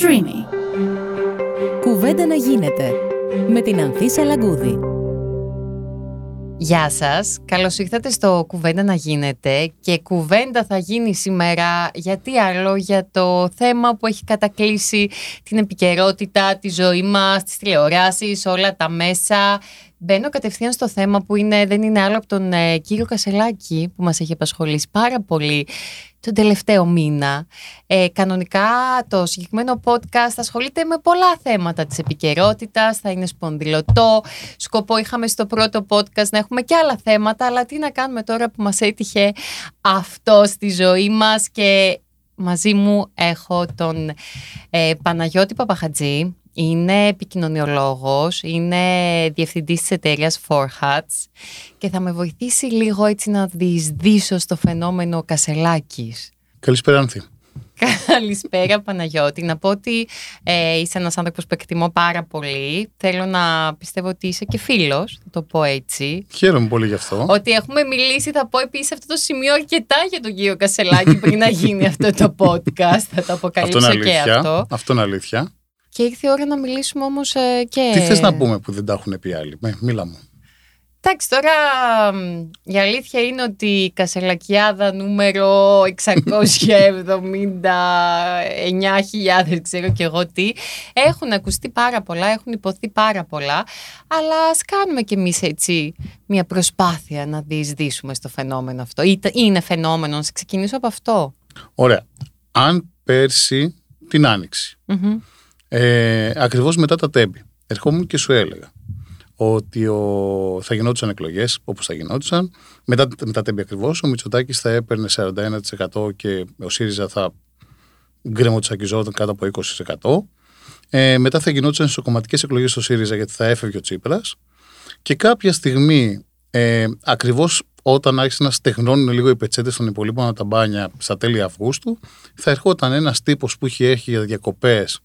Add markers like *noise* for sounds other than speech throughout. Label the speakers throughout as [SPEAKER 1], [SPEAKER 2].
[SPEAKER 1] Streamy. Κουβέντα να γίνεται με την Ανθίσα Λαγκούδη.
[SPEAKER 2] Γεια σας, καλώς ήρθατε στο Κουβέντα να γίνεται και κουβέντα θα γίνει σήμερα γιατί άλλο για το θέμα που έχει κατακλείσει την επικαιρότητα, τη ζωή μας, τις τηλεοράσεις, όλα τα μέσα. Μπαίνω κατευθείαν στο θέμα που είναι, δεν είναι άλλο από τον ε, κύριο Κασελάκη που μας έχει απασχολήσει πάρα πολύ τον τελευταίο μήνα. Ε, κανονικά το συγκεκριμένο podcast ασχολείται με πολλά θέματα της επικαιρότητας, θα είναι σπονδυλωτό. Σκοπό είχαμε στο πρώτο podcast να έχουμε και άλλα θέματα, αλλά τι να κάνουμε τώρα που μας έτυχε αυτό στη ζωή μας και μαζί μου έχω τον ε, Παναγιώτη Παπαχατζή, είναι επικοινωνιολόγος, είναι διευθυντής της εταιρείας Hats και θα με βοηθήσει λίγο έτσι να διεισδύσω στο φαινόμενο Κασελάκης.
[SPEAKER 3] Καλησπέρα Άνθη.
[SPEAKER 2] Καλησπέρα Παναγιώτη. Να πω ότι ε, είσαι ένας άνθρωπος που εκτιμώ πάρα πολύ. Θέλω να πιστεύω ότι είσαι και φίλος, θα το πω έτσι.
[SPEAKER 3] Χαίρομαι πολύ γι' αυτό.
[SPEAKER 2] Ότι έχουμε μιλήσει, θα πω επίσης αυτό το σημείο αρκετά για τον κύριο Κασελάκη πριν να γίνει αυτό το podcast. Θα το αποκαλύψω
[SPEAKER 3] αυτό
[SPEAKER 2] και αυτό.
[SPEAKER 3] Αυτό είναι αλήθεια.
[SPEAKER 2] Και ήρθε η ώρα να μιλήσουμε όμως ε, και.
[SPEAKER 3] Τι θες να πούμε που δεν τα έχουν πει άλλοι; Με, μίλα μου.
[SPEAKER 2] Εντάξει, τώρα η αλήθεια είναι ότι η Κασελακιάδα νούμερο 679.000, ξέρω και εγώ τι, έχουν ακουστεί πάρα πολλά, έχουν υποθεί πάρα πολλά, αλλά ας κάνουμε κι εμείς έτσι μια προσπάθεια να διεισδύσουμε στο φαινόμενο αυτό. Είναι φαινόμενο, να ξεκινήσω από αυτό.
[SPEAKER 3] Ωραία. Αν πέρσι την άνοιξη, ε, ακριβώς μετά τα τέμπη. Ερχόμουν και σου έλεγα ότι ο, θα γινόντουσαν εκλογές όπως θα γινόντουσαν. Μετά, μετά τα τέμπη ακριβώς, ο Μητσοτάκης θα έπαιρνε 41% και ο ΣΥΡΙΖΑ θα γκρεμοτσακιζόταν κάτω από 20%. Ε, μετά θα γινόντουσαν ισοκομματικές εκλογές στο ΣΥΡΙΖΑ γιατί θα έφευγε ο Τσίπρας. Και κάποια στιγμή, ε, ακριβώς όταν άρχισαν να στεγνώνουν λίγο οι πετσέτες των υπολείπων τα μπάνια στα τέλη Αυγούστου, θα ερχόταν ένας τύπος που είχε έρχει για διακοπές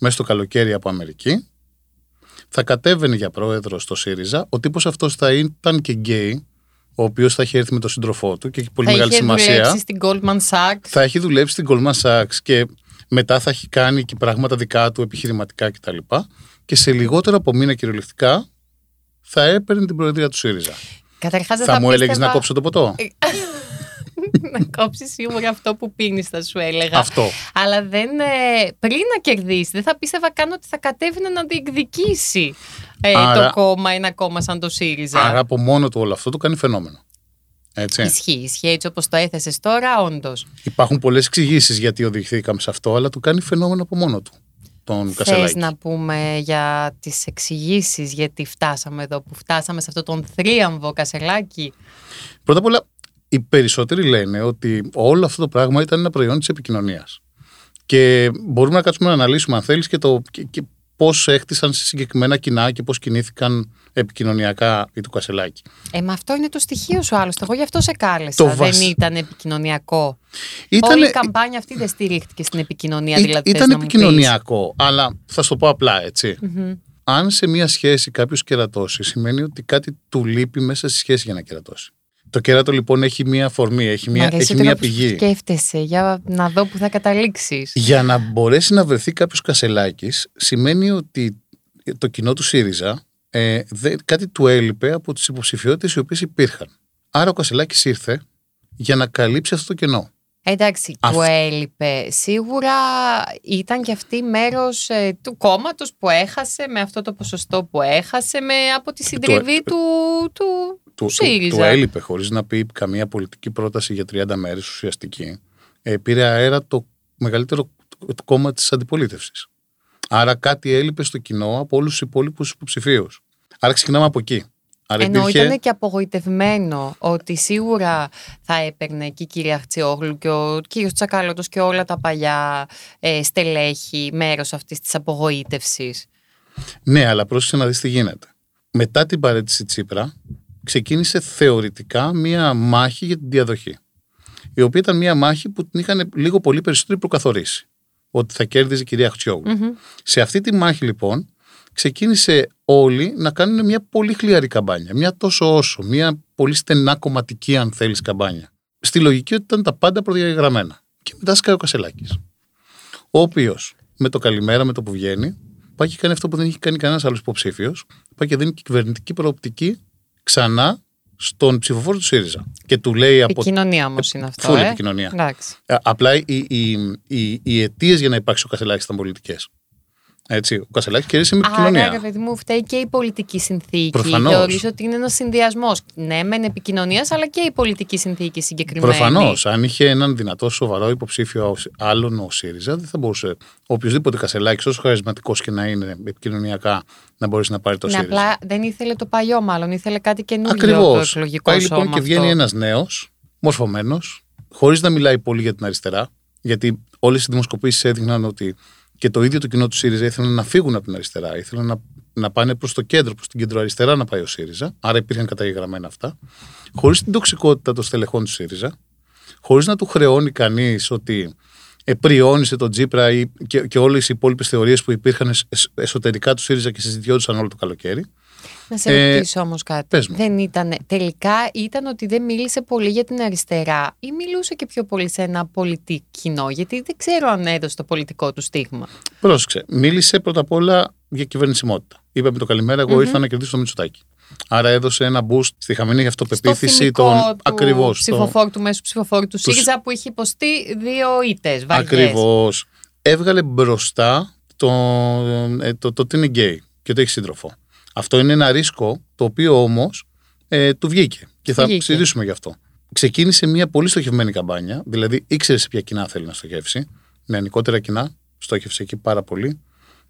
[SPEAKER 3] μέσα στο καλοκαίρι από Αμερική. Θα κατέβαινε για πρόεδρο στο ΣΥΡΙΖΑ. Ο τύπος αυτός θα ήταν και γκέι, ο οποίος θα έχει έρθει με τον σύντροφό του και έχει πολύ
[SPEAKER 2] θα
[SPEAKER 3] μεγάλη σημασία. Θα έχει
[SPEAKER 2] δουλέψει στην Goldman Sachs.
[SPEAKER 3] Θα έχει δουλέψει στην Goldman Sachs και μετά θα έχει κάνει και πράγματα δικά του επιχειρηματικά κτλ. Και σε λιγότερο από μήνα κυριολεκτικά θα έπαιρνε την προεδρία του ΣΥΡΙΖΑ.
[SPEAKER 2] Καταρχάς,
[SPEAKER 3] θα,
[SPEAKER 2] θα
[SPEAKER 3] μου έλεγες να κόψω το ποτό;
[SPEAKER 2] Ε, *laughs* να κόψεις σίγουρα αυτό που πίνεις, θα σου έλεγα.
[SPEAKER 3] Αυτό.
[SPEAKER 2] Αλλά δεν, ε, πριν να κερδίσεις, δεν θα πίστευα καν ότι θα κατέβει να διεκδικήσει ε, το κόμμα, ένα κόμμα σαν το ΣΥΡΙΖΑ.
[SPEAKER 3] Άρα από μόνο του όλο αυτό το κάνει φαινόμενο. Έτσι.
[SPEAKER 2] Ισχύει, ισχύει έτσι όπως το έθεσες τώρα, όντως.
[SPEAKER 3] Υπάρχουν πολλές εξηγήσεις γιατί οδηγηθήκαμε σε αυτό, αλλά το κάνει φαινόμενο από μόνο του. Τον
[SPEAKER 2] Θες να πούμε για τις εξηγήσεις γιατί φτάσαμε εδώ που φτάσαμε σε αυτό τον θρίαμβο Κασελάκη;
[SPEAKER 3] Πρώτα απ' όλα οι περισσότεροι λένε ότι όλο αυτό το πράγμα ήταν ένα προϊόν της επικοινωνίας. Και μπορούμε να κάτσουμε να αναλύσουμε, αν θέλεις, και, το, και, και πώς έχτισαν σε συγκεκριμένα κοινά και πώς κινήθηκαν επικοινωνιακά οι του Κασελάκη.
[SPEAKER 2] Ε, μα αυτό είναι το στοιχείο σου άλλωστε. Εγώ γι' αυτό σε κάλεσα. δεν ήταν επικοινωνιακό.
[SPEAKER 3] Ήτανε...
[SPEAKER 2] Όλη η καμπάνια αυτή δεν στηρίχτηκε στην επικοινωνία, δηλαδή.
[SPEAKER 3] Ήταν επικοινωνιακό, αλλά θα σου το πω απλά Αν σε μία σχέση κάποιος κερατώσει, σημαίνει ότι κάτι του λείπει μέσα στη σχέση για να κερατώσει. Το κέρατο λοιπόν έχει μία φορμή, έχει μία, έχει μία πηγή.
[SPEAKER 2] σκέφτεσαι για να δω που θα καταλήξεις.
[SPEAKER 3] Για να μπορέσει να βρεθεί κάποιος Κασελάκης σημαίνει ότι το κοινό του ΣΥΡΙΖΑ ε, δε, κάτι του έλειπε από τις υποψηφιότητες οι οποίες υπήρχαν. Άρα ο Κασελάκης ήρθε για να καλύψει αυτό το κενό.
[SPEAKER 2] Εντάξει, του έλειπε. Σίγουρα ήταν και αυτή μέρος ε, του κόμματος που έχασε με αυτό το ποσοστό που έχασε με, από τη συντριβή του, του, του, ΣΥΡΙΖΑ.
[SPEAKER 3] Του, έλειπε χωρίς να πει καμία πολιτική πρόταση για 30 μέρες ουσιαστική. Ε, πήρε αέρα το μεγαλύτερο κόμμα της αντιπολίτευσης. Άρα κάτι έλειπε στο κοινό από όλους τους υπόλοιπους υποψηφίους. Άρα ξεκινάμε από εκεί.
[SPEAKER 2] Άρα Ενώ υπήρχε... ήταν και απογοητευμένο ότι σίγουρα θα έπαιρνε και η κυρία Χτσιόγλου και ο κύριος Τσακάλωτος και όλα τα παλιά ε, στελέχη μέρος αυτής της απογοήτευσης.
[SPEAKER 3] Ναι, αλλά πρόσεξε να δεις τι γίνεται. Μετά την παρέτηση Τσίπρα ξεκίνησε θεωρητικά μία μάχη για την διαδοχή. Η οποία ήταν μία μάχη που την είχαν λίγο πολύ περισσότερο προκαθορίσει. Ότι θα κέρδιζε η κυρία Σε αυτή τη μάχη λοιπόν ξεκίνησε όλοι να κάνουν μια πολύ χλιαρή καμπάνια. Μια τόσο όσο, μια πολύ στενά κομματική, αν θέλεις, καμπάνια. Στη λογική ότι ήταν τα πάντα προδιαγραμμένα. Και μετά σκάει ο Κασελάκης. Ο οποίος με το καλημέρα, με το που βγαίνει, πάει και κάνει αυτό που δεν έχει κάνει κανένας άλλος υποψήφιος. Πάει και δίνει και κυβερνητική προοπτική ξανά στον ψηφοφόρο του ΣΥΡΙΖΑ. Και του λέει από.
[SPEAKER 2] Επικοινωνία όμως είναι αυτό.
[SPEAKER 3] Φούλη
[SPEAKER 2] ε;
[SPEAKER 3] επικοινωνία.
[SPEAKER 2] Εντάξει.
[SPEAKER 3] Ε, Απλά οι, οι, οι, οι αιτίες για να υπάρξει ο Κασελάκης ήταν πολιτικές. Έτσι, ο Κασελάκης κέρδισε με επικοινωνία.
[SPEAKER 2] Άρα, ρε παιδί μου, φταίει και η πολιτική συνθήκη.
[SPEAKER 3] Προφανώς.
[SPEAKER 2] Θεωρείς ότι είναι ένας συνδυασμός. Ναι, μεν επικοινωνίας, αλλά και η πολιτική συνθήκη συγκεκριμένη.
[SPEAKER 3] Προφανώς. Αν είχε έναν δυνατό, σοβαρό υποψήφιο άλλον ο ΣΥΡΙΖΑ, δεν θα μπορούσε οποιοδήποτε Κασελάκης, όσο χαρισματικός και να είναι επικοινωνιακά, να μπορέσει να πάρει το
[SPEAKER 2] Ναι,
[SPEAKER 3] ΣΥΡΙΖΑ.
[SPEAKER 2] απλά δεν ήθελε το παλιό, μάλλον. Ήθελε κάτι καινούργιο
[SPEAKER 3] Ακριβώς.
[SPEAKER 2] το εκλογικό
[SPEAKER 3] Πάει
[SPEAKER 2] σώμα
[SPEAKER 3] λοιπόν και
[SPEAKER 2] αυτό.
[SPEAKER 3] βγαίνει ένας νέος, μορφωμένος, χωρίς να μιλάει πολύ για την αριστερά, γιατί όλες οι δημοσκοπήσεις έδειχναν ότι και το ίδιο το κοινό του ΣΥΡΙΖΑ ήθελαν να φύγουν από την αριστερά, ήθελαν να, να πάνε προς το κέντρο, προς την κεντροαριστερά να πάει ο ΣΥΡΙΖΑ. Άρα υπήρχαν καταγεγραμμένα αυτά. Χωρίς την τοξικότητα των στελεχών του ΣΥΡΙΖΑ, χωρίς να του χρεώνει κανείς ότι επριώνησε τον Τζίπρα ή και, και όλες οι υπόλοιπες θεωρίες που υπήρχαν εσ- εσ- εσωτερικά του ΣΥΡΙΖΑ και συζητιόντουσαν όλο το καλοκαίρι.
[SPEAKER 2] Να σε
[SPEAKER 3] Ε,
[SPEAKER 2] ρωτήσω όμως κάτι.
[SPEAKER 3] πες μου.
[SPEAKER 2] Δεν ήταν. Τελικά ήταν ότι δεν μίλησε πολύ για την αριστερά ή μιλούσε και πιο πολύ σε ένα πολιτικό κοινό, γιατί δεν ξέρω αν έδωσε το πολιτικό του στίγμα.
[SPEAKER 3] Πρόσεξε. Μίλησε πρώτα απ' όλα για κυβερνησιμότητα. Είπε με το καλημέρα, εγώ ήρθα να κερδίσω το Μητσοτάκι. Άρα έδωσε ένα boost στη χαμένη αυτοπεποίθηση
[SPEAKER 2] στο
[SPEAKER 3] των.
[SPEAKER 2] θυμικό του
[SPEAKER 3] Ακριβώς.
[SPEAKER 2] ψηφοφόρου του μέσου ψηφοφόρου του ΣΥΡΙΖΑ που είχε υποστεί δύο ήττες.
[SPEAKER 3] Ακριβώς. Έβγαλε μπροστά το, ε, το, το, ότι είναι γκέι και ότι έχει σύντροφο. Αυτό είναι ένα ρίσκο το οποίο όμως ε, του βγήκε. Και θα
[SPEAKER 2] Βγήκε.
[SPEAKER 3] συζητήσουμε γι' αυτό. Ξεκίνησε μια πολύ στοχευμένη καμπάνια, δηλαδή ήξερε σε ποια κοινά θέλει να στοχεύσει. Νεανικότερα κοινά, στόχευσε εκεί πάρα πολύ.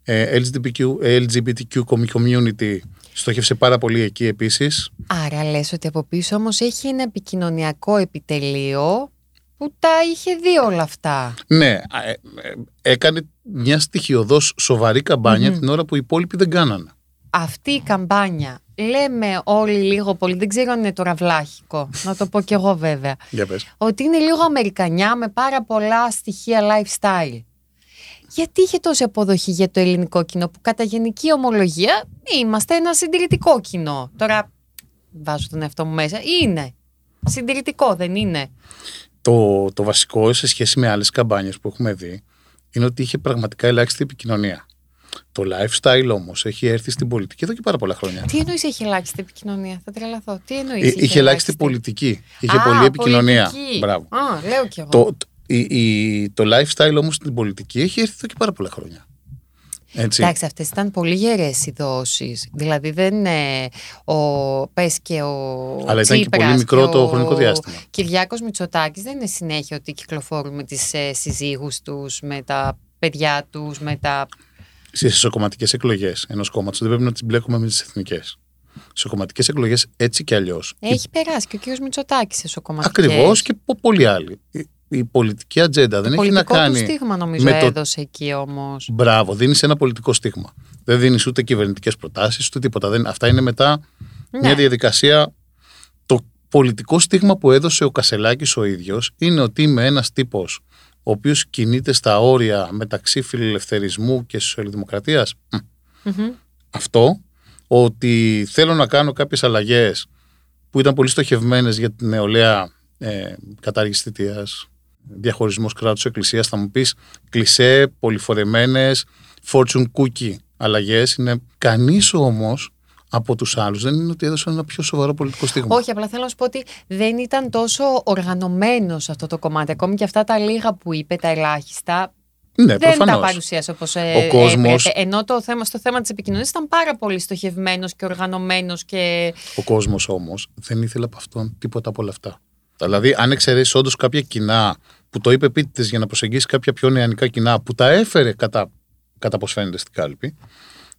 [SPEAKER 3] Ε, LGBTQ, LGBTQ community στόχευσε πάρα πολύ εκεί επίσης.
[SPEAKER 2] Άρα λες ότι από πίσω όμως έχει ένα επικοινωνιακό επιτελείο που τα είχε δει όλα αυτά.
[SPEAKER 3] Ναι, ε, ε, έκανε μια στοιχειοδός σοβαρή καμπάνια την ώρα που οι υπόλοιποι δεν κάνανε.
[SPEAKER 2] Αυτή η καμπάνια, λέμε όλοι λίγο πολύ, δεν ξέρω αν είναι τώρα βλάχικο, να το πω κι εγώ βέβαια, *laughs*
[SPEAKER 3] Για πες.
[SPEAKER 2] ότι είναι λίγο αμερικανιά με πάρα πολλά στοιχεία lifestyle. Γιατί είχε τόση αποδοχή για το ελληνικό κοινό που κατά γενική ομολογία είμαστε ένα συντηρητικό κοινό. Τώρα βάζω τον εαυτό μου μέσα. Είναι. Συντηρητικό δεν είναι.
[SPEAKER 3] Το, το βασικό σε σχέση με άλλες καμπάνιες που έχουμε δει είναι ότι είχε πραγματικά ελάχιστη επικοινωνία. Το lifestyle όμως έχει έρθει στην πολιτική εδώ και πάρα πολλά χρόνια.
[SPEAKER 2] Τι εννοείς έχει ελάχιστη επικοινωνία, θα τρελαθώ. Τι εννοείς.
[SPEAKER 3] Ε, είχε ελάχιστη πολιτική. Είχε πολλή επικοινωνία. Μπράβο.
[SPEAKER 2] Α, λέω κι εγώ.
[SPEAKER 3] Το, το, η, η- το lifestyle όμως στην πολιτική έχει έρθει εδώ και πάρα πολλά χρόνια. Έτσι.
[SPEAKER 2] Εντάξει, αυτές ήταν πολύ γερές οι δόσεις. Δηλαδή δεν είναι ο. Πες και ο.
[SPEAKER 3] Αλλά ήταν και
[SPEAKER 2] Τσίπρας
[SPEAKER 3] πολύ μικρό το
[SPEAKER 2] ο
[SPEAKER 3] χρονικό διάστημα.
[SPEAKER 2] Κυριάκος Μητσοτάκης δεν είναι συνέχεια ότι κυκλοφορούν με τις ε, συζύγους τους, με τα παιδιά τους, με τα.
[SPEAKER 3] Στι εσωκομματικέ εκλογές ενός κόμματος δεν πρέπει να τις μπλέκουμε με τις εθνικές. Σε κομματικέ εκλογές έτσι κι αλλιώς.
[SPEAKER 2] Έχει περάσει και ο κύριος Μητσοτάκης σε σοκομματικές.
[SPEAKER 3] Ακριβώς και πο- πολλοί άλλοι. Η, η πολιτική ατζέντα δεν
[SPEAKER 2] Το
[SPEAKER 3] έχει να
[SPEAKER 2] πολιτικό
[SPEAKER 3] κάνει.
[SPEAKER 2] του στίγμα νομίζω
[SPEAKER 3] με το-
[SPEAKER 2] έδωσε εκεί όμως.
[SPEAKER 3] Μπράβο, δίνεις ένα πολιτικό στίγμα. Δεν δίνεις ούτε κυβερνητικές προτάσεις ούτε τίποτα. Δεν, αυτά είναι μετά
[SPEAKER 2] Ναι.
[SPEAKER 3] μια διαδικασία. Το πολιτικό στίγμα που έδωσε ο Κασελάκης ο ίδιος είναι ότι είμαι ένας τύπος ο οποίος κινείται στα όρια μεταξύ φιλελευθερισμού και σοσιαλδημοκρατίας. Μ,
[SPEAKER 2] Μμμ.
[SPEAKER 3] αυτό, ότι θέλω να κάνω κάποιες αλλαγές που ήταν πολύ στοχευμένες για την νεολαία ε, κατάργηση θητείας, διαχωρισμός κράτους εκκλησίας, θα μου πεις κλισέ, πολυφορεμένες, fortune cookie αλλαγές. Είναι κανείς όμως από τους άλλους δεν είναι ότι έδωσαν ένα πιο σοβαρό πολιτικό στίγμα.
[SPEAKER 2] Όχι, απλά θέλω να σου πω ότι δεν ήταν τόσο οργανωμένος σε αυτό το κομμάτι. Ακόμη και αυτά τα λίγα που είπε, τα ελάχιστα,
[SPEAKER 3] ναι,
[SPEAKER 2] δεν τα
[SPEAKER 3] προφανώς.
[SPEAKER 2] παρουσίασε όπως
[SPEAKER 3] Ο κόσμος-
[SPEAKER 2] έπρεπε. Ενώ το θέμα, στο θέμα της επικοινωνίας ήταν πάρα πολύ στοχευμένος και οργανωμένος και.
[SPEAKER 3] Ο κόσμος όμως δεν ήθελε από αυτόν τίποτα από όλα αυτά. Δηλαδή, αν εξαιρέσεις όντως κάποια κοινά που το είπε επίτηδε για να προσεγγίσει κάποια πιο νεανικά κοινά που τα έφερε κατά, κατά πώ φαίνεται στην κάλπη,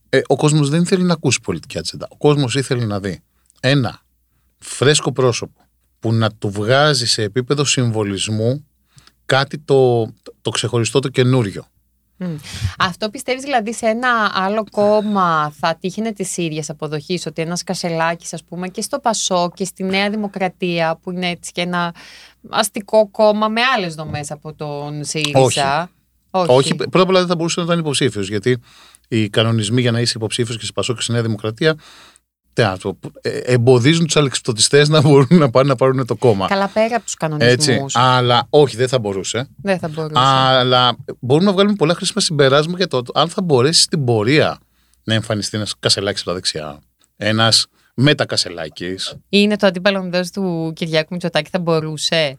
[SPEAKER 3] ε, ο κόσμος δεν ήθελε να ακούσει πολιτική ατζέντα. Ο κόσμος ήθελε να δει ένα φρέσκο πρόσωπο που να του βγάζει σε επίπεδο συμβολισμού κάτι το, το ξεχωριστό, το καινούριο.
[SPEAKER 2] Μμ. Αυτό πιστεύεις δηλαδή σε ένα άλλο κόμμα θα τύχαινε της ίδιας αποδοχής, ότι ένας Κασελάκης, ας πούμε, και στο Πασό και στη Νέα Δημοκρατία, που είναι έτσι και ένα αστικό κόμμα με άλλες δομές από τον ΣΥΡΙΖΑ. Όχι.
[SPEAKER 3] Όχι, πρώτα απ' όλα δεν θα μπορούσε να ήταν υποψήφιος, γιατί οι κανονισμοί για να είσαι υποψήφιος και σε Πασό και στη Νέα Δημοκρατία ε, εμποδίζουν τους αλεξιπτωτιστές να μπορούν να πάνε να πάρουν το κόμμα.
[SPEAKER 2] Καλά, πέρα από τους κανονισμούς.
[SPEAKER 3] Έτσι. Αλλά όχι, δεν θα μπορούσε.
[SPEAKER 2] Δεν θα μπορούσε.
[SPEAKER 3] Αλλά μπορούμε να βγάλουμε πολλά χρήσιμα συμπεράσματα για το αν θα μπορέσει στην πορεία να εμφανιστεί ένας κασελάκι από τα δεξιά. Ένας μετακασελάκι.
[SPEAKER 2] Είναι το αντίπαλο του Κυριάκου Μητσοτάκη, θα μπορούσε;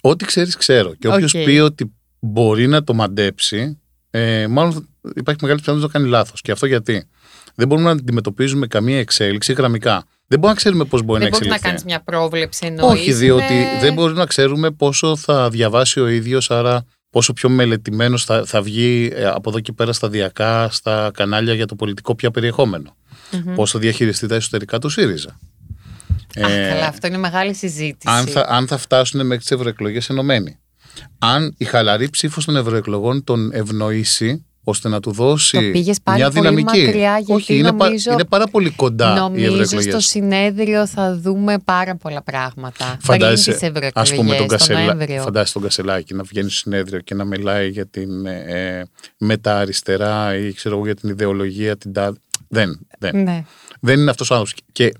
[SPEAKER 3] Ό,τι ξέρεις, ξέρω. Και όποιος okay. πει ότι μπορεί να το μαντέψει, ε, μάλλον υπάρχει μεγάλη πιθανότητα να το κάνει λάθος. Και αυτό γιατί; Δεν μπορούμε να αντιμετωπίζουμε καμία εξέλιξη γραμμικά. Δεν μπορούμε να ξέρουμε πώς μπορεί
[SPEAKER 2] δεν
[SPEAKER 3] να εξελιχθεί.
[SPEAKER 2] Δεν μπορείς να κάνεις μια πρόβλεψη εννοείς,
[SPEAKER 3] Όχι, διότι δεν μπορούμε να ξέρουμε πόσο θα διαβάσει ο ίδιος, άρα πόσο πιο μελετημένος θα, θα βγει ε, από εδώ και πέρα σταδιακά στα κανάλια για το πολιτικό πια περιεχόμενο. Mm-hmm. Πώς θα διαχειριστεί τα εσωτερικά του ΣΥΡΙΖΑ.
[SPEAKER 2] Αχ, ε, καλά, αυτό είναι μεγάλη συζήτηση.
[SPEAKER 3] Αν θα, αν θα φτάσουν μέχρι τις ευρωεκλογές ενωμένοι. Αν η χαλαρή ψήφος των ευρωεκλογών τον ευνοήσει ώστε να του δώσει μια δυναμική.
[SPEAKER 2] Μακριά, γιατί
[SPEAKER 3] Όχι, είναι,
[SPEAKER 2] νομίζω,
[SPEAKER 3] είναι πάρα πολύ κοντά
[SPEAKER 2] νομίζω
[SPEAKER 3] οι ευρωεκλογέ.
[SPEAKER 2] στο συνέδριο θα δούμε πάρα πολλά πράγματα.
[SPEAKER 3] Φαντάζεσαι,
[SPEAKER 2] ας πούμε, τον, Κασελα...
[SPEAKER 3] φαντάζεσαι τον Κασελάκη να βγαίνει στο συνέδριο και να μιλάει για την ε, μετα-αριστερά ή ξέρω εγώ για την ιδεολογία. Την... Δεν, δεν.
[SPEAKER 2] Ναι.
[SPEAKER 3] δεν είναι αυτός ο άνθρωπος. Και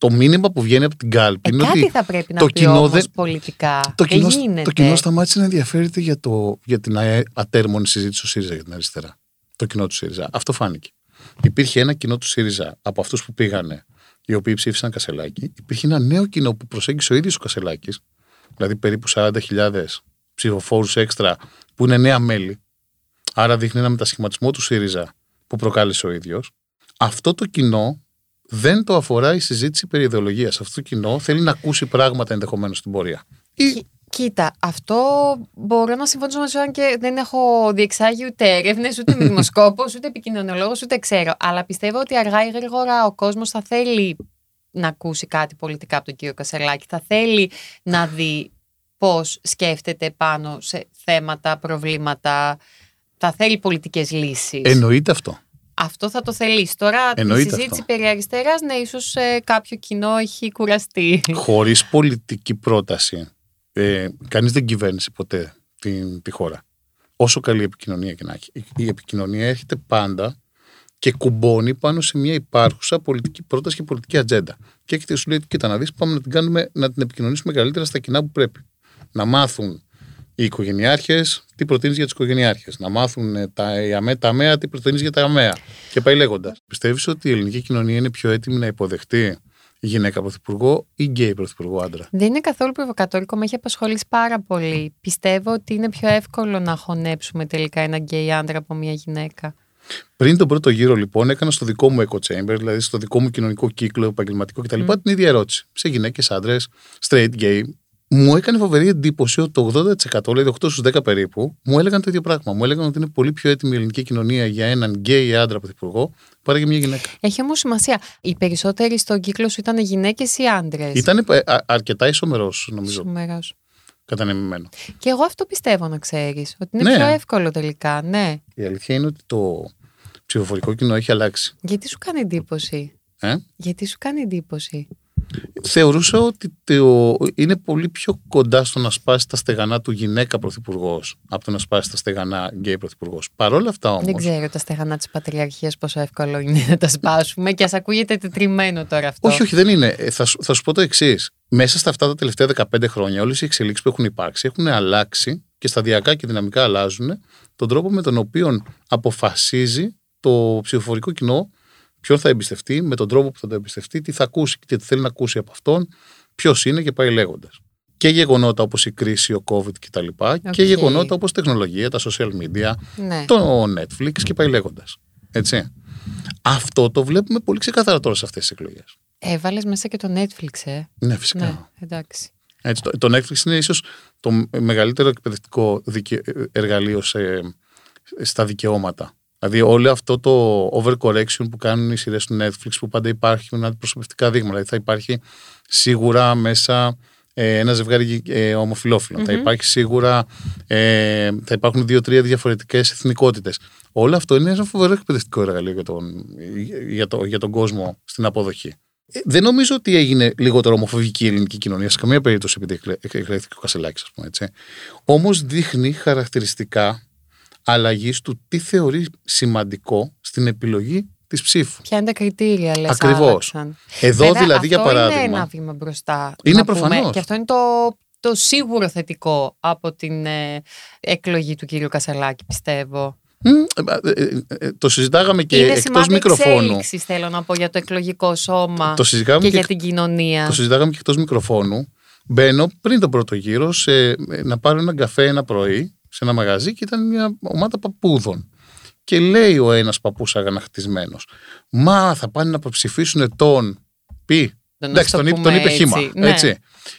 [SPEAKER 3] το μήνυμα που βγαίνει από την κάλπη
[SPEAKER 2] ε,
[SPEAKER 3] είναι
[SPEAKER 2] κάτι
[SPEAKER 3] ότι
[SPEAKER 2] θα πρέπει να το πει κοινό δεν... πολιτικά.
[SPEAKER 3] Το κοινό,
[SPEAKER 2] γίνεται.
[SPEAKER 3] το κοινό σταμάτησε να ενδιαφέρεται για, το, για την ατέρμονη συζήτηση του ΣΥΡΙΖΑ για την αριστερά. Το κοινό του ΣΥΡΙΖΑ. Αυτό φάνηκε. Υπήρχε ένα κοινό του ΣΥΡΙΖΑ από αυτούς που πήγανε, οι οποίοι ψήφισαν Κασελάκη. Υπήρχε ένα νέο κοινό που προσέγγισε ο ίδιος ο Κασελάκης, δηλαδή περίπου 40.000 ψηφοφόρους έξτρα που είναι νέα μέλη. Άρα δείχνει ένα μετασχηματισμό του ΣΥΡΙΖΑ που προκάλεσε ο ίδιος. Αυτό το κοινό δεν το αφορά η συζήτηση περί ιδεολογίας. Αυτό το κοινό θέλει να ακούσει πράγματα ενδεχομένως στην πορεία.
[SPEAKER 2] Κοίτα, αυτό μπορώ να συμφωνήσω μαζί σου, αν και δεν έχω διεξάγει ούτε έρευνες, ούτε *laughs* δημοσκόπο, ούτε επικοινωνιολόγο, ούτε ξέρω. Αλλά πιστεύω ότι αργά ή γρήγορα ο κόσμος θα θέλει να ακούσει κάτι πολιτικά από τον κύριο Κασελάκη. Θα θέλει να δει πώς σκέφτεται πάνω σε θέματα, προβλήματα. Θα θέλει πολιτικές λύσεις.
[SPEAKER 3] Εννοείται αυτό.
[SPEAKER 2] Αυτό θα το θελήσει. Τώρα
[SPEAKER 3] Εννοείται
[SPEAKER 2] τη συζήτηση
[SPEAKER 3] αυτό.
[SPEAKER 2] περί αριστεράς, ναι, ίσως ε, κάποιο κοινό έχει κουραστεί.
[SPEAKER 3] Χωρίς πολιτική πρόταση, ε, κανείς δεν κυβέρνησε ποτέ την, τη χώρα. Όσο καλή επικοινωνία και να έχει. Η επικοινωνία έρχεται πάντα και κουμπώνει πάνω σε μια υπάρχουσα πολιτική πρόταση και πολιτική ατζέντα. Και έχετε σου λέει: Κοίτα, να δεις, πάμε να την, κάνουμε, να την επικοινωνήσουμε καλύτερα στα κοινά που πρέπει. Να μάθουν οι οικογενειάρχες τι προτείνεις για τις οικογενειάρχες; Να μάθουν ε, τα, οι ΑΜΕ, τα ΑΜΕΑ τι προτείνεις για τα ΑΜΕΑ. Και πάει λέγοντας. Πιστεύεις ότι η ελληνική κοινωνία είναι πιο έτοιμη να υποδεχτεί γυναίκα πρωθυπουργό ή γκέι πρωθυπουργό άντρα;
[SPEAKER 2] Δεν είναι καθόλου προβοκατόρικο, με έχει απασχολήσει πάρα πολύ. Πιστεύω ότι είναι πιο εύκολο να χωνέψουμε τελικά ένα γκέι άντρα από μια γυναίκα.
[SPEAKER 3] Πριν τον πρώτο γύρο, λοιπόν, έκανα στο δικό μου echo chamber, δηλαδή στο δικό μου κοινωνικό κύκλο, επαγγελματικό κτλ. Mm. την ίδια ερώτηση. Σε γυναίκες, άντρες, straight, gay, μου έκανε φοβερή εντύπωση ότι το 80%, δηλαδή 8 στους 10 περίπου, μου έλεγαν το ίδιο πράγμα. Μου έλεγαν ότι είναι πολύ πιο έτοιμη η ελληνική κοινωνία για έναν γκέι άντρα πρωθυπουργό παρά για μια γυναίκα.
[SPEAKER 2] Έχει όμως σημασία. Οι περισσότεροι στον κύκλο σου ήταν γυναίκες ή άντρες;
[SPEAKER 3] Ήταν ε, αρκετά ισομερός, νομίζω.
[SPEAKER 2] Ισομερός.
[SPEAKER 3] Κατανεμημένο.
[SPEAKER 2] Και εγώ αυτό πιστεύω να ξέρεις. Ότι είναι ναι. πιο εύκολο τελικά, ναι.
[SPEAKER 3] Η αλήθεια είναι ότι το ψηφοφορικό κοινό έχει αλλάξει.
[SPEAKER 2] Γιατί σου κάνει εντύπωση;
[SPEAKER 3] Ε;
[SPEAKER 2] Γιατί σου κάνει εντύπωση;
[SPEAKER 3] Θεωρούσα ότι το, είναι πολύ πιο κοντά στο να σπάσει τα στεγανά του γυναίκα πρωθυπουργός από το να σπάσει τα στεγανά γκέι πρωθυπουργός. Παρ' όλα αυτά όμω.
[SPEAKER 2] Δεν ξέρω τα στεγανά της πατριαρχίας πόσο εύκολο είναι να τα σπάσουμε και ας ακούγεται τετριμένο τώρα αυτό.
[SPEAKER 3] Όχι, όχι, δεν είναι. Ε, θα, θα σου πω το εξής. Μέσα στα αυτά τα τελευταία 15 χρόνια, όλες οι εξελίξεις που έχουν υπάρξει έχουν αλλάξει και σταδιακά και δυναμικά αλλάζουν τον τρόπο με τον οποίο αποφασίζει το ψηφοφορικό κοινό ποιον θα εμπιστευτεί, με τον τρόπο που θα το εμπιστευτεί, τι θα ακούσει και τι θέλει να ακούσει από αυτόν, ποιος είναι και πάει λέγοντας. Και γεγονότα όπως η κρίση, ο COVID κτλ. Okay. Και γεγονότα όπως τεχνολογία, τα social media,
[SPEAKER 2] ναι.
[SPEAKER 3] το Netflix και πάει λέγοντας. Έτσι. Αυτό το βλέπουμε πολύ ξεκάθαρα τώρα σε αυτές τις εκλογές.
[SPEAKER 2] Έβαλε μέσα και το Netflix, ε.
[SPEAKER 3] Ναι, φυσικά. Ναι,
[SPEAKER 2] εντάξει.
[SPEAKER 3] Έτσι, το, το Netflix είναι ίσως το μεγαλύτερο εκπαιδευτικό δικαι... εργαλείο σε, στα δικαιώματα Δηλαδή όλο αυτό το overcorrection που κάνουν οι σειρές του Netflix που πάντα υπάρχουν αντιπροσωπευτικά δείγματα. Δηλαδή θα υπάρχει σίγουρα μέσα ε, ένα ζευγάρι ε, ομοφυλοφιλων Θα υπάρχει σίγουρα, ε, θα υπάρχουν δύο-τρία διαφορετικές εθνικότητες. Όλο αυτό είναι ένα φοβερό εκπαιδευτικό εργαλείο για τον, για, το, για τον κόσμο στην αποδοχή. Ε, δεν νομίζω ότι έγινε λιγότερο ομοφοβική η ελληνική κοινωνία σε καμία περίπτωση επειδή εκλέχθηκε ο Κασελάκης, ας πούμε έτσι. Όμως δείχνει χαρακτηριστικά αλλαγής του τι θεωρεί σημαντικό στην επιλογή της ψήφου.
[SPEAKER 2] Ποια είναι τα κριτήρια, λες.
[SPEAKER 3] Ακριβώς. Εδώ
[SPEAKER 2] Βέβαια,
[SPEAKER 3] δηλαδή, για
[SPEAKER 2] αυτό
[SPEAKER 3] παράδειγμα.
[SPEAKER 2] Είναι ένα βήμα μπροστά.
[SPEAKER 3] Είναι
[SPEAKER 2] να πούμε.
[SPEAKER 3] προφανώς.
[SPEAKER 2] Και αυτό είναι το, το σίγουρο θετικό από την ε, εκλογή του κύριου Κασελάκη, πιστεύω.
[SPEAKER 3] Μμ, ε, ε, ε, ε, το συζητάγαμε και
[SPEAKER 2] είναι
[SPEAKER 3] εκτός
[SPEAKER 2] σημάδι
[SPEAKER 3] μικροφώνου.
[SPEAKER 2] εξέλιξης, θέλω να πω, για το εκλογικό σώμα
[SPEAKER 3] Το συζητάγαμε
[SPEAKER 2] και
[SPEAKER 3] και,
[SPEAKER 2] για την κοινωνία.
[SPEAKER 3] το συζητάγαμε και εκτός μικροφώνου. Μπαίνω πριν τον πρώτο γύρο σε, να πάρω ένα καφέ ένα πρωί σε ένα μαγαζί και ήταν μια ομάδα παππούδων. Και λέει ο ένας παππούς αγανακτισμένος, Μα θα πάνε να ψηφίσουν τον. Πει.
[SPEAKER 2] Να
[SPEAKER 3] Εντάξει,
[SPEAKER 2] το
[SPEAKER 3] τον, είπε-
[SPEAKER 2] πούμε
[SPEAKER 3] τον είπε
[SPEAKER 2] έτσι.
[SPEAKER 3] χήμα.
[SPEAKER 2] Ναι.
[SPEAKER 3] Έτσι.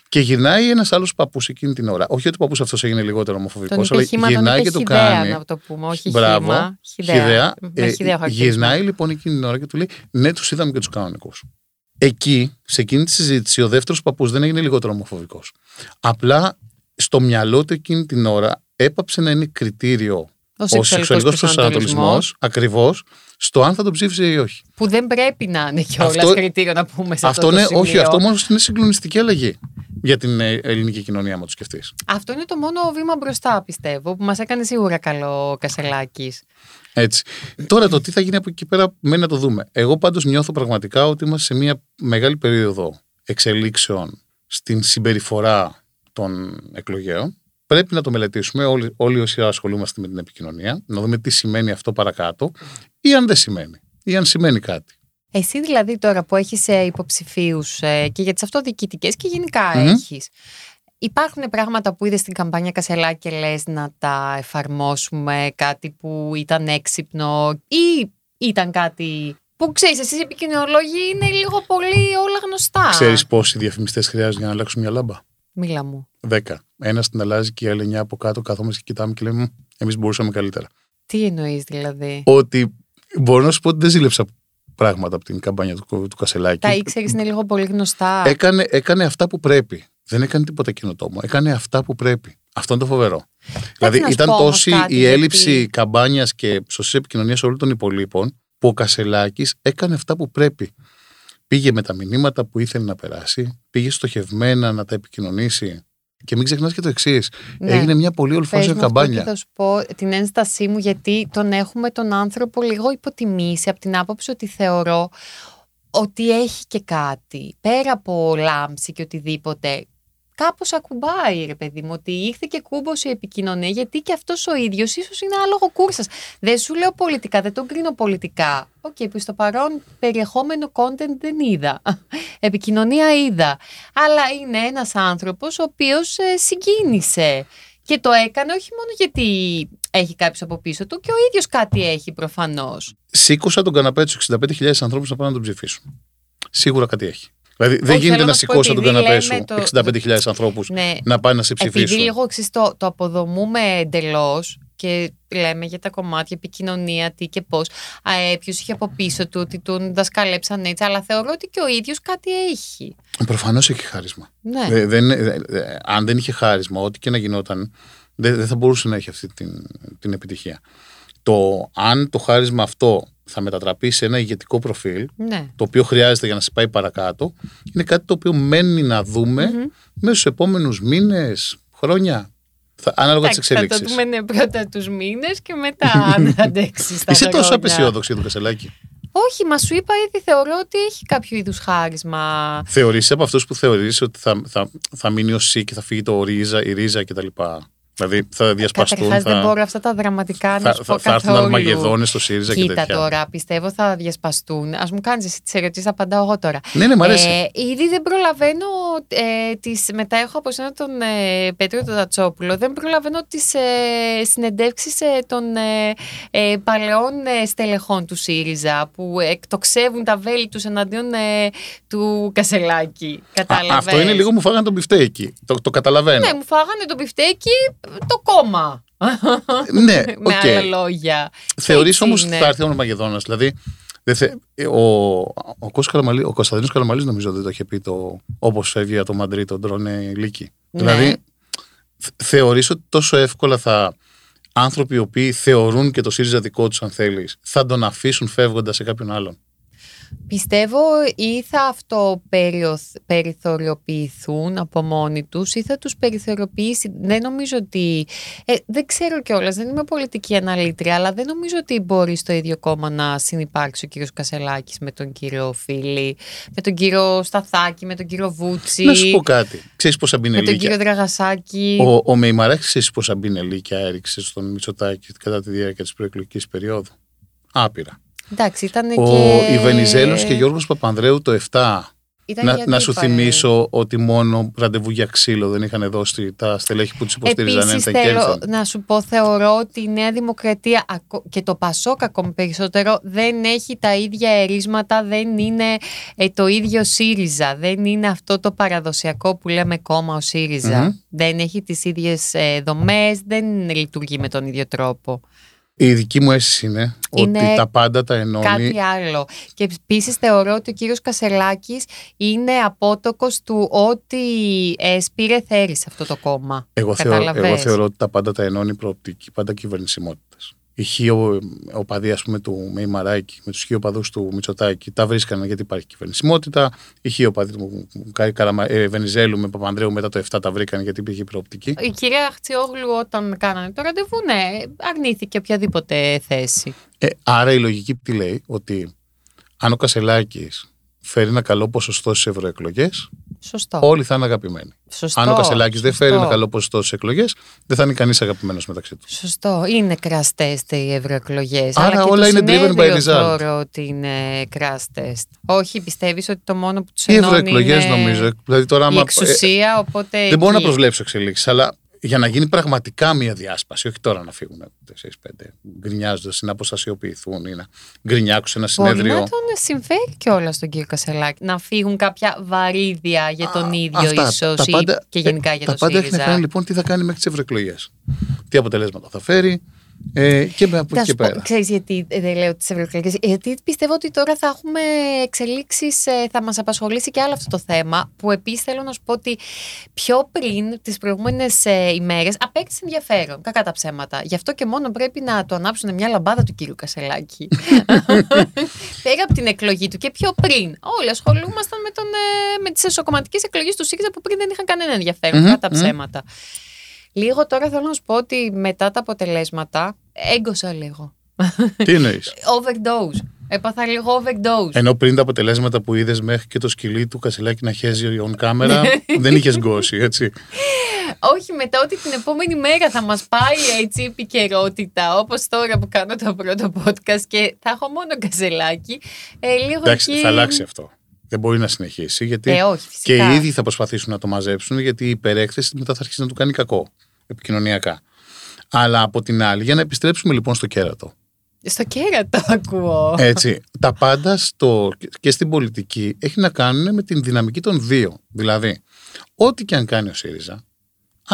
[SPEAKER 3] Και γυρνάει ένας άλλος παππούς εκείνη την ώρα. Όχι ότι ο παππούς αυτός έγινε λιγότερο ομοφοβικός,
[SPEAKER 2] Τον είπε
[SPEAKER 3] αλλά
[SPEAKER 2] χήμα, τον
[SPEAKER 3] γυρνάει
[SPEAKER 2] είπε
[SPEAKER 3] και το
[SPEAKER 2] χιδέα,
[SPEAKER 3] κάνει.
[SPEAKER 2] να το πούμε, όχι
[SPEAKER 3] Μπράβο.
[SPEAKER 2] χήμα.
[SPEAKER 3] Χιδέα.
[SPEAKER 2] Με
[SPEAKER 3] Ε,
[SPEAKER 2] χιδαίο χαρακτηρισμό.
[SPEAKER 3] γυρνάει λοιπόν εκείνη την ώρα και του λέει: Ναι, τους είδαμε και τους κανονικούς. Εκεί, σε εκείνη τη συζήτηση, ο δεύτερος παππούς δεν έγινε λιγότερο ομοφοβικός. Απλά στο μυαλό του εκείνη την ώρα έπαψε να είναι κριτήριο
[SPEAKER 2] Ο
[SPEAKER 3] ο
[SPEAKER 2] σεξουαλικός
[SPEAKER 3] σεξουαλικός προσανατολισμός
[SPEAKER 2] προσανατολισμός,
[SPEAKER 3] ακριβώς στο αν θα τον ψήφισε ή όχι.
[SPEAKER 2] Που δεν πρέπει να είναι κιόλα
[SPEAKER 3] Αυτό-
[SPEAKER 2] κριτήριο να πούμε σε
[SPEAKER 3] Αυτό
[SPEAKER 2] αυτό,
[SPEAKER 3] είναι,
[SPEAKER 2] το σημείο.
[SPEAKER 3] όχι, αυτό μόνο είναι συγκλονιστική αλλαγή για την ε, ελληνική κοινωνία, άμα το σκεφτείς.
[SPEAKER 2] Αυτό είναι το μόνο βήμα μπροστά, πιστεύω, που μας έκανε σίγουρα καλό ο Κασελάκης.
[SPEAKER 3] Έτσι. Τώρα το τι θα γίνει από εκεί πέρα, μένει να το δούμε. Εγώ πάντως νιώθω πραγματικά ότι είμαστε σε μια μεγάλη περίοδο εξελίξεων στην συμπεριφορά των εκλογέων. Πρέπει να το μελετήσουμε όλοι, όλοι όσοι ασχολούμαστε με την επικοινωνία, να δούμε τι σημαίνει αυτό παρακάτω ή αν δεν σημαίνει, ή αν σημαίνει κάτι.
[SPEAKER 2] Εσύ δηλαδή τώρα που έχεις ε, υποψηφίους ε, και για τις αυτοδιοικητικές και γενικά
[SPEAKER 3] Μμμ.
[SPEAKER 2] έχεις, υπάρχουν πράγματα που είδες στην καμπάνια Κασελάκη και λες να τα εφαρμόσουμε, κάτι που ήταν έξυπνο ή ήταν κάτι που ξέρεις εσείς οι επικοινωνιολόγοι είναι λίγο πολύ όλα γνωστά;
[SPEAKER 3] Ξέρεις πόσοι διαφημιστές χρειάζονται για να αλλάξουν μια λάμπα;
[SPEAKER 2] Μίλα μου.
[SPEAKER 3] Δέκα. Ένας την αλλάζει και η άλλη 9 από κάτω καθόμαστε και κοιτάμε και λέμε Εμείς μπορούσαμε καλύτερα.
[SPEAKER 2] Τι εννοείς δηλαδή;
[SPEAKER 3] Ότι μπορώ να σου πω ότι δεν ζήλεψα πράγματα από την καμπάνια του, του Κασελάκη.
[SPEAKER 2] Τα ήξερες είναι λίγο πολύ γνωστά.
[SPEAKER 3] έκανε, έκανε αυτά που πρέπει. Δεν έκανε τίποτα καινοτόμο. Έκανε αυτά που πρέπει. Αυτό είναι το φοβερό. δηλαδή
[SPEAKER 2] να σου
[SPEAKER 3] ήταν
[SPEAKER 2] πω όμως
[SPEAKER 3] τόση
[SPEAKER 2] κάτι,
[SPEAKER 3] η έλλειψη
[SPEAKER 2] γιατί-
[SPEAKER 3] καμπάνιας και σωστής επικοινωνίας όλων των υπολείπων που ο Κασελάκης έκανε αυτά που πρέπει. Πήγε με τα μηνύματα που ήθελε να περάσει, πήγε στοχευμένα να τα επικοινωνήσει. Και μην ξεχνάς και το εξής.
[SPEAKER 2] Ναι.
[SPEAKER 3] Έγινε μια πολύ
[SPEAKER 2] Πες
[SPEAKER 3] ολφάζια
[SPEAKER 2] μου αυτό
[SPEAKER 3] καμπάνια.
[SPEAKER 2] Και θα σου πω την ένστασή μου γιατί τον έχουμε τον άνθρωπο λίγο υποτιμήσει από την άποψη ότι θεωρώ ότι έχει και κάτι. Πέρα από λάμψη και οτιδήποτε. Κάπως ακουμπάει ρε παιδί μου ότι ήρθε και κούμπωσε η επικοινωνία γιατί και αυτός ο ίδιος ίσως είναι άλογο κούρσας. Δεν σου λέω πολιτικά, δεν τον κρίνω πολιτικά. Οκ, που στο παρόν περιεχόμενο content δεν είδα. *laughs* Επικοινωνία είδα. Αλλά είναι ένας άνθρωπος ο οποίος ε, συγκίνησε. Και το έκανε όχι μόνο γιατί έχει κάποιος από πίσω του και ο ίδιος κάτι έχει προφανώς.
[SPEAKER 3] Σήκωσα τον καναπέ τους 65.000 ανθρώπους να πάνε να τον ψηφίσουν. Σίγουρα κάτι έχει. Δηλαδή δεν
[SPEAKER 2] Όχι,
[SPEAKER 3] γίνεται
[SPEAKER 2] θέλω
[SPEAKER 3] να
[SPEAKER 2] να σου πω,
[SPEAKER 3] σηκώσει τον
[SPEAKER 2] επειδή
[SPEAKER 3] καναπέ
[SPEAKER 2] λέμε
[SPEAKER 3] σου
[SPEAKER 2] το-
[SPEAKER 3] 65.000 ανθρώπους
[SPEAKER 2] Ναι,
[SPEAKER 3] να πάνε να σε ψηφίσουν.
[SPEAKER 2] Επειδή λίγο εξής το, το αποδομούμε εντελώς και λέμε για τα κομμάτια επικοινωνία, τι και πώς, ποιος είχε από πίσω του, ότι τον δασκαλέψαν έτσι, αλλά θεωρώ ότι και ο ίδιος κάτι έχει.
[SPEAKER 3] Προφανώς έχει χάρισμα.
[SPEAKER 2] Ναι.
[SPEAKER 3] Ε, δεν, ε, ε, αν δεν είχε χάρισμα, ό,τι και να γινόταν, δεν, δεν θα μπορούσε να έχει αυτή την, την επιτυχία. Το αν το χάρισμα αυτό θα μετατραπεί σε ένα ηγετικό προφίλ,
[SPEAKER 2] ναι.
[SPEAKER 3] το οποίο χρειάζεται για να σε πάει παρακάτω, είναι κάτι το οποίο μένει να δούμε
[SPEAKER 2] Μμμ.
[SPEAKER 3] μέσα στους επόμενους μήνες, χρόνια. Θα, ανάλογα τις
[SPEAKER 2] Εντάξει, θα το
[SPEAKER 3] εξελίξεις.
[SPEAKER 2] δούμε ναι, πρώτα τους μήνες και μετά *laughs* αν θα αντέξει. στα
[SPEAKER 3] Είσαι τόσο
[SPEAKER 2] χρόνια.
[SPEAKER 3] απεσιόδοξη για τον Κασελάκη.
[SPEAKER 2] Όχι, μα σου είπα ήδη θεωρώ ότι έχει κάποιο είδους χάρισμα.
[SPEAKER 3] Θεωρείς από αυτούς που θεωρείς ότι θα, θα, θα μείνει ο ΣΥ και θα φύγει το ρίζα, η ρίζα κτλ. Δηλαδή θα διασπαστούν.
[SPEAKER 2] Καταρχάς δεν
[SPEAKER 3] Θα,
[SPEAKER 2] μπορώ αυτά τα δραματικά να
[SPEAKER 3] θα,
[SPEAKER 2] σου πω
[SPEAKER 3] θα, θα έρθουν
[SPEAKER 2] καθόλου.
[SPEAKER 3] αρμαγεδόνες στο ΣΥΡΙΖΑ και
[SPEAKER 2] Κοίτα
[SPEAKER 3] τέτοια.
[SPEAKER 2] τώρα, πιστεύω θα διασπαστούν. Α μου κάνεις εσύ τις ερωτήσεις, θα απαντάω εγώ τώρα.
[SPEAKER 3] Ναι, ναι, μ' αρέσει.
[SPEAKER 2] Ε, ήδη δεν προλαβαίνω ε, τις, μετά έχω από σένα τον ε, Πέτρο τον Τατσόπουλο, δεν προλαβαίνω τις ε, συνεντεύξεις ε, των ε, ε, παλαιών ε, στελεχών του ΣΥΡΙΖΑ που εκτοξεύουν τα βέλη τους εναντίον ε, του Κασελάκη.
[SPEAKER 3] Α,
[SPEAKER 2] Κατάλαβες;
[SPEAKER 3] αυτό είναι λίγο μου φάγανε το μπιφτέκι. Το, το καταλαβαίνω.
[SPEAKER 2] Ναι, μου φάγανε το μπιφτέκι το κόμμα.
[SPEAKER 3] ναι, *laughs*
[SPEAKER 2] Με
[SPEAKER 3] οκ.
[SPEAKER 2] άλλα λόγια.
[SPEAKER 3] Θεωρείς
[SPEAKER 2] Έτσι
[SPEAKER 3] όμως
[SPEAKER 2] είναι.
[SPEAKER 3] ότι θα έρθει ο Αρμαγεδόνας. Δηλαδή, δεν θε, ο, ο, Κώστας Καραμαλή, ο Κωνσταντίνος Καραμαλής νομίζω δεν το είχε πει το, όπως φεύγει από το μαντρί τον τρώνε λύκοι.
[SPEAKER 2] Ναι.
[SPEAKER 3] Δηλαδή, θε- θεωρείς ότι τόσο εύκολα θα άνθρωποι οι οποίοι θεωρούν και το ΣΥΡΙΖΑ δικό τους αν θέλεις θα τον αφήσουν φεύγοντας σε κάποιον άλλον;
[SPEAKER 2] Πιστεύω ή θα αυτοπεριθωριοποιηθούν από μόνοι τους ή θα τους περιθωριοποιήσει. Δεν νομίζω ότι... Ε, δεν ξέρω κιόλας, δεν είμαι πολιτική αναλύτρια, αλλά δεν νομίζω ότι μπορεί στο ίδιο κόμμα να συνεπάρξει ο κύριος Κασελάκης με τον κύριο Φίλη, με τον κύριο Σταθάκη, με τον κύριο Βούτσι.
[SPEAKER 3] Να σου πω κάτι. Ξέρεις πόσα
[SPEAKER 2] Με τον κύριο Δραγασάκη.
[SPEAKER 3] Ο, ο Μεϊμαράκης ξέρεις πόσα μπινελίκια έριξε στον Μητσοτάκη κατά τη διάρκεια της προεκλογικής περίοδου; Άπειρα.
[SPEAKER 2] Εντάξει, ήταν
[SPEAKER 3] Ο,
[SPEAKER 2] και...
[SPEAKER 3] Η Βενιζέλος και Γιώργος Παπανδρέου το 7
[SPEAKER 2] Ήταν
[SPEAKER 3] να,
[SPEAKER 2] γιατί
[SPEAKER 3] να σου
[SPEAKER 2] είπα, ε,
[SPEAKER 3] θυμίσω ότι μόνο ραντεβού για ξύλο δεν είχαν δώσει τα στελέχη που τους υποστήριζαν
[SPEAKER 2] Επίσης
[SPEAKER 3] έντα και
[SPEAKER 2] θέλω
[SPEAKER 3] ένθεν.
[SPEAKER 2] να σου πω, θεωρώ ότι η Νέα Δημοκρατία ακο- και το Πασόκ ακόμη περισσότερο δεν έχει τα ίδια ερίσματα, δεν είναι ε, το ίδιο ΣΥΡΙΖΑ, δεν είναι αυτό το παραδοσιακό που λέμε κόμμα ο ΣΥΡΙΖΑ.
[SPEAKER 3] Μμμ.
[SPEAKER 2] Δεν έχει τις ίδιες ε, δομές, δεν λειτουργεί με τον ίδιο τρόπο.
[SPEAKER 3] Η δική μου αίσθηση είναι,
[SPEAKER 2] Είναι
[SPEAKER 3] ότι τα πάντα τα ενώνει.
[SPEAKER 2] Κάτι άλλο. Και επίσης θεωρώ ότι ο κύριος Κασελάκης είναι απότοκος του ότι ε, σπήρε θέρη σε αυτό το κόμμα.
[SPEAKER 3] Εγώ, θεωρώ,
[SPEAKER 2] Κατάλαβες;
[SPEAKER 3] εγώ θεωρώ ότι τα πάντα τα ενώνει η προοπτική πάντα κυβερνησιμότητα. Οι χείο οπαδοί ας πούμε, του Μεϊμαράκη με τους χείο οπαδού του Μητσοτάκη τα βρίσκανε γιατί υπάρχει κυβερνησιμότητα. Οι χείο οπαδοί του Κα- Καραμα- ε, Βενιζέλου με Παπανδρέου μετά το 7 τα βρήκαν γιατί υπήρχε προοπτική.
[SPEAKER 2] Η κυρία Χτσιόγλου όταν κάνανε το ραντεβού, ναι, αρνήθηκε οποιαδήποτε θέση.
[SPEAKER 3] Ε, άρα η λογική τι λέει, ότι αν ο Κασελάκη φέρει ένα καλό ποσοστό στι ευρωεκλογέ,
[SPEAKER 2] Σωστό.
[SPEAKER 3] όλοι θα είναι αγαπημένοι.
[SPEAKER 2] Σωστό.
[SPEAKER 3] Αν ο Κασελάκης δεν
[SPEAKER 2] Σωστό.
[SPEAKER 3] φέρει ένα καλό ποσοστό στις εκλογές, δεν θα είναι κανείς αγαπημένος μεταξύ τους.
[SPEAKER 2] Σωστό. Είναι crash test οι ευρωεκλογές.
[SPEAKER 3] Άρα
[SPEAKER 2] Αλλά και
[SPEAKER 3] όλα
[SPEAKER 2] το
[SPEAKER 3] είναι driven by
[SPEAKER 2] συνέδριο
[SPEAKER 3] result.
[SPEAKER 2] θεωρώ ότι είναι crash test. Όχι, πιστεύεις ότι το μόνο που του
[SPEAKER 3] Οι
[SPEAKER 2] ενώνει
[SPEAKER 3] ευρωεκλογές
[SPEAKER 2] είναι
[SPEAKER 3] νομίζω. Δηλαδή τώρα,
[SPEAKER 2] η
[SPEAKER 3] άμα,
[SPEAKER 2] εξουσία, οπότε
[SPEAKER 3] δεν μπορώ να
[SPEAKER 2] εκεί.
[SPEAKER 3] προσβλέψω εξελίξεις, αλλά για να γίνει πραγματικά μια διάσπαση, όχι τώρα να φύγουν 4-5 γκρινιάζοντας ή να αποστασιοποιηθούν ή να γκρινιάξουν σε ένα
[SPEAKER 2] Μπορεί
[SPEAKER 3] συνέδριο.
[SPEAKER 2] να τον συμφέρει κιόλας τον κύριο Κασελάκη να φύγουν κάποια βαρύδια για τον
[SPEAKER 3] Α,
[SPEAKER 2] ίδιο
[SPEAKER 3] αυτά,
[SPEAKER 2] ίσως
[SPEAKER 3] τα πάντα-
[SPEAKER 2] και γενικά
[SPEAKER 3] ε,
[SPEAKER 2] για
[SPEAKER 3] τα
[SPEAKER 2] το
[SPEAKER 3] πάντα έχει να
[SPEAKER 2] ΣΥΡΙΖΑ.
[SPEAKER 3] κάνει λοιπόν τι θα κάνει μέχρι τις ευρωεκλογές. Τι αποτελέσματα θα φέρει ε, και με από
[SPEAKER 2] Θα
[SPEAKER 3] εκεί
[SPEAKER 2] σου
[SPEAKER 3] και
[SPEAKER 2] πω,
[SPEAKER 3] πέρα.
[SPEAKER 2] ξέρεις γιατί δεν λέω τις ευρωεκλογές. Γιατί πιστεύω ότι τώρα θα έχουμε εξελίξεις, ε, θα μας απασχολήσει και άλλο αυτό το θέμα, που επίσης θέλω να σου πω ότι πιο πριν τις προηγούμενες ε, ημέρες απέκτησε ενδιαφέρον, κακά τα ψέματα. Γι' αυτό και μόνο πρέπει να το ανάψουν μια λαμπάδα του κύριου Κασελάκη. *laughs* Πέρα από την εκλογή του και πιο πριν. Όλοι ασχολούμασταν με, τον, ε, με τις εσωκομματικές εκλογές του ΣΥΡΙΖΑ που πριν δεν είχαν κανένα ενδιαφέρον,
[SPEAKER 3] Μμμ,
[SPEAKER 2] κακά τα
[SPEAKER 3] μμμ.
[SPEAKER 2] ψέματα. Λίγο τώρα θέλω να σου πω ότι μετά τα αποτελέσματα έγκωσα λίγο.
[SPEAKER 3] Τι εννοείς; *laughs*
[SPEAKER 2] Overdose. Έπαθα λίγο overdose.
[SPEAKER 3] Ενώ πριν τα αποτελέσματα που είδες μέχρι και το σκυλί του Κασελάκη να χέζει on camera, δεν είχες γκώσει, έτσι.
[SPEAKER 2] Όχι, μετά ότι την επόμενη μέρα θα μας πάει έτσι η επικαιρότητα, όπως τώρα που κάνω το πρώτο podcast και θα έχω μόνο καζελάκι. Ε, λίγο
[SPEAKER 3] Εντάξει,
[SPEAKER 2] εκεί...
[SPEAKER 3] θα αλλάξει αυτό. Δεν μπορεί να συνεχίσει. Γιατί
[SPEAKER 2] Ε, όχι,
[SPEAKER 3] και
[SPEAKER 2] φυσικά.
[SPEAKER 3] οι ίδιοι θα προσπαθήσουν να το μαζέψουν, γιατί η υπερέκθεση μετά θα αρχίσει να του κάνει κακό επικοινωνιακά. Αλλά από την άλλη, για να επιστρέψουμε λοιπόν στο κέρατο.
[SPEAKER 2] Στο κέρατο *laughs* ακούω.
[SPEAKER 3] Έτσι, τα πάντα στο, και στην πολιτική έχει να κάνουν με την δυναμική των δύο. Δηλαδή, ό,τι και αν κάνει ο ΣΥΡΙΖΑ,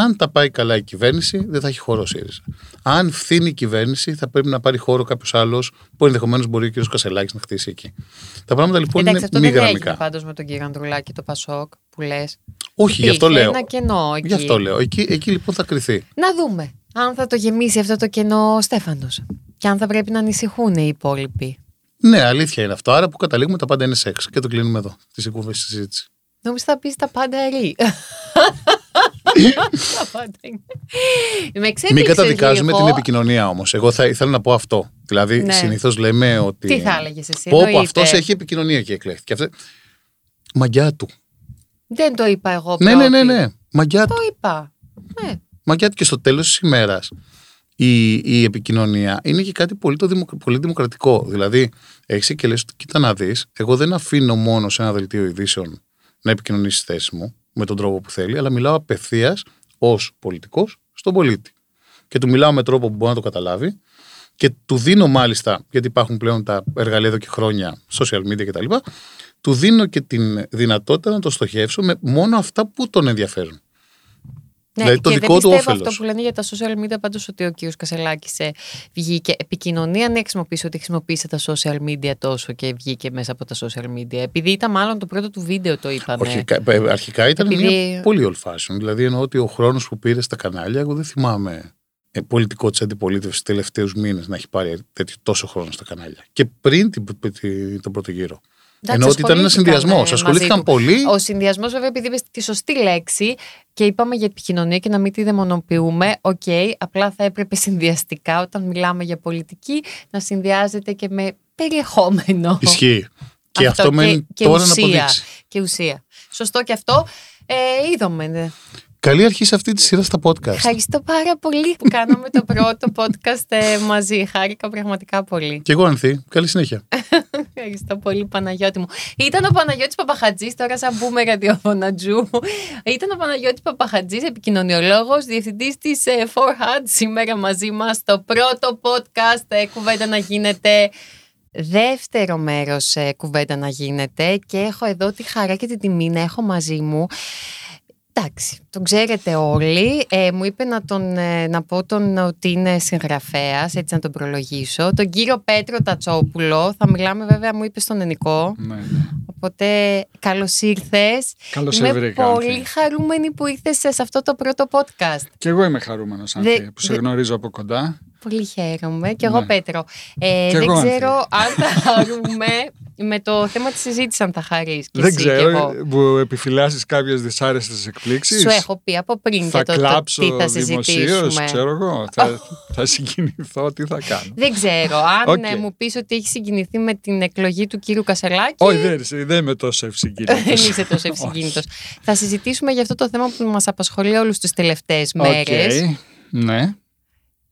[SPEAKER 3] αν τα πάει καλά η κυβέρνηση, δεν θα έχει χώρο ο ΣΥΡΙΖΑ. Αν φθήνει η κυβέρνηση, θα πρέπει να πάρει χώρο κάποιος άλλος που ενδεχομένως μπορεί ο κ. Κασελάκης να χτίσει εκεί. Τα πράγματα λοιπόν
[SPEAKER 2] Εντάξει, αυτό
[SPEAKER 3] είναι μη
[SPEAKER 2] δεν έγινε
[SPEAKER 3] γραμμικά.
[SPEAKER 2] πάντως με τον κύριο Ανδρουλάκη το Πασόκ που λες.
[SPEAKER 3] Όχι, γι' αυτό
[SPEAKER 2] Υπήρχε
[SPEAKER 3] λέω.
[SPEAKER 2] ένα κενό εκεί.
[SPEAKER 3] Γι' αυτό λέω. Εκεί, εκεί λοιπόν θα κρυθεί.
[SPEAKER 2] Να δούμε αν θα το γεμίσει αυτό το κενό ο Στέφανος. Και αν θα πρέπει να ανησυχούν οι υπόλοιποι.
[SPEAKER 3] Ναι, αλήθεια είναι αυτό. Άρα που καταλήγουμε τα πάντα είναι σεξ. Και το κλείνουμε εδώ. Τη συγκούβε στη συζήτηση.
[SPEAKER 2] Νόμιζα θα πεις τα πάντα ρί. Τα πάντα είναι. Με
[SPEAKER 3] Μην
[SPEAKER 2] εξέπληξες
[SPEAKER 3] καταδικάζουμε
[SPEAKER 2] λίγο.
[SPEAKER 3] την επικοινωνία όμως. Εγώ θα ήθελα να πω αυτό. Δηλαδή,
[SPEAKER 2] Ναι.
[SPEAKER 3] συνήθως λέμε ότι.
[SPEAKER 2] Τι θα έλεγες εσύ.
[SPEAKER 3] Πω, πω
[SPEAKER 2] εννοείται.
[SPEAKER 3] αυτός έχει επικοινωνία και εκλέχθηκε. Αυτή... Μαγκιά του.
[SPEAKER 2] Δεν το είπα εγώ
[SPEAKER 3] Ναι, ναι, ναι,
[SPEAKER 2] πρώτη.
[SPEAKER 3] ναι. Μαγκιά
[SPEAKER 2] Το
[SPEAKER 3] του.
[SPEAKER 2] είπα. Ναι.
[SPEAKER 3] Μαγκιά του. Και στο τέλος της ημέρας η, η επικοινωνία είναι και κάτι πολύ, το δημοκ- πολύ δημοκρατικό. Δηλαδή, έχεις και λες, κοίτα να δεις, εγώ δεν αφήνω μόνο σε ένα δελτίο ειδήσεων να επικοινωνήσει τη θέση μου με τον τρόπο που θέλει, αλλά μιλάω απευθείας ως πολιτικός στον πολίτη. Και του μιλάω με τρόπο που μπορεί να το καταλάβει και του δίνω μάλιστα, γιατί υπάρχουν πλέον τα εργαλεία εδώ και χρόνια, social media κτλ., του δίνω και την δυνατότητα να το στοχεύσω με μόνο αυτά που τον ενδιαφέρουν.
[SPEAKER 2] Ναι,
[SPEAKER 3] Δηλαδή, το
[SPEAKER 2] και
[SPEAKER 3] δικό
[SPEAKER 2] δεν
[SPEAKER 3] του
[SPEAKER 2] πιστεύω
[SPEAKER 3] όφελος.
[SPEAKER 2] αυτό που λένε για τα social media πάντως ότι ο κύριος Κασελάκης ε, βγήκε επικοινωνία ναι χρησιμοποίησε ότι χρησιμοποίησε τα social media τόσο και βγήκε μέσα από τα social media επειδή ήταν μάλλον το πρώτο του βίντεο το είπανε
[SPEAKER 3] Όχι, κα- ε, αρχικά ήταν
[SPEAKER 2] Επειδή-
[SPEAKER 3] μια πολύ old fashion. Δηλαδή εννοώ ότι ο χρόνος που πήρε στα κανάλια, εγώ δεν θυμάμαι ε, πολιτικό της αντιπολίτευσης τελευταίους μήνες να έχει πάρει τέτοιο τόσο χρόνο στα κανάλια. Και πριν την, την- τον πρώτο γύρο. Ενώ ότι ήταν ένα συνδυασμός. Ασχολήθηκαν πολύ.
[SPEAKER 2] Ο συνδυασμός, βέβαια, επειδή είπε τη σωστή λέξη και είπαμε για επικοινωνία και να μην τη δαιμονοποιούμε, OK, okay, απλά θα έπρεπε συνδυαστικά όταν μιλάμε για πολιτική να συνδυάζεται και με περιεχόμενο.
[SPEAKER 3] Ισχύει. Και αυτό, αυτό μένει τώρα ουσία, να αποδείξει.
[SPEAKER 2] Και ουσία. Σωστό και αυτό. Ε, είδαμε. Ναι.
[SPEAKER 3] Καλή αρχή σε αυτή τη σειρά στα podcast.
[SPEAKER 2] Ευχαριστώ πάρα πολύ που κάναμε το πρώτο podcast ε, μαζί. Χάρηκα πραγματικά πολύ.
[SPEAKER 3] Και εγώ, Ανθή. Καλή συνέχεια.
[SPEAKER 2] Ευχαριστώ πολύ, Παναγιώτη μου. Ήταν ο Παναγιώτης Παπαχατζής, τώρα σαν μπούμε ραδιόφωνα Τζου. Ήταν ο Παναγιώτης Παπαχατζής, επικοινωνιολόγος, διευθυντής της ε, Four σήμερα μαζί μας στο πρώτο podcast ε, κουβέντα να γίνεται δεύτερο μέρος ε, κουβέντα να γίνεται και έχω εδώ τη χαρά και την τιμή να έχω μαζί μου Εντάξει, τον ξέρετε όλοι. Ε, μου είπε να, τον, ε, να πω τον ότι είναι συγγραφέας, έτσι να τον προλογίσω. Τον κύριο Πέτρο Τατσόπουλο. Θα μιλάμε βέβαια, μου είπε στον Ενικό. Ναι, ναι. Οπότε καλώς ήρθες.
[SPEAKER 4] Καλώς ήρθε.
[SPEAKER 2] Είμαι πολύ χαρούμενη που ήρθες σε αυτό το πρώτο podcast.
[SPEAKER 4] Και εγώ είμαι χαρούμενος, Ανθή, που σε γνωρίζω από κοντά.
[SPEAKER 2] Πολύ χαίρομαι. Και εγώ, ναι. Πέτρο. Ε, δεν ξέρω αν θα *laughs* χαρούμε με το θέμα της συζήτησης, αν θα χαρείς.
[SPEAKER 4] Δεν ξέρω. Που επιφυλάσσεις κάποιες δυσάρεστες εκπλήξεις;
[SPEAKER 2] Σου έχω πει από πριν θα και το, κλάψω τι θα συζητήσουμε.
[SPEAKER 4] ξέρω εγώ. *laughs* θα, θα συγκινηθώ, τι θα κάνω.
[SPEAKER 2] Δεν ξέρω. Αν okay. μου πεις ότι έχεις συγκινηθεί με την εκλογή του κύριου Κασελάκη.
[SPEAKER 4] Όχι, δεν, δεν είμαι τόσο ευσυγκίνητο. *laughs*
[SPEAKER 2] δεν είσαι τόσο ευσυγκίνητο. θα συζητήσουμε για αυτό το θέμα που μας απασχολεί όλους τις τελευταίες μέρες.
[SPEAKER 4] Ναι.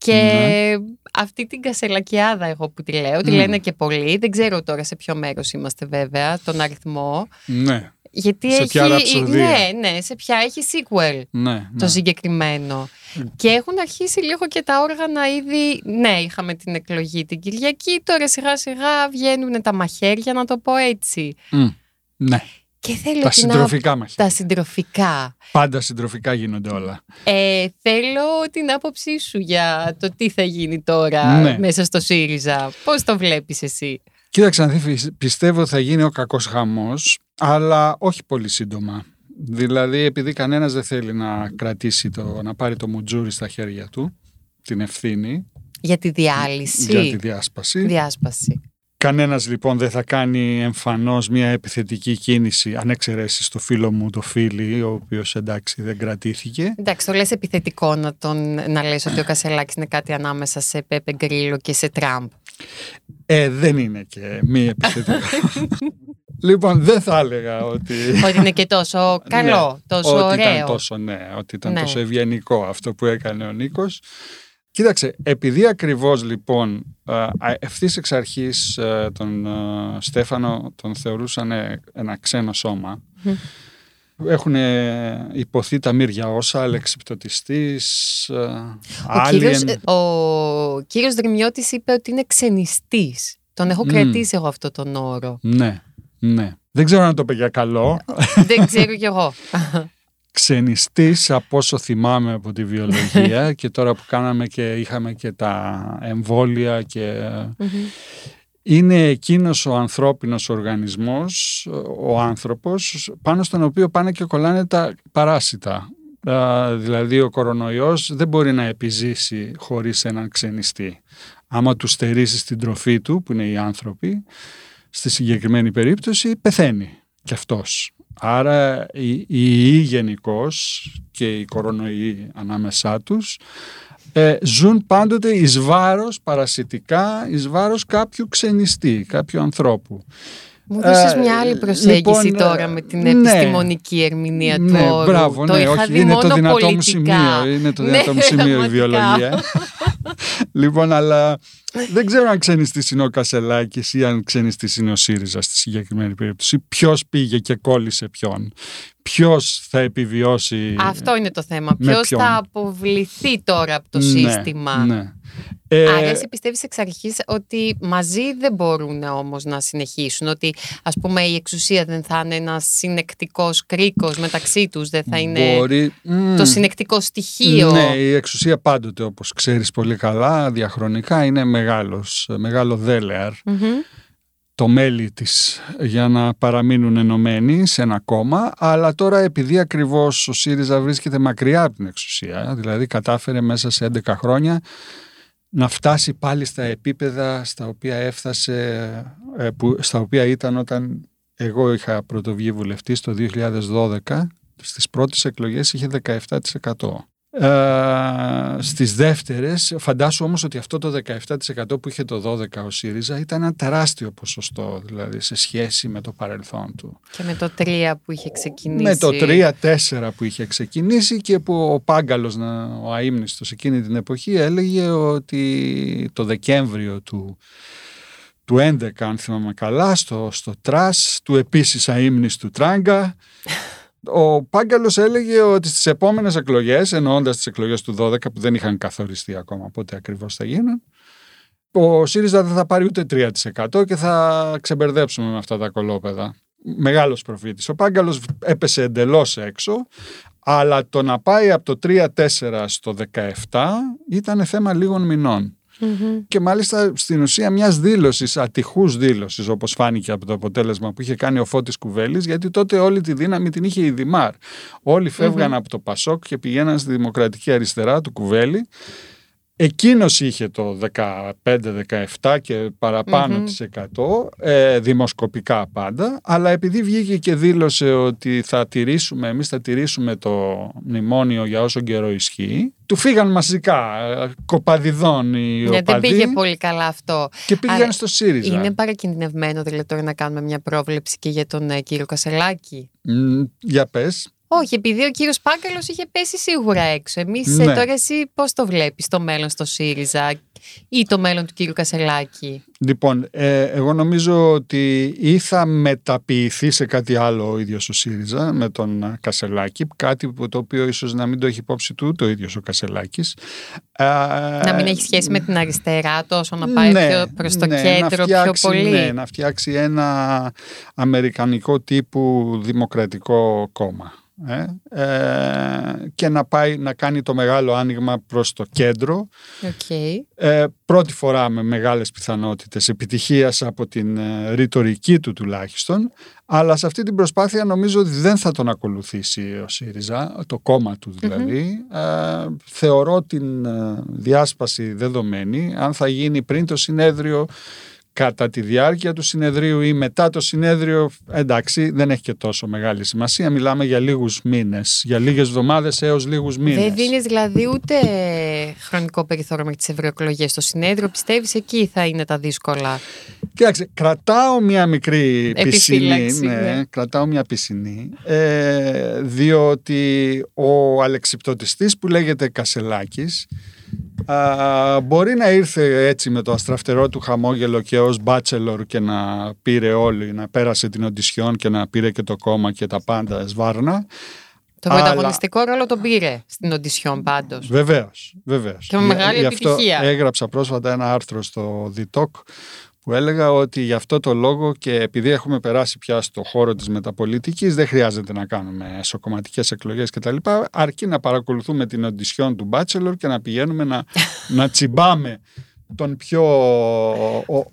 [SPEAKER 2] Και ναι. αυτή την κασελακιάδα εγώ που τη λέω, τη λένε και πολλοί, δεν ξέρω τώρα σε ποιο μέρος είμαστε βέβαια, τον αριθμό.
[SPEAKER 4] Ναι.
[SPEAKER 2] Γιατί
[SPEAKER 4] σε
[SPEAKER 2] έχει,
[SPEAKER 4] ποια
[SPEAKER 2] ναι, ναι, σε ποια έχει sequel
[SPEAKER 4] ναι,
[SPEAKER 2] το ναι. συγκεκριμένο. Και έχουν αρχίσει λίγο και τα όργανα ήδη, ναι, είχαμε την εκλογή την Κυριακή, τώρα σιγά σιγά βγαίνουν τα μαχαίρια να το πω έτσι.
[SPEAKER 4] ναι.
[SPEAKER 2] Και θέλω
[SPEAKER 4] τα συντροφικά
[SPEAKER 2] μας. Τα συντροφικά.
[SPEAKER 4] Πάντα συντροφικά γίνονται όλα.
[SPEAKER 2] Ε, θέλω την άποψή σου για το τι θα γίνει τώρα ναι. μέσα στο ΣΥΡΙΖΑ. Πώς το βλέπεις εσύ;
[SPEAKER 4] Κοίταξε, Ανθή, πιστεύω θα γίνει ο κακός χαμός, αλλά όχι πολύ σύντομα. Δηλαδή, επειδή κανένας δεν θέλει να κρατήσει το, να πάρει το μουτζούρι στα χέρια του, την ευθύνη.
[SPEAKER 2] Για τη διάλυση.
[SPEAKER 4] Για τη διάσπαση.
[SPEAKER 2] Διάσπαση.
[SPEAKER 4] Κανένας λοιπόν δεν θα κάνει εμφανώς μια επιθετική κίνηση αν εξαιρέσεις το φίλο μου το φίλι ο οποίος εντάξει δεν κρατήθηκε.
[SPEAKER 2] Εντάξει το λες επιθετικό να, τον, να λες ότι ο Κασελάκης είναι κάτι ανάμεσα σε Πέπε Γκρίλο και σε Τραμπ.
[SPEAKER 4] Ε, δεν είναι και μη επιθετικό. *laughs* λοιπόν, δεν θα έλεγα ότι.
[SPEAKER 2] Ότι είναι και τόσο *laughs* καλό, ναι, τόσο
[SPEAKER 4] ότι
[SPEAKER 2] ωραίο.
[SPEAKER 4] Ήταν τόσο, ναι, ότι ήταν ναι. τόσο ευγενικό αυτό που έκανε ο Νίκος. Κοίταξε, επειδή ακριβώς λοιπόν ευθύς εξ αρχής τον Στέφανο τον θεωρούσαν ένα ξένο σώμα, έχουν υποθεί τα μύρια όσα, αλεξιπτωτιστής,
[SPEAKER 2] ο κύριος, ο κύριος Δρυμιώτης είπε ότι είναι ξενιστής. Τον έχω κρατήσει εγώ αυτό τον όρο.
[SPEAKER 4] Ναι, ναι. Δεν ξέρω αν το είπε για καλό.
[SPEAKER 2] Δεν ξέρω κι εγώ *laughs*
[SPEAKER 4] ξενιστής από όσο θυμάμαι από τη βιολογία *laughs* και τώρα που κάναμε και είχαμε και τα εμβόλια και είναι εκείνος ο ανθρώπινος οργανισμός, ο άνθρωπος, πάνω στον οποίο πάνε και κολλάνε τα παράσιτα. Δηλαδή ο κορονοϊός δεν μπορεί να επιζήσει χωρίς έναν ξενιστή. Άμα του στερήσεις την τροφή του, που είναι οι άνθρωποι, στη συγκεκριμένη περίπτωση πεθαίνει κι αυτός. Άρα οι ιοί γενικώς και οι κορονοϊοί ανάμεσά τους ε, ζουν πάντοτε εις βάρος παρασιτικά, εις βάρος κάποιου ξενιστή, κάποιου ανθρώπου.
[SPEAKER 2] Μου δώσεις ε, μια άλλη προσέγγιση λοιπόν, τώρα με την ναι, επιστημονική ερμηνεία
[SPEAKER 4] ναι,
[SPEAKER 2] του όρου.
[SPEAKER 4] Μπράβο,
[SPEAKER 2] το
[SPEAKER 4] ναι,
[SPEAKER 2] είχα
[SPEAKER 4] όχι,
[SPEAKER 2] δει
[SPEAKER 4] είναι
[SPEAKER 2] μόνο
[SPEAKER 4] το δυνατό
[SPEAKER 2] πολιτικά.
[SPEAKER 4] μου σημείο. Είναι το δυνατό μου *laughs* σημείο η βιολογία. Λοιπόν, αλλά δεν ξέρω αν ξενιστή είναι ο Κασελάκης ή αν ξενιστή είναι ο ΣΥΡΙΖΑ στη συγκεκριμένη περίπτωση. Ποιος πήγε και κόλλησε ποιον; Ποιος θα επιβιώσει.
[SPEAKER 2] Αυτό είναι το θέμα. Ποιος θα αποβληθεί τώρα από το
[SPEAKER 4] ναι,
[SPEAKER 2] σύστημα;
[SPEAKER 4] Ναι.
[SPEAKER 2] Ε, Άρα εσύ πιστεύεις εξ αρχής ότι μαζί δεν μπορούν όμως να συνεχίσουν, ότι ας πούμε η εξουσία δεν θα είναι ένας συνεκτικός κρίκος μεταξύ τους, δεν θα είναι
[SPEAKER 4] Μπορεί...
[SPEAKER 2] το συνεκτικό στοιχείο;
[SPEAKER 4] Ναι, η εξουσία πάντοτε όπως ξέρεις πολύ καλά, διαχρονικά είναι μεγάλος, μεγάλο δέλεαρ. το μέλη της για να παραμείνουν ενωμένοι σε ένα κόμμα αλλά τώρα επειδή ακριβώς ο ΣΥΡΙΖΑ βρίσκεται μακριά από την εξουσία δηλαδή κατάφερε μέσα σε 11 χρόνια να φτάσει πάλι στα επίπεδα στα οποία έφτασε, ε, που, στα οποία ήταν όταν εγώ είχα πρωτοβγεί βουλευτής το 2012, στις πρώτες εκλογές είχε 17%. Ε, στις δεύτερες φαντάσου όμως ότι αυτό το 17% που είχε το 12 ο ΣΥΡΙΖΑ ήταν ένα τεράστιο ποσοστό δηλαδή σε σχέση με το παρελθόν του.
[SPEAKER 2] Και με το 3 που είχε ξεκινήσει.
[SPEAKER 4] Με το 3-4 που είχε ξεκινήσει και που ο Πάγκαλος, ο αείμνηστος εκείνη την εποχή έλεγε ότι το Δεκέμβριο του του 11 αν θυμάμαι καλά στο, στο trash του επίσης αείμνηστου Τράγκα ο Πάγκαλο έλεγε ότι στις επόμενες εκλογές, εννοώντας τις εκλογές του 12 που δεν είχαν καθοριστεί ακόμα πότε ακριβώς θα γίνουν, ο ΣΥΡΙΖΑ δεν θα πάρει ούτε 3% και θα ξεμπερδέψουμε με αυτά τα κολόπεδα. Μεγάλος προφήτης. Ο Πάγκαλο έπεσε εντελώς έξω, αλλά το να πάει από το 3-4 στο 17 ήταν θέμα λίγων μηνών. Και μάλιστα στην ουσία μιας δήλωσης, ατυχούς δήλωσης, όπως φάνηκε από το αποτέλεσμα που είχε κάνει ο Φώτης Κουβέλης, γιατί τότε όλη τη δύναμη την είχε η Δημάρ. Όλοι από το Πασόκ και πηγαίναν στη Δημοκρατική Αριστερά του Κουβέλη Εκείνος είχε το 15-17 και παραπάνω της 100, ε, δημοσκοπικά πάντα, αλλά επειδή βγήκε και δήλωσε ότι θα τηρήσουμε, εμείς θα τηρήσουμε το μνημόνιο για όσο καιρό ισχύει, του φύγαν μαζικά, ε, κοπαδιδών οι
[SPEAKER 2] Γιατί δεν πήγε πολύ καλά αυτό.
[SPEAKER 4] Και πήγαν στο ΣΥΡΙΖΑ.
[SPEAKER 2] Είναι παρακινδυνευμένο δηλαδή τώρα να κάνουμε μια πρόβλεψη και για τον ε, κύριο Κασελάκη;
[SPEAKER 4] για πες.
[SPEAKER 2] Όχι, επειδή ο κύριος Πάγκαλος είχε πέσει σίγουρα έξω. Εμείς ε, ναι. τώρα εσύ πώς το βλέπεις το μέλλον στο ΣΥΡΙΖΑ ή το μέλλον του κύριου Κασελάκη;
[SPEAKER 4] Λοιπόν, ε, εγώ νομίζω ότι ή θα μεταποιηθεί σε κάτι άλλο ο ίδιος ο ΣΥΡΙΖΑ με τον Κασελάκη, κάτι που το οποίο ίσως να μην το έχει υπόψη του το ίδιος ο Κασελάκης.
[SPEAKER 2] Να μην έχει σχέση με την αριστερά τόσο να πάει ναι, πιο προς το ναι, κέντρο φτιάξει, πιο πολύ.
[SPEAKER 4] Ναι, να φτιάξει ένα αμερικανικό τύπου δημοκρατικό κόμμα. Ε, ε, και να πάει να κάνει το μεγάλο άνοιγμα προς το κέντρο.
[SPEAKER 2] Okay.
[SPEAKER 4] ε, πρώτη φορά με μεγάλες πιθανότητες επιτυχίας από την ε, ρητορική του τουλάχιστον. Αλλά σε αυτή την προσπάθεια νομίζω ότι δεν θα τον ακολουθήσει ο ΣΥΡΙΖΑ το κόμμα του δηλαδη ε, θεωρώ την διάσπαση δεδομένη. Αν θα γίνει πριν το συνέδριο κατά τη διάρκεια του συνεδρίου ή μετά το συνέδριο, εντάξει, δεν έχει και τόσο μεγάλη σημασία. Μιλάμε για λίγους μήνες, για λίγες εβδομάδες έως λίγους μήνες.
[SPEAKER 2] Δεν δίνεις δηλαδή ούτε χρονικό περιθώριο με τις ευρωεκλογές. Το συνέδριο πιστεύεις εκεί θα είναι τα δύσκολα;
[SPEAKER 4] Κοίταξε, κρατάω μια μικρή πισινή. Ναι, ναι, κρατάω μια πισινή. Ε, διότι ο αλεξιπτωτιστής που λέγεται Κασελάκης Α, μπορεί να ήρθε έτσι με το αστραφτερό του χαμόγελο και ως μπάτσελορ και να πήρε όλοι, να πέρασε την οντισιόν και να πήρε και το κόμμα και τα πάντα σβάρνα.
[SPEAKER 2] Το αλλά... πρωταγωνιστικό ρόλο τον πήρε στην οντισιόν πάντως.
[SPEAKER 4] Βεβαίως, βεβαίως.
[SPEAKER 2] Και με μεγάλη επιτυχία.
[SPEAKER 4] έγραψα πρόσφατα ένα άρθρο στο The που έλεγα ότι γι' αυτό το λόγο και επειδή έχουμε περάσει πια στο χώρο της μεταπολιτικής δεν χρειάζεται να κάνουμε εσωκομματικές εκλογές κτλ. Αρκεί να παρακολουθούμε την οντισιόν του Bachelor και να πηγαίνουμε να, να τσιμπάμε τον πιο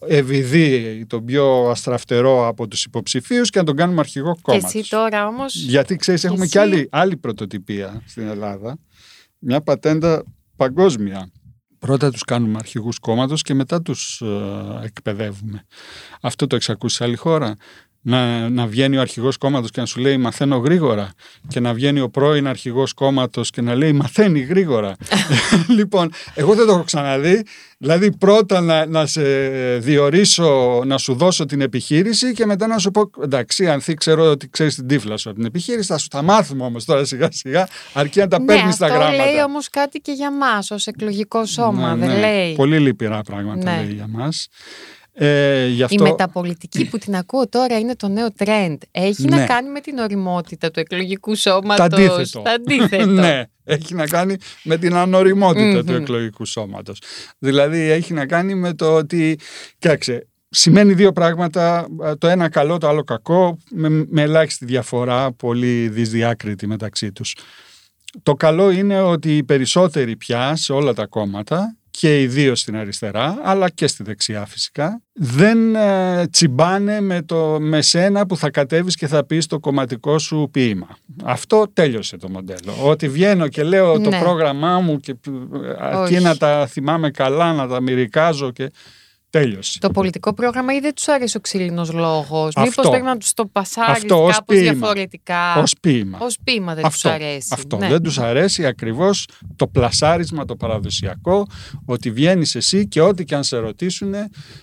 [SPEAKER 4] ευηδή, τον πιο αστραφτερό από τους υποψηφίους και να τον κάνουμε αρχηγό κόμμα.
[SPEAKER 2] Και εσύ τώρα όμως...
[SPEAKER 4] Γιατί ξέρεις έχουμε και άλλη, άλλη πρωτοτυπία στην Ελλάδα. Μια πατέντα παγκόσμια πρώτα τους κάνουμε αρχηγούς κόμματος και μετά τους ε, εκπαιδεύουμε. Αυτό το εξακούσει σε άλλη χώρα; Να, να βγαίνει ο αρχηγός κόμματος και να σου λέει μαθαίνω γρήγορα και να βγαίνει ο πρώην αρχηγός κόμματος και να λέει μαθαίνει γρήγορα. *laughs* λοιπόν, εγώ δεν το έχω ξαναδεί. Δηλαδή πρώτα να, να σε διορίσω, να σου δώσω την επιχείρηση και μετά να σου πω εντάξει, αν ξέρω ότι ξέρεις την τύφλα σου από την επιχείρηση, θα σου τα μάθουμε όμως τώρα σιγά σιγά, αρκεί να τα ναι, παίρνεις τα γράμματα.
[SPEAKER 2] Αυτό λέει όμως κάτι και για μας ως εκλογικό σώμα, ναι, δεν ναι. λέει.
[SPEAKER 4] Πολύ λυπηρά πράγματα ναι. λέει για μας. Ε,
[SPEAKER 2] Η μεταπολιτική που την ακούω τώρα είναι το νέο trend. Έχει να κάνει με την οριμότητα του εκλογικού σώματος.
[SPEAKER 4] Το αντίθετο. *laughs* ναι, έχει να κάνει με την ανοριμοτητα του εκλογικού σώματος. Δηλαδή έχει να κάνει με το ότι, κοίταξε, σημαίνει δύο πράγματα, το ένα καλό, το άλλο κακό, με, με ελάχιστη διαφορά, πολύ δυσδιάκριτη μεταξύ τους. Το καλό είναι ότι οι περισσότεροι πια σε όλα τα κόμματα και ιδίω στην αριστερά, αλλά και στη δεξιά φυσικά, δεν ε, τσιμπάνε με, το, με σένα που θα κατέβεις και θα πεις το κομματικό σου ποίημα. Αυτό τέλειωσε το μοντέλο. Ότι βγαίνω και λέω το ναι. πρόγραμμά μου και ε, αρκεί να τα θυμάμαι καλά, να τα μυρικάζω και... Τέλειωσε.
[SPEAKER 2] Το πολιτικό πρόγραμμα ή δεν τους αρέσει ο ξύλινος λόγος.
[SPEAKER 4] Αυτό.
[SPEAKER 2] Μήπως πρέπει να τους το πασάρει
[SPEAKER 4] Αυτό ως
[SPEAKER 2] κάπως
[SPEAKER 4] ποίημα.
[SPEAKER 2] διαφορετικά;
[SPEAKER 4] Ω ποίημα.
[SPEAKER 2] Ω ποίημα δεν
[SPEAKER 4] αυτό,
[SPEAKER 2] του αρέσει.
[SPEAKER 4] αυτό.
[SPEAKER 2] Ναι.
[SPEAKER 4] δεν τους αρέσει ακριβώς το πλασάρισμα το παραδοσιακό ότι βγαίνεις εσύ και ό,τι και αν σε ρωτήσουν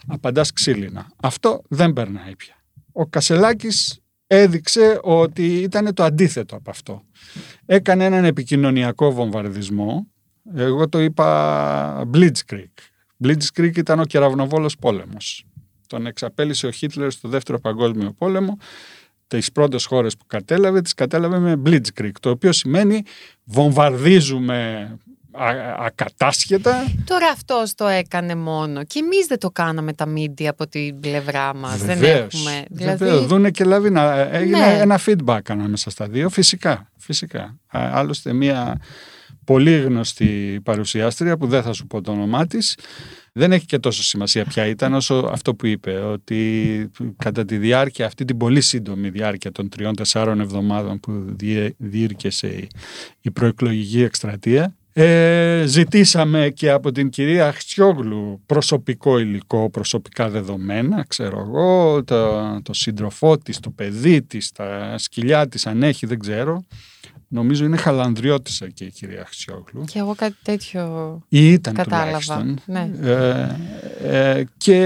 [SPEAKER 4] απαντάς ξύλινα. Αυτό δεν περνάει πια. Ο Κασελάκης έδειξε ότι ήταν το αντίθετο από αυτό. Έκανε έναν επικοινωνιακό βομβαρδισμό. Εγώ το είπα Blitzkrieg. Blitzkrieg ήταν ο κεραυνοβόλος πόλεμος. Τον εξαπέλυσε ο Χίτλερ στο δεύτερο παγκόσμιο πόλεμο τις πρώτες χώρες που κατέλαβε, τις κατέλαβε με Blitzkrieg, το οποίο σημαίνει βομβαρδίζουμε α- ακατάσχετα.
[SPEAKER 2] Τώρα αυτός το έκανε μόνο. Και εμεί δεν το κάναμε τα μίντια από την πλευρά μας. Δεν
[SPEAKER 4] Βεβαίως,
[SPEAKER 2] έχουμε.
[SPEAKER 4] βεβαίως.
[SPEAKER 2] Δηλαδή.
[SPEAKER 4] Δούνε και λαβίνα. Έγινε
[SPEAKER 2] Ναι.
[SPEAKER 4] ένα feedback ανάμεσα στα δύο. Φυσικά. φυσικά. Α, Άλλωστε μια πολύ γνωστή παρουσιάστρια που δεν θα σου πω το όνομά της δεν έχει και τόσο σημασία ποια ήταν όσο αυτό που είπε ότι κατά τη διάρκεια αυτή την πολύ σύντομη διάρκεια των τριών-τεσσάρων εβδομάδων που διέ- διήρκεσε η- η προεκλογική εκστρατεία ε, ζητήσαμε και από την κυρία Χτσιόγλου προσωπικό υλικό, προσωπικά δεδομένα, ξέρω εγώ, το, το σύντροφό της, το παιδί της, τα σκυλιά της, αν έχει, δεν ξέρω. Νομίζω είναι χαλανδριώτησα και η κυρία Χτσιόγλου.
[SPEAKER 2] Και εγώ κάτι τέτοιο
[SPEAKER 4] Ή ήταν
[SPEAKER 2] κατάλαβα.
[SPEAKER 4] τουλάχιστον.
[SPEAKER 2] Ναι.
[SPEAKER 4] Ε, ε, και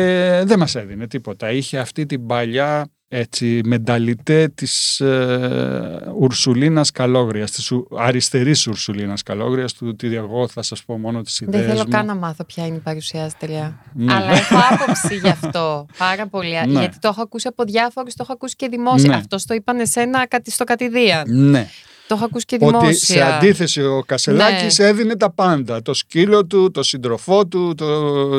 [SPEAKER 4] δεν μας έδινε τίποτα. Είχε αυτή την παλιά έτσι, μενταλιτέ της ε, Ουρσουλίνας Καλόγριας, της ου- αριστερής Ουρσουλίνας Καλόγριας, του ότι εγώ θα σας πω μόνο τις ιδέες
[SPEAKER 2] Δεν θέλω
[SPEAKER 4] μου.
[SPEAKER 2] καν να μάθω ποια είναι η παρουσιάστρια.
[SPEAKER 4] Ναι.
[SPEAKER 2] Αλλά έχω άποψη γι' αυτό. Πάρα πολύ.
[SPEAKER 4] Ναι.
[SPEAKER 2] Γιατί το έχω ακούσει από διάφορους, το έχω ακούσει και δημόσια.
[SPEAKER 4] Ναι.
[SPEAKER 2] Αυτός το είπαν εσένα κάτι στο κατηδίαν.
[SPEAKER 4] Ναι.
[SPEAKER 2] Το έχω ακούσει και δημόσια.
[SPEAKER 4] Ότι σε αντίθεση ο Κασελάκης
[SPEAKER 2] Ναι.
[SPEAKER 4] έδινε τα πάντα. Το σκύλο του, το σύντροφό του, το,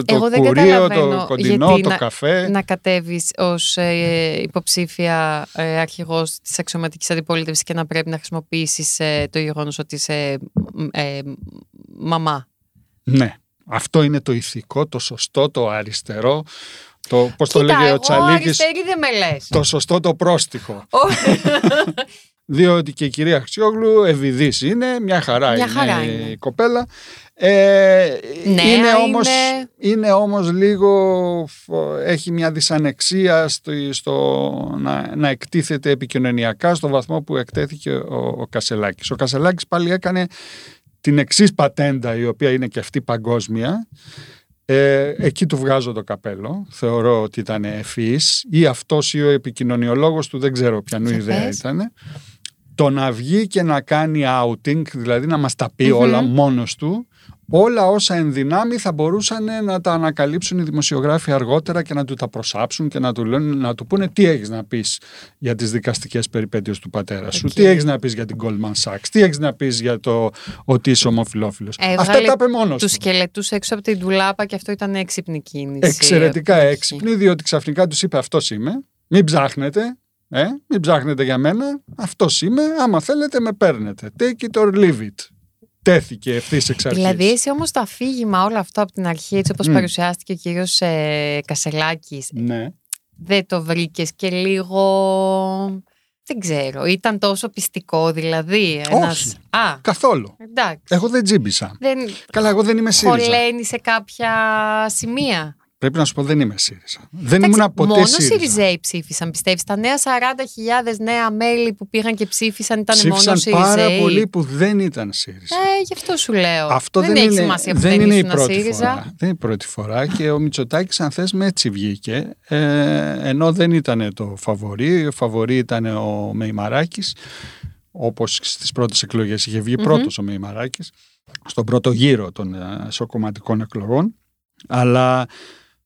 [SPEAKER 4] το
[SPEAKER 2] Εγώ δεν
[SPEAKER 4] κουρίο,
[SPEAKER 2] καταλαβαίνω
[SPEAKER 4] το κοντινό,
[SPEAKER 2] γιατί
[SPEAKER 4] το
[SPEAKER 2] να-
[SPEAKER 4] καφέ.
[SPEAKER 2] να κατέβεις ως ε, υποψήφια ε, αρχηγός της αξιωματικής αντιπολίτευσης και να πρέπει να χρησιμοποιήσεις ε, το γεγονός ότι είσαι ε, μαμά.
[SPEAKER 4] Ναι. Αυτό είναι το ηθικό, το σωστό, το αριστερό. Το, πώς το
[SPEAKER 2] Κοίτα,
[SPEAKER 4] λέγε ο
[SPEAKER 2] εγώ
[SPEAKER 4] Τσαλίκης,
[SPEAKER 2] αριστερή δεν με λες.
[SPEAKER 4] το σωστό το πρόστιχο. Διότι και η κυρία Αξιόγλου ευηδής είναι, μια χαρά,
[SPEAKER 2] Μια
[SPEAKER 4] είναι,
[SPEAKER 2] χαρά
[SPEAKER 4] η
[SPEAKER 2] είναι.
[SPEAKER 4] κοπέλα. Ε,
[SPEAKER 2] Νέα
[SPEAKER 4] είναι, όμως,
[SPEAKER 2] είναι.
[SPEAKER 4] είναι όμως λίγο, φ- έχει μια δυσανεξία στο, στο να, να εκτίθεται επικοινωνιακά στο βαθμό που εκτέθηκε ο, ο Κασελάκης. Ο Κασελάκης πάλι έκανε την εξής πατέντα η οποία είναι και αυτή παγκόσμια ε, εκεί του βγάζω το καπέλο. Θεωρώ ότι ήταν ευφύης ή αυτός ή ο επικοινωνιολόγος του δεν ξέρω ποιανού
[SPEAKER 2] Για
[SPEAKER 4] ιδέα
[SPEAKER 2] πες.
[SPEAKER 4] ήταν. Το να βγει και να κάνει outing, δηλαδή να μας τα πει
[SPEAKER 2] Μμμ.
[SPEAKER 4] όλα μόνος του, όλα όσα ενδυνάμει θα μπορούσαν να τα ανακαλύψουν οι δημοσιογράφοι αργότερα και να του τα προσάψουν και να του, λένε, να του πούνε τι έχεις να πεις για τις δικαστικές περιπέτειες του πατέρα σου,
[SPEAKER 2] Εκεί.
[SPEAKER 4] τι έχεις να πεις για την Goldman Sachs, τι έχεις να πεις για το ότι είσαι ομοφιλόφιλος. Αυτά
[SPEAKER 2] Έβγαλε
[SPEAKER 4] τα είπε μόνος
[SPEAKER 2] Τους
[SPEAKER 4] του.
[SPEAKER 2] σκελετούς έξω από την ντουλάπα και αυτό ήταν έξυπνη κίνηση.
[SPEAKER 4] Εξαιρετικά
[SPEAKER 2] Όχι.
[SPEAKER 4] έξυπνη, διότι ξαφνικά τους είπε αυτός είμαι. Μην ψάχνετε. Ε, μην ψάχνετε για μένα. Αυτός είμαι. Άμα θέλετε, με παίρνετε. Take it or leave it. Τέθηκε ευθύς εξ αρχής.
[SPEAKER 2] Δηλαδή, εσύ όμως το αφήγημα όλο αυτό από την αρχή, έτσι όπως
[SPEAKER 4] Μμ.
[SPEAKER 2] παρουσιάστηκε ο κύριο ε, Κασελάκης,
[SPEAKER 4] Ναι.
[SPEAKER 2] δεν το βρήκες και λίγο. Δεν ξέρω. Ήταν τόσο πιστικό, δηλαδή. Ένας...
[SPEAKER 4] Όχι.
[SPEAKER 2] Α,
[SPEAKER 4] Καθόλου.
[SPEAKER 2] εντάξει.
[SPEAKER 4] Εγώ δεν τζίμπησα.
[SPEAKER 2] Δεν
[SPEAKER 4] Καλά, εγώ δεν είμαι ΣΥΡΙΖΑ.
[SPEAKER 2] χωλαίνει σε κάποια σημεία.
[SPEAKER 4] Πρέπει να σου πω δεν είμαι ΣΥΡΙΖΑ. Δεν
[SPEAKER 2] Εντάξει,
[SPEAKER 4] ήμουν ποτέ
[SPEAKER 2] μόνο
[SPEAKER 4] ΣΥΡΙΖΑ.
[SPEAKER 2] ΣΥΡΙΖΑΙ ψήφισαν, πιστεύεις. Τα νέα 40.000 νέα μέλη που πήγαν και ψήφισαν ήταν
[SPEAKER 4] Ψήφισαν
[SPEAKER 2] μόνο ΣΥΡΙΖΑΙ.
[SPEAKER 4] πάρα πολλοί που δεν ήταν ΣΥΡΙΖΑ.
[SPEAKER 2] Ε, γι' αυτό σου λέω.
[SPEAKER 4] Αυτό δεν,
[SPEAKER 2] έχει
[SPEAKER 4] είναι,
[SPEAKER 2] σημασία που
[SPEAKER 4] δεν
[SPEAKER 2] δεν,
[SPEAKER 4] είναι η
[SPEAKER 2] ήσουν
[SPEAKER 4] πρώτη
[SPEAKER 2] ΣΥΡΙΖΑ.
[SPEAKER 4] φορά. Δεν είναι η πρώτη φορά και ο Μητσοτάκης αν θες με έτσι βγήκε ε, ενώ δεν ήταν το φαβορή, ο φαβορή ήταν ο Μεϊμαράκης όπως στις πρώτες εκλογές είχε βγει
[SPEAKER 2] Μμμ.
[SPEAKER 4] πρώτος ο Μεϊμαράκης στον πρώτο γύρο των ε, σοκομματικών εκλογών αλλά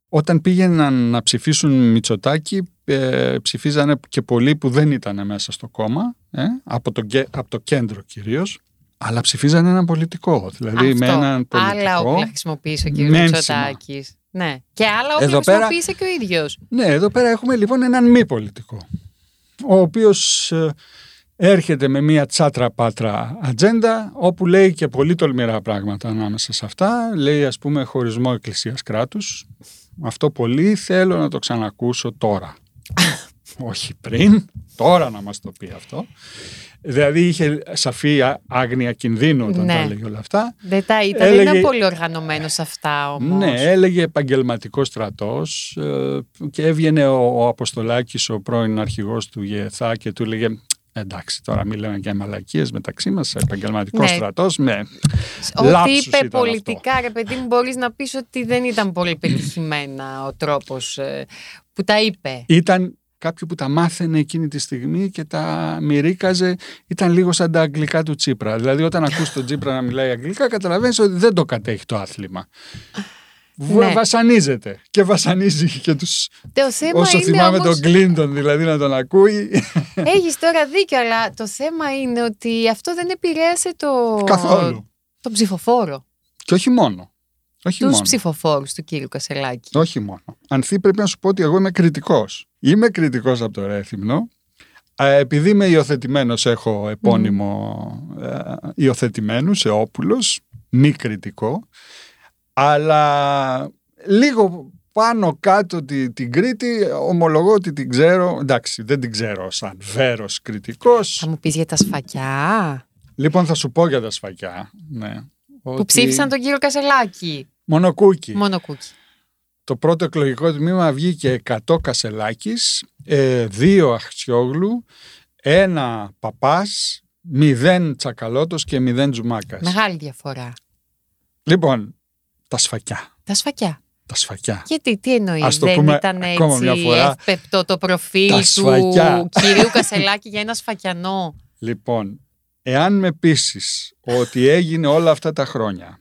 [SPEAKER 4] όταν πήγαιναν να ψηφίσουν Μητσοτάκη ε, ψηφίζανε και πολλοί που δεν ήταν μέσα στο κόμμα ε, από, το, κε- από το κέντρο κυρίως αλλά ψηφίζανε έναν πολιτικό. Δηλαδή με
[SPEAKER 2] Αυτό.
[SPEAKER 4] έναν πολιτικό.
[SPEAKER 2] Άλλα όπλα χρησιμοποίησε ο κ.
[SPEAKER 4] με
[SPEAKER 2] Μητσοτάκης. Ναι. Και άλλα όπλα
[SPEAKER 4] Εδώ πέρα-
[SPEAKER 2] χρησιμοποίησε και ο ίδιος.
[SPEAKER 4] Ναι, εδώ πέρα έχουμε λοιπόν έναν μη πολιτικό. Ο οποίος ε, έρχεται με μία τσάτρα πάτρα ατζέντα όπου λέει και πολύ τολμηρά πράγματα ανάμεσα σε αυτά. Λέει ας πούμε χωρισμό εκκλησίας κράτους. Αυτό πολύ θέλω να το ξανακούσω τώρα. *laughs* όχι πριν, τώρα να μας το πει αυτό. Δηλαδή είχε σαφή άγνοια κινδύνου όταν
[SPEAKER 2] Ναι.
[SPEAKER 4] τα έλεγε όλα αυτά.
[SPEAKER 2] Δεν τα ήταν, δεν
[SPEAKER 4] Έλεγε-
[SPEAKER 2] ήταν πολύ οργανωμένος σε αυτά όμως.
[SPEAKER 4] Ναι, έλεγε επαγγελματικός στρατός ε, και έβγαινε ο, ο Αποστολάκης, ο πρώην αρχηγός του ΓΕΘΑ και του έλεγε εντάξει τώρα μην λέμε και μαλακίες μεταξύ μας, επαγγελματικός
[SPEAKER 2] Ναι.
[SPEAKER 4] στρατός με
[SPEAKER 2] Ό,τι
[SPEAKER 4] λάψους
[SPEAKER 2] είπε
[SPEAKER 4] ήταν
[SPEAKER 2] πολιτικά, ρε παιδί μου, μπορείς να πεις ότι δεν ήταν πολύ πετυχημένα ο τρόπος που τα είπε.
[SPEAKER 4] ήταν κάποιο που τα μάθαινε εκείνη τη στιγμή και τα μυρίκαζε, ήταν λίγο σαν τα αγγλικά του Τσίπρα. Δηλαδή όταν ακούς τον Τσίπρα να μιλάει αγγλικά καταλαβαίνεις ότι δεν το κατέχει το άθλημα. Β-
[SPEAKER 2] Ναι.
[SPEAKER 4] Βασανίζεται και βασανίζει και τους...
[SPEAKER 2] Το θέμα
[SPEAKER 4] Όσο
[SPEAKER 2] είναι
[SPEAKER 4] θυμάμαι
[SPEAKER 2] όμως...
[SPEAKER 4] τον Κλίντον δηλαδή να τον ακούει
[SPEAKER 2] Έχεις τώρα δίκιο, αλλά το θέμα είναι ότι αυτό δεν επηρέασε το...
[SPEAKER 4] καθόλου.
[SPEAKER 2] τον ψηφοφόρο.
[SPEAKER 4] Και όχι μόνο. Όχι
[SPEAKER 2] Τους
[SPEAKER 4] μόνο.
[SPEAKER 2] ψηφοφόρους του κύριου Κασελάκη.
[SPEAKER 4] Όχι μόνο. Ανθή πρέπει να σου πω ότι εγώ είμαι κριτικός. Είμαι κριτικός από το Ρέθυμνο. Ε, Επειδή είμαι υιοθετημένος, έχω επώνυμο ε, υιοθετημένους σε όπουλος, μη κριτικό, αλλά λίγο πάνω κάτω τη- την Κρήτη ομολογώ ότι την ξέρω, εντάξει δεν την ξέρω σαν βέρος κριτικός.
[SPEAKER 2] Θα μου πεις για τα σφακιά
[SPEAKER 4] Λοιπόν θα σου πω για τα σφακιά. Ναι,
[SPEAKER 2] που
[SPEAKER 4] ότι-
[SPEAKER 2] ψήφισαν τον κύριο Κασελάκη.
[SPEAKER 4] Μονοκούκι.
[SPEAKER 2] Μόνο κούκι.
[SPEAKER 4] Το πρώτο εκλογικό τμήμα βγήκε 100 Κασελάκης, 2 Αχτσιόγλου, 1 Παπάς, 0 Τσακαλώτος και 0 Τζουμάκας.
[SPEAKER 2] Μεγάλη διαφορά.
[SPEAKER 4] Λοιπόν, τα σφακιά.
[SPEAKER 2] Τα σφακιά.
[SPEAKER 4] Τα σφακιά.
[SPEAKER 2] Γιατί, τι εννοείς,
[SPEAKER 4] Ας το
[SPEAKER 2] δεν
[SPEAKER 4] πούμε
[SPEAKER 2] ήταν
[SPEAKER 4] ακόμα
[SPEAKER 2] έτσι
[SPEAKER 4] μια φορά.
[SPEAKER 2] εύπεπτο το προφίλ
[SPEAKER 4] Τα
[SPEAKER 2] του
[SPEAKER 4] σφακιά.
[SPEAKER 2] κυρίου Κασελάκη για ένα σφακιανό; *laughs*
[SPEAKER 4] Λοιπόν, εάν με πείσεις ότι έγινε όλα αυτά τα χρόνια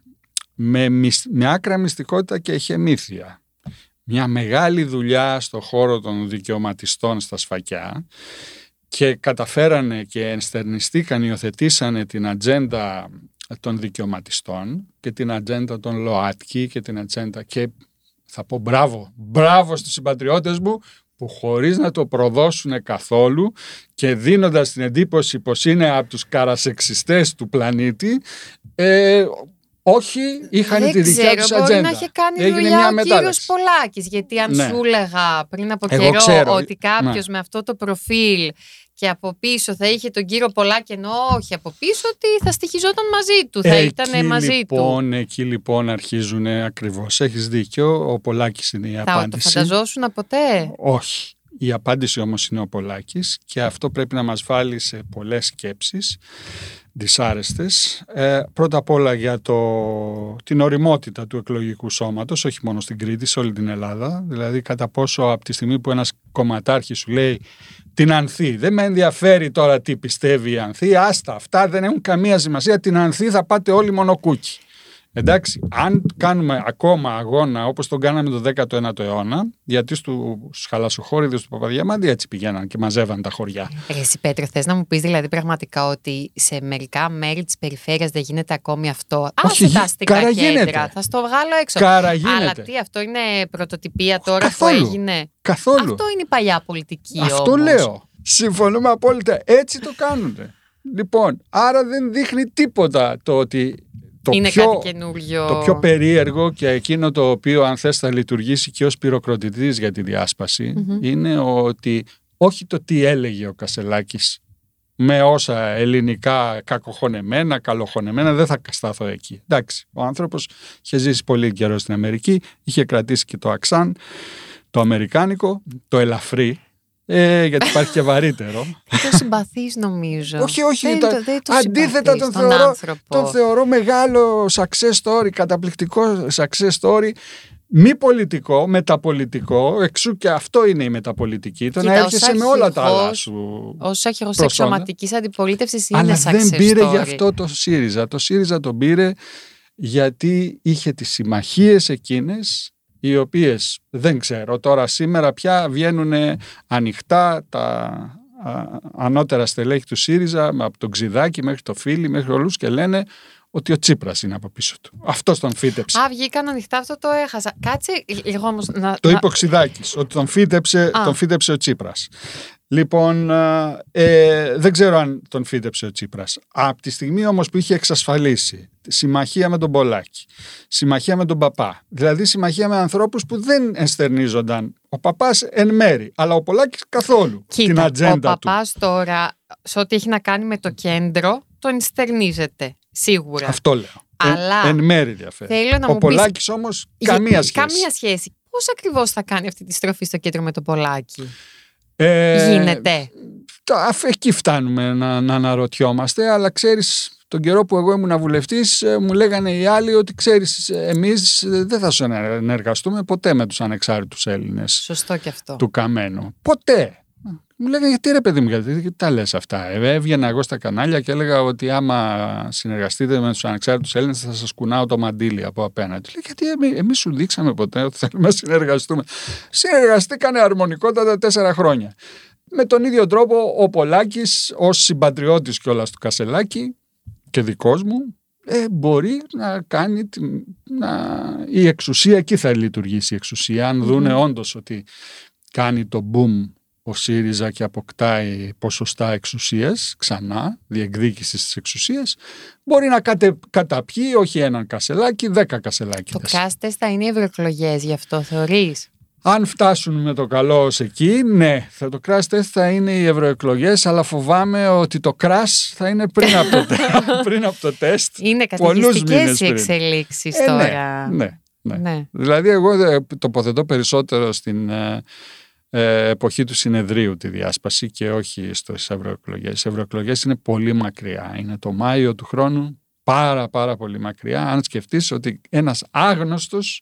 [SPEAKER 4] με, μυσ- με άκρα μυστικότητα και εχεμήθεια, μια μεγάλη δουλειά στο χώρο των δικαιωματιστών στα σφακιά και καταφέρανε και ενστερνιστήκαν, υιοθετήσανε την ατζέντα των δικαιωματιστών και την ατζέντα των ΛΟΑΤΚΙ και την ατζέντα και θα πω μπράβο, μπράβο στους συμπατριώτες μου που χωρίς να το προδώσουν καθόλου και δίνοντας την εντύπωση πως είναι από τους καρασεξιστές του πλανήτη ε, όχι είχαν
[SPEAKER 2] δεν
[SPEAKER 4] τη δικιά
[SPEAKER 2] ξέρω,
[SPEAKER 4] τους
[SPEAKER 2] μπορεί
[SPEAKER 4] ατζέντα.
[SPEAKER 2] να είχε κάνει
[SPEAKER 4] Έγινε
[SPEAKER 2] δουλειά
[SPEAKER 4] μια
[SPEAKER 2] ο κύριος
[SPEAKER 4] μετάλλαξη.
[SPEAKER 2] Πολάκης. Γιατί αν
[SPEAKER 4] Ναι.
[SPEAKER 2] σου έλεγα πριν από
[SPEAKER 4] Εγώ
[SPEAKER 2] καιρό
[SPEAKER 4] ξέρω.
[SPEAKER 2] ότι κάποιος
[SPEAKER 4] Ναι.
[SPEAKER 2] με αυτό το προφίλ και από πίσω θα είχε τον κύριο Πολάκη, ενώ όχι από πίσω, ότι θα στοιχιζόταν μαζί του, θα
[SPEAKER 4] Εκεί
[SPEAKER 2] ήταν μαζί του.
[SPEAKER 4] λοιπόν, Εκεί λοιπόν αρχίζουν ακριβώς. Έχεις δίκιο, ο Πολάκης είναι η
[SPEAKER 2] Θα το
[SPEAKER 4] απάντηση.
[SPEAKER 2] φανταζόσουν ποτέ;
[SPEAKER 4] Όχι. Η απάντηση όμως είναι ο Πολάκης και αυτό πρέπει να μας βάλει σε πολλές σκέψεις δυσάρεστες. Ε, πρώτα απ' όλα για το, την οριμότητα του εκλογικού σώματος, όχι μόνο στην Κρήτη, σε όλη την Ελλάδα. Δηλαδή κατά πόσο από τη στιγμή που ένας κομματάρχης σου λέει την Ανθή, δεν με ενδιαφέρει τώρα τι πιστεύει η Ανθή, άστα, αυτά δεν έχουν καμία σημασία, την Ανθή θα πάτε όλοι μονοκούκι. Εντάξει, αν κάνουμε ακόμα αγώνα όπως τον κάναμε το 19ο αιώνα, γιατί στους χαλασοχώριδες του Παπαδιαμάντη έτσι πηγαίναν και μαζεύαν τα χωριά.
[SPEAKER 2] Ρε εσύ Πέτρο, θες να μου πεις δηλαδή πραγματικά ότι σε μερικά μέρη της περιφέρειας δεν γίνεται ακόμη αυτό;
[SPEAKER 4] Όχι,
[SPEAKER 2] Άσε τα αστικά
[SPEAKER 4] κάρα
[SPEAKER 2] κέντρα,
[SPEAKER 4] γίνεται.
[SPEAKER 2] θα στο βγάλω έξω.
[SPEAKER 4] Κάρα
[SPEAKER 2] Αλλά
[SPEAKER 4] γίνεται.
[SPEAKER 2] τι, αυτό είναι πρωτοτυπία τώρα
[SPEAKER 4] καθόλου.
[SPEAKER 2] που έγινε;
[SPEAKER 4] Καθόλου.
[SPEAKER 2] Αυτό είναι η παλιά πολιτική
[SPEAKER 4] Αυτό
[SPEAKER 2] όμως.
[SPEAKER 4] λέω. Συμφωνούμε απόλυτα. Έτσι το κάνουν. Λοιπόν, άρα δεν δείχνει τίποτα το ότι το
[SPEAKER 2] είναι
[SPEAKER 4] πιο,
[SPEAKER 2] κάτι καινούριο.
[SPEAKER 4] το πιο περίεργο και εκείνο το οποίο αν θες θα λειτουργήσει και ως πυροκροτητής για τη διασπαση
[SPEAKER 2] Μμμ.
[SPEAKER 4] είναι ότι όχι το τι έλεγε ο Κασελάκης με όσα ελληνικά κακοχωνεμένα, καλοχωνεμένα, δεν θα στάθω εκεί. Εντάξει, ο άνθρωπος είχε ζήσει πολύ καιρό στην Αμερική, είχε κρατήσει και το αξάν, το αμερικάνικο, το ελαφρύ, ε, γιατί υπάρχει και βαρύτερο.
[SPEAKER 2] Το συμπαθείς νομίζω.
[SPEAKER 4] όχι, όχι,
[SPEAKER 2] Δεν
[SPEAKER 4] τα-
[SPEAKER 2] το- δεν το
[SPEAKER 4] αντίθετα
[SPEAKER 2] συμπαθείς
[SPEAKER 4] τον
[SPEAKER 2] τον
[SPEAKER 4] θεωρώ,
[SPEAKER 2] άνθρωπο.
[SPEAKER 4] τον θεωρώ μεγάλο success story, καταπληκτικό success story, μη πολιτικό, μεταπολιτικό, εξού και αυτό είναι η μεταπολιτική, το να
[SPEAKER 2] Κοίτα,
[SPEAKER 4] έρχεσαι
[SPEAKER 2] ως
[SPEAKER 4] με όλα τα άλλα
[SPEAKER 2] αρχηγός,
[SPEAKER 4] σου.
[SPEAKER 2] Ως αρχηγός
[SPEAKER 4] προσόντα.
[SPEAKER 2] αξιωματικής αντιπολίτευσης είναι
[SPEAKER 4] Αλλά
[SPEAKER 2] success
[SPEAKER 4] δεν πήρε
[SPEAKER 2] story.
[SPEAKER 4] γι' αυτό το ΣΥΡΙΖΑ. Το ΣΥΡΙΖΑ τον πήρε γιατί είχε τις συμμαχίες εκείνες οι οποίες δεν ξέρω τώρα σήμερα πια βγαίνουν ανοιχτά τα α, ανώτερα στελέχη του ΣΥΡΙΖΑ από τον Ξιδάκη μέχρι το Φίλι μέχρι όλους και λένε ότι ο Τσίπρας είναι από πίσω του. Αυτός τον φύτεψε.
[SPEAKER 2] Α, βγήκαν ανοιχτά, αυτό το έχασα. Κάτσε λίγο όμως να...
[SPEAKER 4] το
[SPEAKER 2] να-
[SPEAKER 4] είπε ο Ξιδάκης, ότι τον φύτεψε,
[SPEAKER 2] Α.
[SPEAKER 4] τον φύτεψε ο Τσίπρας. Λοιπόν, ε, δεν ξέρω αν τον φύτεψε ο Τσίπρας. Από τη στιγμή όμως που είχε εξασφαλίσει συμμαχία με τον Πολάκη, συμμαχία με τον Παπά, δηλαδή συμμαχία με ανθρώπους που δεν ενστερνίζονταν ο Παπάς εν μέρη, αλλά ο Πολάκης καθόλου
[SPEAKER 2] Κοίτα,
[SPEAKER 4] την ατζέντα
[SPEAKER 2] ο Παπάς τώρα, σε ό,τι έχει να κάνει με το κέντρο, τον ενστερνίζεται, σίγουρα.
[SPEAKER 4] Αυτό λέω.
[SPEAKER 2] Αλλά
[SPEAKER 4] εν, εν μέρη διαφέρει.
[SPEAKER 2] Θέλω να
[SPEAKER 4] ο
[SPEAKER 2] μου πεις-
[SPEAKER 4] Πολάκης όμως
[SPEAKER 2] Για-
[SPEAKER 4] καμία σχέση.
[SPEAKER 2] Καμία σχέση. Πώς ακριβώς θα κάνει αυτή τη στροφή στο κέντρο με τον Πολάκη;
[SPEAKER 4] Ε,
[SPEAKER 2] Γίνεται.
[SPEAKER 4] τα- αφ- εκεί φτάνουμε να, να αναρωτιόμαστε, αλλά ξέρεις, τον καιρό που εγώ ήμουν βουλευτής ε, μου λέγανε οι άλλοι ότι ξέρεις ε, εμείς ε, δεν θα συνεργαστούμε ποτέ με τους ανεξάρτητους Έλληνες
[SPEAKER 2] Σωστό και αυτό.
[SPEAKER 4] του Καμένου. Ποτέ. Μου λέγανε γιατί ρε παιδί μου, γιατί, γιατί τα λες αυτά. Ε, έβγαινα εγώ στα κανάλια και έλεγα ότι άμα συνεργαστείτε με τους ανεξάρτητους Έλληνες θα σας κουνάω το μαντίλι από απέναντι. Λέει γιατί εμεί, εμείς σου δείξαμε ποτέ ότι θέλουμε να συνεργαστούμε. Συνεργαστήκανε αρμονικότατα τέσσερα χρόνια. Με τον ίδιο τρόπο ο Πολάκης ως συμπατριώτης κιόλας του Κασελάκη και δικός μου ε, μπορεί να κάνει την, να, η εξουσία εκεί θα λειτουργήσει η εξουσία αν δούνε όντως ότι κάνει το boom ο ΣΥΡΙΖΑ και αποκτάει ποσοστά εξουσίας ξανά, διεκδίκησης της εξουσίας μπορεί να κατε, καταπιεί όχι έναν κασελάκι, δέκα
[SPEAKER 2] Το
[SPEAKER 4] κασελάκιδες.
[SPEAKER 2] κράστες θα είναι ευρωεκλογές γι' αυτό θεωρείς;
[SPEAKER 4] Αν φτάσουν με το καλό ως εκεί, ναι, θα το crash test θα είναι οι ευρωεκλογές, αλλά φοβάμαι ότι το crash θα είναι πριν από το, *laughs* πριν από το τεστ.
[SPEAKER 2] Είναι
[SPEAKER 4] Πολλούς
[SPEAKER 2] καθηγιστικές
[SPEAKER 4] μήνες
[SPEAKER 2] οι
[SPEAKER 4] πριν.
[SPEAKER 2] εξελίξεις
[SPEAKER 4] Ε,
[SPEAKER 2] τώρα.
[SPEAKER 4] Ναι, ναι, ναι.
[SPEAKER 2] Ναι.
[SPEAKER 4] Δηλαδή εγώ ε, τοποθετώ περισσότερο στην ε, ε, εποχή του συνεδρίου τη διάσπαση και όχι στις ευρωεκλογές. Οι ευρωεκλογές είναι πολύ μακριά. Είναι το Μάιο του χρόνου πάρα πάρα πολύ μακριά. Αν σκεφτείς ότι ένας άγνωστος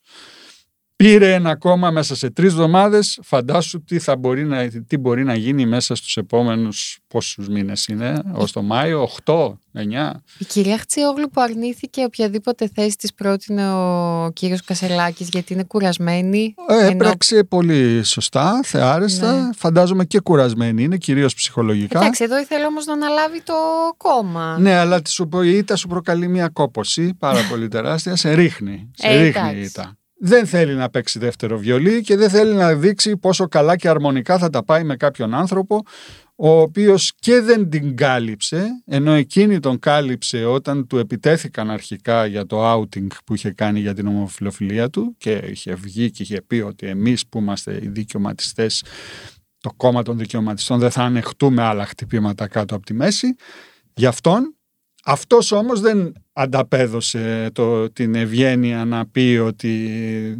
[SPEAKER 4] πήρε ένα κόμμα μέσα σε τρεις εβδομάδες, φαντάσου τι, θα μπορεί να, τι μπορεί να γίνει μέσα στους επόμενους πόσους μήνες είναι, ως το Μάιο, 8, 9.
[SPEAKER 2] Η κυρία Χτσιόγλου που αρνήθηκε οποιαδήποτε θέση της πρότεινε ο κύριος Κασελάκης γιατί είναι κουρασμένη.
[SPEAKER 4] Ε,
[SPEAKER 2] ενώ-
[SPEAKER 4] Έπραξε πολύ σωστά, θεάρεστα.
[SPEAKER 2] Ναι.
[SPEAKER 4] Φαντάζομαι και κουρασμένη είναι, κυρίως ψυχολογικά.
[SPEAKER 2] Εντάξει, εδώ ήθελε όμως να αναλάβει το κόμμα.
[SPEAKER 4] Ναι, αλλά τη σου, η ήττα σου προκαλεί μια κόποση πάρα πολύ τεράστια. Σε ρίχνει. Σε
[SPEAKER 2] Ε,
[SPEAKER 4] ρίχνει
[SPEAKER 2] εντάξει.
[SPEAKER 4] η ήττα. Δεν θέλει να παίξει δεύτερο βιολί και δεν θέλει να δείξει πόσο καλά και αρμονικά θα τα πάει με κάποιον άνθρωπο ο οποίος και δεν την κάλυψε, ενώ εκείνη τον κάλυψε όταν του επιτέθηκαν αρχικά για το outing που είχε κάνει για την ομοφιλοφιλία του και είχε βγει και είχε πει ότι εμείς που είμαστε οι δικαιωματιστές το κόμμα των δικαιωματιστών δεν θα ανεχτούμε άλλα χτυπήματα κάτω από τη μέση. Γι' αυτόν, αυτός όμως δεν ανταπέδωσε το, την ευγένεια να πει ότι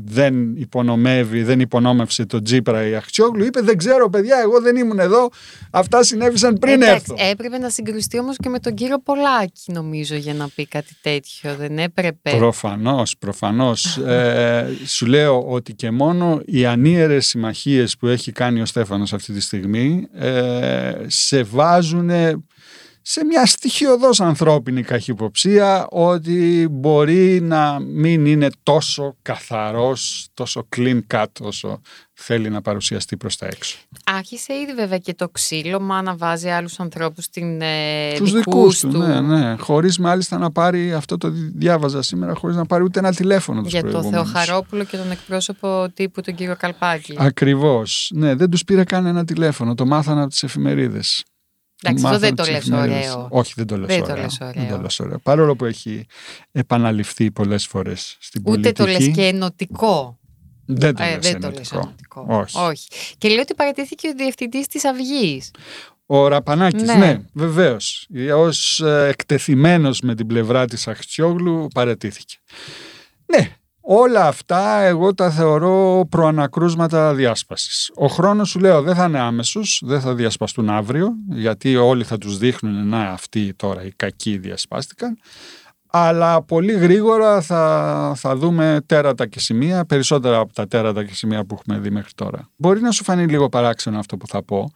[SPEAKER 4] δεν υπονομεύει, δεν υπονόμευσε τον Τζίπρα η Αχτσιόγλου. Είπε δεν ξέρω παιδιά, εγώ δεν ήμουν εδώ, αυτά συνέβησαν πριν
[SPEAKER 2] Εντάξει,
[SPEAKER 4] έρθω.
[SPEAKER 2] έπρεπε να συγκρουστεί όμως και με τον κύριο Πολάκη νομίζω για να πει κάτι τέτοιο. Δεν έπρεπε.
[SPEAKER 4] Προφανώς, προφανώς. ε, σου λέω ότι και μόνο οι ανίερες συμμαχίες που έχει κάνει ο Στέφανος αυτή τη στιγμή ε, σε βάζουν σε μια στοιχειοδός ανθρώπινη καχυποψία ότι μπορεί να μην είναι τόσο καθαρός, τόσο clean cut όσο θέλει να παρουσιαστεί προς τα έξω.
[SPEAKER 2] Άρχισε ήδη βέβαια και το ξύλωμα να βάζει άλλους ανθρώπους στην ε,
[SPEAKER 4] Τους δικούς του, ναι, ναι. Χωρίς μάλιστα να πάρει, αυτό το διάβαζα σήμερα, χωρίς να πάρει ούτε ένα τηλέφωνο τους
[SPEAKER 2] Για το
[SPEAKER 4] προηγούμενους.
[SPEAKER 2] Θεοχαρόπουλο και τον εκπρόσωπο τύπου τον κύριο Καλπάκη.
[SPEAKER 4] Ακριβώς. Ναι, δεν τους πήρε καν ένα τηλέφωνο. Το μάθανα από τις εφημερίδες.
[SPEAKER 2] Εντάξει, αυτό
[SPEAKER 4] Μάθανε
[SPEAKER 2] δεν το
[SPEAKER 4] τις
[SPEAKER 2] λες
[SPEAKER 4] εφημερίδες.
[SPEAKER 2] ωραίο.
[SPEAKER 4] Όχι, δεν το λες
[SPEAKER 2] Δεν το
[SPEAKER 4] ωραίο.
[SPEAKER 2] λες
[SPEAKER 4] Δεν
[SPEAKER 2] ωραίο.
[SPEAKER 4] το λες ωραίο. Παρόλο που έχει επαναληφθεί πολλές φορές στην
[SPEAKER 2] Ούτε
[SPEAKER 4] πολιτική.
[SPEAKER 2] το λες και ενωτικό.
[SPEAKER 4] Δεν το
[SPEAKER 2] Ε,
[SPEAKER 4] λες
[SPEAKER 2] δεν το
[SPEAKER 4] ενωτικό.
[SPEAKER 2] λες ενωτικό.
[SPEAKER 4] Όχι.
[SPEAKER 2] Και λέει ότι παραιτήθηκε ο διευθυντής της Αυγής.
[SPEAKER 4] Ο Ραπανάκης, ναι,
[SPEAKER 2] Ναι.
[SPEAKER 4] βεβαίως. Ως ε, εκτεθειμένος με την πλευρά της Αχτσιόγλου παρετήθηκε. Ναι, όλα αυτά εγώ τα θεωρώ προανακρούσματα διάσπασης. Ο χρόνος σου λέω δεν θα είναι άμεσος, δεν θα διασπαστούν αύριο, γιατί όλοι θα τους δείχνουν να αυτοί τώρα οι κακοί διασπάστηκαν. Αλλά πολύ γρήγορα θα, θα δούμε τέρατα και σημεία, περισσότερα από τα τέρατα και σημεία που έχουμε δει μέχρι τώρα. Μπορεί να σου φανεί λίγο παράξενο αυτό που θα πω.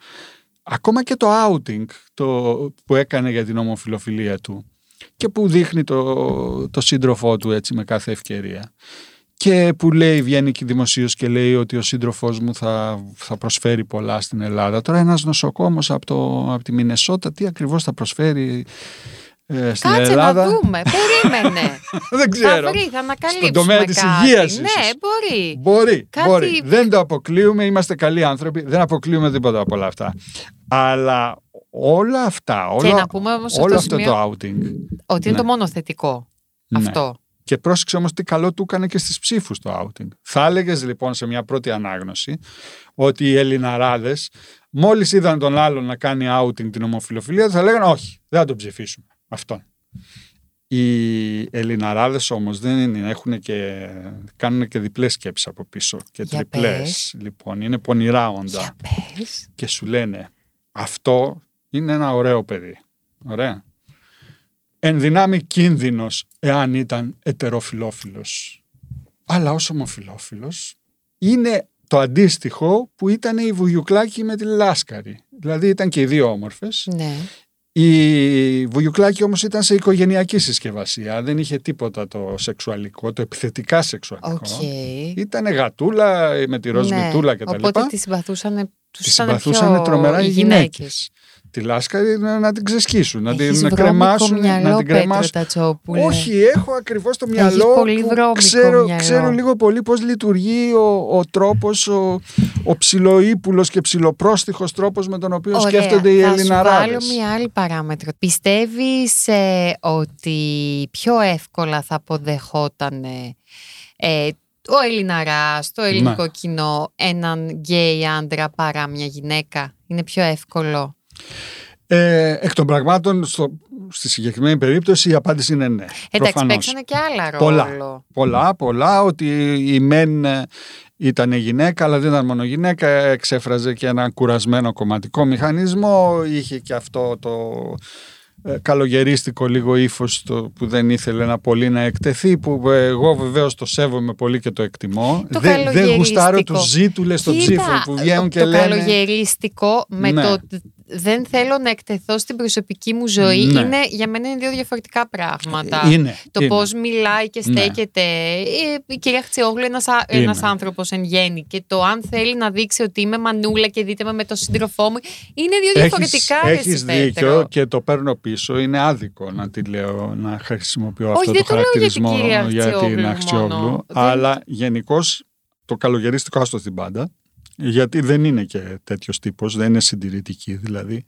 [SPEAKER 4] Ακόμα και το outing το, που έκανε για την ομοφιλοφιλία του και που δείχνει το, το σύντροφό του έτσι με κάθε ευκαιρία και που λέει, βγαίνει και δημοσίως και λέει ότι ο σύντροφός μου θα, θα προσφέρει πολλά στην Ελλάδα. Τώρα ένας νοσοκόμος από, το, από τη Μινεσότα τι ακριβώς θα προσφέρει ε, στην
[SPEAKER 2] Κάτσε
[SPEAKER 4] Ελλάδα;
[SPEAKER 2] να δούμε. Περίμενε. *laughs*
[SPEAKER 4] Δεν ξέρω.
[SPEAKER 2] Θα βρει, θα ανακαλύψουμε
[SPEAKER 4] Στον τομέα της
[SPEAKER 2] κάτι.
[SPEAKER 4] υγείας
[SPEAKER 2] Ναι,
[SPEAKER 4] ίσως.
[SPEAKER 2] μπορεί.
[SPEAKER 4] Μπορεί,
[SPEAKER 2] Κάτι-
[SPEAKER 4] μπορεί. Δεν το αποκλείουμε, είμαστε καλοί άνθρωποι, δεν αποκλείουμε τίποτα από όλα αυτά. Αλλά όλα αυτά, όλα,
[SPEAKER 2] να πούμε όμως σε
[SPEAKER 4] όλο
[SPEAKER 2] αυτό
[SPEAKER 4] αυτό
[SPEAKER 2] το
[SPEAKER 4] το outing.
[SPEAKER 2] Ότι είναι
[SPEAKER 4] Ναι.
[SPEAKER 2] το μόνο θετικό.
[SPEAKER 4] Ναι.
[SPEAKER 2] Αυτό.
[SPEAKER 4] Και πρόσεξε όμως τι καλό του έκανε και στις ψήφους το outing. Θα έλεγες λοιπόν σε μια πρώτη ανάγνωση ότι οι Ελληναράδες μόλις είδαν τον άλλον να κάνει outing την ομοφιλοφιλία θα λέγανε όχι, δεν θα τον ψηφίσουμε. Αυτόν. Οι Ελληναράδες όμως δεν είναι, έχουν και, κάνουν και διπλές σκέψεις από πίσω και
[SPEAKER 2] Για
[SPEAKER 4] τριπλές.
[SPEAKER 2] πες.
[SPEAKER 4] Λοιπόν, είναι πονηρά όντα
[SPEAKER 2] Για πες.
[SPEAKER 4] και σου λένε αυτό είναι ένα ωραίο παιδί. Ωραία. Εν δυνάμει κίνδυνος εάν ήταν ετεροφιλόφιλος. Αλλά ως ομοφιλόφιλος είναι το αντίστοιχο που ήταν η Βουγιουκλάκη με τη Λάσκαρη. Δηλαδή ήταν και οι δύο όμορφες.
[SPEAKER 2] Ναι.
[SPEAKER 4] Η Βουγιουκλάκη όμως ήταν σε οικογενειακή συσκευασία. Δεν είχε τίποτα το σεξουαλικό, το επιθετικά σεξουαλικό.
[SPEAKER 2] Οκ.
[SPEAKER 4] Ήταν γατούλα με τη ροζ
[SPEAKER 2] Ναι,
[SPEAKER 4] μυτούλα κτλ.
[SPEAKER 2] Οπότε τη συμπαθούσαν. Τους
[SPEAKER 4] Τη
[SPEAKER 2] ήταν
[SPEAKER 4] συμπαθούσαν
[SPEAKER 2] πιο
[SPEAKER 4] τρομερά οι
[SPEAKER 2] οι
[SPEAKER 4] γυναίκες. Τη Λάσκαρη να, να την ξεσκίσουν, να
[SPEAKER 2] Έχεις
[SPEAKER 4] την
[SPEAKER 2] βρώμικο
[SPEAKER 4] κρεμάσουν,
[SPEAKER 2] μυαλό,
[SPEAKER 4] να την
[SPEAKER 2] Πέτρο
[SPEAKER 4] κρεμάσουν.
[SPEAKER 2] Τατσόπουλε.
[SPEAKER 4] Όχι, έχω ακριβώς το
[SPEAKER 2] Έχεις
[SPEAKER 4] μυαλό
[SPEAKER 2] πολύ
[SPEAKER 4] που
[SPEAKER 2] βρώμικο
[SPEAKER 4] ξέρω,
[SPEAKER 2] μυαλό.
[SPEAKER 4] ξέρω λίγο πολύ πώς λειτουργεί ο, ο τρόπος, ο, ο ψιλούπουλος και ψιλοπρόστιχος τρόπος με τον οποίο
[SPEAKER 2] Ωραία,
[SPEAKER 4] σκέφτονται οι
[SPEAKER 2] θα σου βάλω
[SPEAKER 4] Ελληναράδες.
[SPEAKER 2] μια άλλη παράμετρο. Πιστεύεις ε, ότι πιο εύκολα θα αποδεχόταν ε, ο Ελληναράς, το ελληνικό
[SPEAKER 4] Ναι.
[SPEAKER 2] κοινό, έναν γκέι άντρα παρά μια γυναίκα; Είναι πιο εύκολο;
[SPEAKER 4] Ε, εκ των πραγμάτων, στο, στη συγκεκριμένη περίπτωση η απάντηση είναι ναι.
[SPEAKER 2] Εντάξει,
[SPEAKER 4] προφανώς.
[SPEAKER 2] παίξανε και άλλα ρόλο.
[SPEAKER 4] Πολλά. Πολλά, πολλά, ότι η μεν ε, ήταν γυναίκα, αλλά δεν ήταν μόνο γυναίκα, εξέφραζε και ένα κουρασμένο κομματικό μηχανισμό, είχε και αυτό το ε, καλογερίστικο λίγο ύφος που δεν ήθελε να πολύ να εκτεθεί, που ε, εγώ βεβαίως το σέβομαι πολύ και το εκτιμώ.
[SPEAKER 2] Το
[SPEAKER 4] δεν, δεν γουστάρω
[SPEAKER 2] καλογερίστικο.
[SPEAKER 4] τους ζήτουλες των
[SPEAKER 2] Κοίτα,
[SPEAKER 4] ψήφων που βγαίνουν και
[SPEAKER 2] το
[SPEAKER 4] λένε...
[SPEAKER 2] καλογερίστικο με
[SPEAKER 4] Ναι.
[SPEAKER 2] το ότι δεν θέλω να εκτεθώ στην προσωπική μου ζωή
[SPEAKER 4] Ναι.
[SPEAKER 2] είναι, για μένα είναι δύο διαφορετικά πράγματα.
[SPEAKER 4] Είναι,
[SPEAKER 2] Το
[SPEAKER 4] είναι.
[SPEAKER 2] πώς μιλάει και
[SPEAKER 4] Ναι.
[SPEAKER 2] στέκεται ε, η κυρία Χτσιόγλου ένας, α-
[SPEAKER 4] Είναι.
[SPEAKER 2] ένας άνθρωπος εν γέννη και το αν θέλει να δείξει ότι είμαι μανούλα και δείτε με με τον σύντροφό μου είναι δύο διαφορετικά ρε
[SPEAKER 4] Έχεις
[SPEAKER 2] εσύ,
[SPEAKER 4] δίκιο
[SPEAKER 2] Πέτρο.
[SPEAKER 4] και το παίρνω πίσω. Είναι άδικο να τη λέω, να χρησιμοποιώ αυτό
[SPEAKER 2] δεν
[SPEAKER 4] το
[SPEAKER 2] το λέω για την
[SPEAKER 4] χαρακτηρισμό
[SPEAKER 2] κυρία
[SPEAKER 4] για
[SPEAKER 2] Αχτσιόγλου
[SPEAKER 4] την
[SPEAKER 2] μόνο.
[SPEAKER 4] Αχτσιόγλου.
[SPEAKER 2] Δεν-
[SPEAKER 4] Αλλά γενικώς το καλογερίστικο άστο στην πάντα. Γιατί δεν είναι και τέτοιος τύπος, δεν είναι συντηρητική δηλαδή.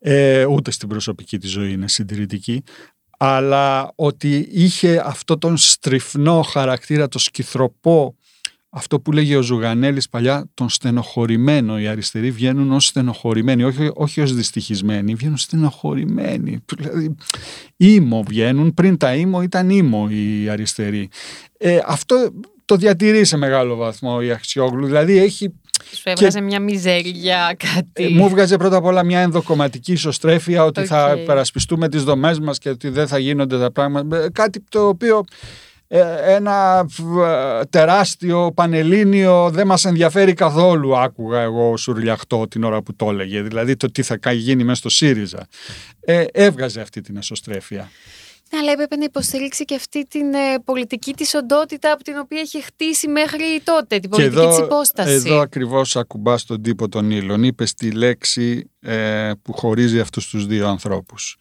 [SPEAKER 4] Ε, ούτε στην προσωπική της ζωή είναι συντηρητική. Αλλά ότι είχε αυτό τον στριφνό χαρακτήρα, το σκυθροπό αυτό που λέγει ο Ζουγανέλης παλιά, τον στενοχωρημένο. Οι αριστεροί βγαίνουν ως στενοχωρημένοι, όχι, όχι ως δυστυχισμένοι, βγαίνουν στενοχωρημένοι. Δηλαδή, ήμο βγαίνουν, πριν τα ήμο ήταν ήμο οι αριστεροί. Ε, αυτό το διατηρεί σε μεγάλο βαθμό η Αχτσιόγλου, δηλαδή έχει
[SPEAKER 2] Σου έβγαζε μια μιζέρια κάτι.
[SPEAKER 4] ε, μου βγάζε πρώτα απ' όλα μια ενδοκομματική εσωστρέφεια ότι θα
[SPEAKER 2] Οκ.
[SPEAKER 4] υπερασπιστούμε τις δομές μας και ότι δεν θα γίνονται τα πράγματα. Ε, Κάτι το οποίο ε, ένα ε, τεράστιο πανελλήνιο δεν μας ενδιαφέρει καθόλου άκουγα εγώ ουρλιαχτό την ώρα που το έλεγε. Δηλαδή το τι θα κα- γίνει μέσα στο ΣΥΡΙΖΑ. Ε, έβγαζε αυτή την εσωστρέφεια.
[SPEAKER 2] Ναι, αλλά έπρεπε να υποστηρίξει και αυτή την ε, πολιτική της οντότητα από την οποία έχει χτίσει μέχρι τότε, την
[SPEAKER 4] Και
[SPEAKER 2] πολιτική της υπόστασης.
[SPEAKER 4] εδώ ακριβώς ακουμπάς τον τύπο των ήλων. Είπε τη λέξη ε, που χωρίζει αυτούς τους δύο ανθρώπους.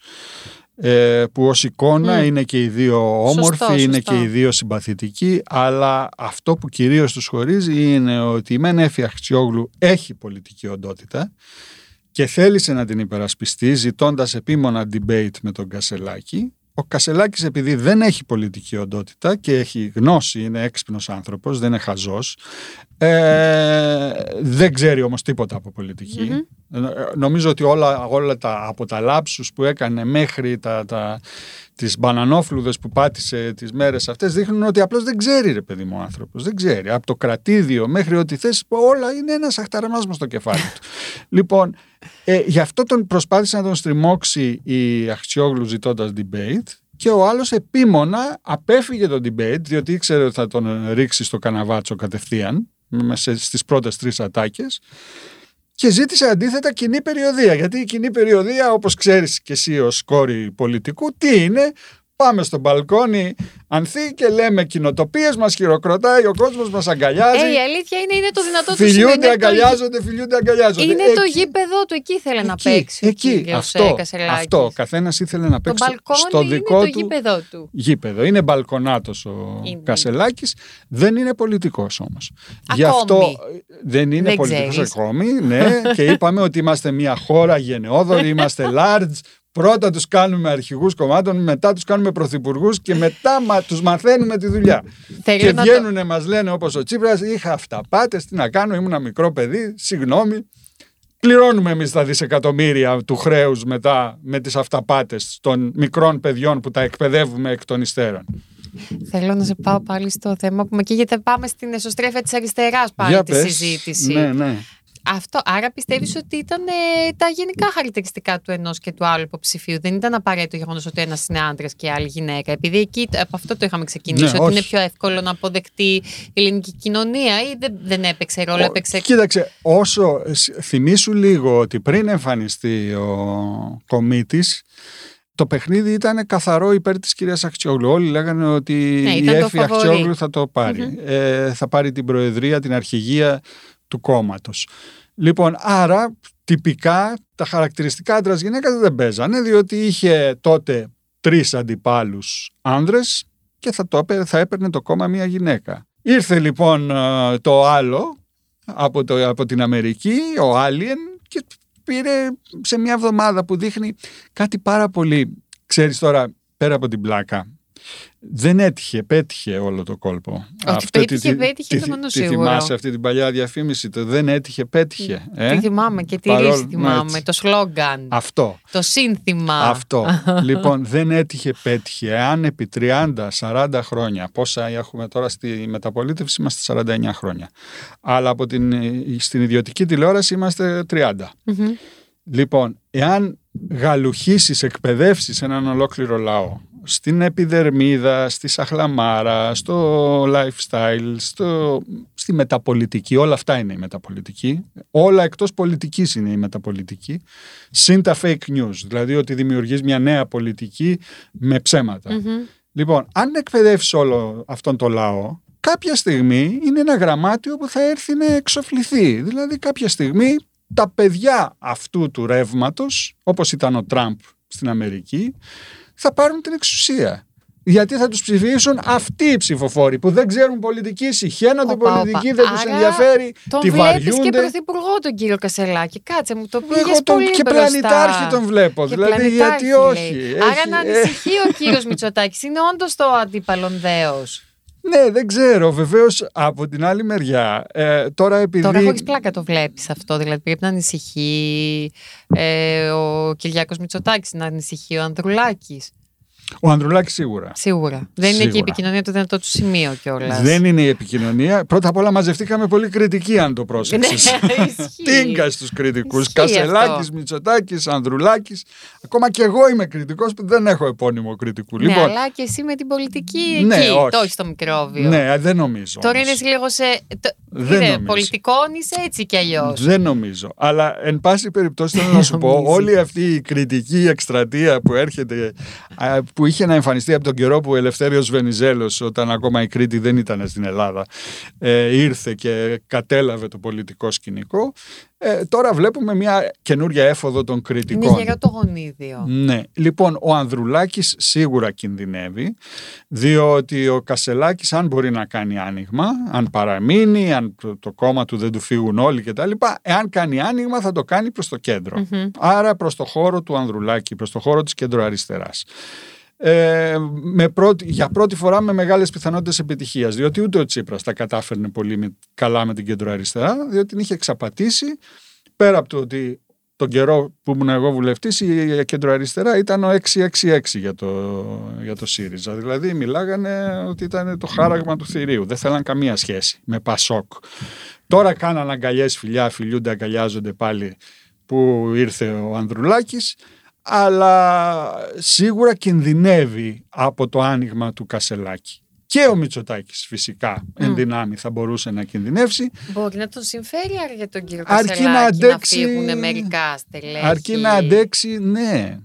[SPEAKER 4] Ε, που ως εικόνα
[SPEAKER 2] Μμ.
[SPEAKER 4] είναι και οι δύο όμορφοι,
[SPEAKER 2] Σωστό,
[SPEAKER 4] είναι
[SPEAKER 2] σωστό.
[SPEAKER 4] και οι δύο συμπαθητικοί, αλλά αυτό που κυρίως τους χωρίζει είναι ότι η Μεν Έφη Αχτσιόγλου έχει πολιτική οντότητα και θέλησε να την υπερασπιστεί ζητώντας επίμονα debate με τον Κασελάκη. Ο Κασελάκης επειδή δεν έχει πολιτική οντότητα και έχει γνώση, είναι έξυπνος άνθρωπος, δεν είναι χαζός, ε, δεν ξέρει όμως τίποτα από πολιτική.
[SPEAKER 2] Μμμ.
[SPEAKER 4] Ε, Νομίζω ότι όλα, όλα τα, από τα λάψους που έκανε μέχρι τα, τα, τις μπανανόφλουδες που πάτησε τις μέρες αυτές δείχνουν ότι απλώς δεν ξέρει ρε παιδί μου ο άνθρωπος. Δεν ξέρει. Από το κρατήδιο μέχρι ό,τι θες όλα είναι ένας αχταραμάσμος στο κεφάλι του. *laughs* λοιπόν, ε, γι' αυτό τον προσπάθησε να τον στριμώξει η Αχτσιόγλου ζητώντας debate και ο άλλος επίμονα απέφυγε τον debate διότι ήξερε ότι θα τον ρίξει στο καναβάτσο κατευθείαν με- σε- στις πρώτες τρεις ατάκες και ζήτησε αντίθετα κοινή περιοδία. Γιατί η κοινή περιοδία, όπως ξέρεις και εσύ ως κόρη πολιτικού, τι είναι, Πάμε στο μπαλκόνι ανθεί και λέμε κοινοτοπίες, μας χειροκροτάει, ο κόσμος μας αγκαλιάζει.
[SPEAKER 2] Ε, η αλήθεια είναι, είναι το δυνατό του
[SPEAKER 4] Φιλιούνται,
[SPEAKER 2] είναι το-
[SPEAKER 4] αγκαλιάζονται, φιλιούνται, αγκαλιάζονται.
[SPEAKER 2] Είναι το
[SPEAKER 4] Εκεί-
[SPEAKER 2] γήπεδο του, εκεί ήθελε να
[SPEAKER 4] εκεί,
[SPEAKER 2] παίξει. ο
[SPEAKER 4] Εκεί,
[SPEAKER 2] κύριος,
[SPEAKER 4] αυτό,
[SPEAKER 2] ε, Κασελάκης.
[SPEAKER 4] αυτό. Ο καθένας ήθελε να
[SPEAKER 2] Το
[SPEAKER 4] παίξει
[SPEAKER 2] μπαλκόνι
[SPEAKER 4] στο
[SPEAKER 2] είναι
[SPEAKER 4] δικό
[SPEAKER 2] το
[SPEAKER 4] του
[SPEAKER 2] γήπεδο του.
[SPEAKER 4] γήπεδο. Είναι μπαλκονάτος ο
[SPEAKER 2] Είναι.
[SPEAKER 4] Κασελάκης, δεν είναι πολιτικός όμως. Γι'
[SPEAKER 2] Ακόμη.
[SPEAKER 4] αυτό ε, δεν είναι
[SPEAKER 2] Δεν
[SPEAKER 4] πολιτικός
[SPEAKER 2] ξέρεις.
[SPEAKER 4] ακόμη, ναι, και είπαμε ότι είμαστε μια χώρα γενναιόδορη, *laughs* είμαστε large, πρώτα τους κάνουμε αρχηγούς κομμάτων, μετά τους κάνουμε πρωθυπουργούς και μετά μα, τους μαθαίνουμε τη δουλειά.
[SPEAKER 2] Θέλω
[SPEAKER 4] και
[SPEAKER 2] να το-
[SPEAKER 4] βγαίνουν, μας λένε όπως ο Τσίπρας, είχα αυταπάτες, τι να κάνω, ήμουν ένα μικρό παιδί, συγγνώμη. Πληρώνουμε εμείς τα δισεκατομμύρια του χρέους μετά με τις αυταπάτες των μικρών παιδιών που τα εκπαιδεύουμε εκ των υστέρων.
[SPEAKER 2] Θέλω να σε πάω πάλι στο θέμα που με καίγεται. Πάμε στην εσωστρέφεια της αριστεράς πάλι
[SPEAKER 4] Για
[SPEAKER 2] τη
[SPEAKER 4] πες.
[SPEAKER 2] συζήτηση.
[SPEAKER 4] Ναι, ναι.
[SPEAKER 2] Αυτό, άρα πιστεύεις ότι ήταν ε, τα γενικά χαρακτηριστικά του ενός και του άλλου υποψηφίου. Δεν ήταν απαραίτητο γεγονός ότι ένας είναι άντρας και η άλλη γυναίκα. Επειδή εκεί από αυτό το είχαμε ξεκινήσει,
[SPEAKER 4] Ναι,
[SPEAKER 2] ότι
[SPEAKER 4] όχι.
[SPEAKER 2] είναι πιο εύκολο να αποδεχτεί η ελληνική κοινωνία ή δεν, δεν έπαιξε ρόλο,
[SPEAKER 4] Ο-
[SPEAKER 2] έπαιξε.
[SPEAKER 4] Κοίταξε, όσο ε, σ- θυμήσου λίγο ότι πριν εμφανιστεί ο κομίτης, το παιχνίδι ήταν καθαρό υπέρ της κυρίας Αχτσιόγλου. Όλοι λέγανε ότι
[SPEAKER 2] Ναι,
[SPEAKER 4] η
[SPEAKER 2] ήταν το
[SPEAKER 4] Έφη
[SPEAKER 2] φαβορί.
[SPEAKER 4] Αχτσιόγλου θα το παρει Ε, θα πάρει την προεδρία, την αρχηγία του κόμματος. Λοιπόν, άρα τυπικά τα χαρακτηριστικά άντρας γυναίκας δεν παίζανε, διότι είχε τότε τρεις αντιπάλους άνδρες και θα, το, έπαι- θα έπαιρνε το κόμμα μια γυναίκα. Ήρθε λοιπόν ε, το άλλο από, το, από την Αμερική, ο Alien και πήρε σε μια εβδομάδα που δείχνει κάτι πάρα πολύ, ξέρεις τώρα, πέρα από την πλάκα. Δεν έτυχε, πέτυχε όλο το κόλπο.
[SPEAKER 2] Ότι πέτυχε, πέτυχε,
[SPEAKER 4] τη,
[SPEAKER 2] το μόνο
[SPEAKER 4] τη
[SPEAKER 2] σίγουρο.
[SPEAKER 4] θυμάσαι αυτή την παλιά διαφήμιση, το δεν έτυχε, πέτυχε. Ε;
[SPEAKER 2] Τι θυμάμαι και τη
[SPEAKER 4] Παρόλο-
[SPEAKER 2] ρίση θυμάμαι,
[SPEAKER 4] έτσι.
[SPEAKER 2] το σλόγκαν,
[SPEAKER 4] Αυτό.
[SPEAKER 2] το σύνθημα.
[SPEAKER 4] Αυτό. *laughs* λοιπόν, δεν έτυχε, πέτυχε. Εάν επί 30-40 χρόνια, πόσα έχουμε τώρα στη μεταπολίτευση, είμαστε 49 χρόνια. Αλλά από την, στην ιδιωτική τηλεόραση είμαστε 30.
[SPEAKER 2] Μμμ.
[SPEAKER 4] Λοιπόν, εάν γαλουχίσεις, εκπαιδεύσεις έναν ολόκληρο λαό στην επιδερμίδα, στη σαχλαμάρα, στο lifestyle, στο, στη μεταπολιτική, όλα αυτά είναι η μεταπολιτική, όλα εκτός πολιτικής είναι η μεταπολιτική, συν τα fake news, δηλαδή ότι δημιουργείς μια νέα πολιτική με ψέματα.
[SPEAKER 2] Μμμ.
[SPEAKER 4] Λοιπόν, αν εκπαιδεύσεις όλο αυτόν τον λαό, κάποια στιγμή είναι ένα γραμμάτιο που θα έρθει να εξοφληθεί. Δηλαδή, κάποια στιγμή τα παιδιά αυτού του ρεύματος, όπως ήταν ο Τραμπ στην Αμερική, θα πάρουν την εξουσία. Γιατί θα τους ψηφίσουν αυτοί οι ψηφοφόροι που δεν ξέρουν πολιτική, συχαίνονται
[SPEAKER 2] Οπα, οπα.
[SPEAKER 4] πολιτική, δεν τους
[SPEAKER 2] Άρα,
[SPEAKER 4] ενδιαφέρει,
[SPEAKER 2] Τον
[SPEAKER 4] τη
[SPEAKER 2] βλέπεις και
[SPEAKER 4] βαριούνται.
[SPEAKER 2] πρωθυπουργό τον κύριο Κασελάκη. Κάτσε μου, το πήγες
[SPEAKER 4] Εγώ τον
[SPEAKER 2] πολύ
[SPEAKER 4] και
[SPEAKER 2] μπροστά.
[SPEAKER 4] πλανητάρχη τον βλέπω.
[SPEAKER 2] Και
[SPEAKER 4] δηλαδή,
[SPEAKER 2] πλανητάρχη,
[SPEAKER 4] γιατί όχι.
[SPEAKER 2] λέει.
[SPEAKER 4] Έχει-
[SPEAKER 2] Άρα να
[SPEAKER 4] ε,
[SPEAKER 2] ανησυχεί ο κύριος *laughs* Μητσοτάκης. Είναι όντως το αντίπαλον δέος.
[SPEAKER 4] Ναι, δεν ξέρω. Βεβαίως από την άλλη μεριά. Ε, τώρα επειδή.
[SPEAKER 2] Τώρα χωρίς πλάκα το βλέπεις αυτό. Δηλαδή πρέπει να ανησυχεί ε, ο Κυριάκος Μητσοτάκης, να ανησυχεί ο Ανδρουλάκης.
[SPEAKER 4] Ο Ανδρουλάκης σίγουρα.
[SPEAKER 2] Σίγουρα. Δεν είναι και η
[SPEAKER 4] Σίγουρα.
[SPEAKER 2] επικοινωνία του δυνατό του σημείο κιόλας.
[SPEAKER 4] Δεν είναι η επικοινωνία. Πρώτα απ' όλα μαζευτήκαμε πολύ κριτικοί, αν το πρόσεξες.
[SPEAKER 2] Ναι, *laughs* ισχύει.
[SPEAKER 4] Τίγκα στους κριτικούς.
[SPEAKER 2] Ισχύει
[SPEAKER 4] Κασελάκης,
[SPEAKER 2] αυτό.
[SPEAKER 4] Μητσοτάκης, Ανδρουλάκης. Ακόμα και εγώ είμαι κριτικός που δεν έχω επώνυμο κριτικού.
[SPEAKER 2] Ναι,
[SPEAKER 4] λοιπόν,
[SPEAKER 2] αλλά και εσύ με την πολιτική
[SPEAKER 4] Ναι,
[SPEAKER 2] εκεί,
[SPEAKER 4] όχι.
[SPEAKER 2] το όχι στο μικρόβιο.
[SPEAKER 4] ναι, δεν νομίζω.
[SPEAKER 2] Τώρα
[SPEAKER 4] όμως.
[SPEAKER 2] είναι λίγο σε. Το...
[SPEAKER 4] Δεν
[SPEAKER 2] είναι
[SPEAKER 4] νομίζω.
[SPEAKER 2] πολιτικών είσαι έτσι κι αλλιώς.
[SPEAKER 4] Δεν νομίζω. Αλλά εν πάση περιπτώσει θέλω να σου πω,
[SPEAKER 2] Νομίζει.
[SPEAKER 4] όλη αυτή η κριτική εκστρατεία που έρχεται, α, που είχε να εμφανιστεί από τον καιρό που ο Ελευθέριος Βενιζέλος, όταν ακόμα η Κρήτη δεν ήταν στην Ελλάδα, ε, ήρθε και κατέλαβε το πολιτικό σκηνικό, ε, τώρα βλέπουμε μια καινούρια έφοδο των
[SPEAKER 2] Είναι
[SPEAKER 4] κριτικών.
[SPEAKER 2] γερό το γονίδιο.
[SPEAKER 4] Ναι. Λοιπόν, ο Ανδρουλάκης σίγουρα κινδυνεύει, διότι ο Κασελάκης αν μπορεί να κάνει άνοιγμα, αν παραμείνει, αν το, το κόμμα του δεν του φύγουν όλοι κτλ. Εάν κάνει άνοιγμα θα το κάνει προς το κεντρο
[SPEAKER 2] Μμμ.
[SPEAKER 4] Άρα προς το χώρο του Ανδρουλάκη, προς το χώρο της κεντροαριστεράς. Ε, με πρώτη, για πρώτη φορά με μεγάλες πιθανότητες επιτυχίας διότι ούτε ο Τσίπρας τα κατάφερνε πολύ με- καλά με την κεντροαριστερά διότι την είχε εξαπατήσει πέρα από το ότι τον καιρό που ήμουν εγώ βουλευτής η κεντροαριστερά ήταν ο 666 για το, για το ΣΥΡΙΖΑ. Δηλαδή μιλάγανε ότι ήταν το χάραγμα του θηρίου. Δεν θέλαν καμία σχέση με Πασόκ τώρα κάναν αγκαλιές φιλιά φιλιούνται αγκαλιάζονται πάλι που ήρθε ο Ανδρουλάκης αλλά σίγουρα κινδυνεύει από το άνοιγμα του Κασελάκη. Και ο Μητσοτάκης φυσικά εν δυνάμει θα μπορούσε να κινδυνεύσει
[SPEAKER 2] Μπορεί να τον συμφέρει άρα για τον κύριο
[SPEAKER 4] Αρκεί
[SPEAKER 2] Κασελάκη
[SPEAKER 4] να
[SPEAKER 2] να,
[SPEAKER 4] αντέξει-
[SPEAKER 2] φύγουν μερικά στελέχη.
[SPEAKER 4] αρκεί να αντέξει, ναι.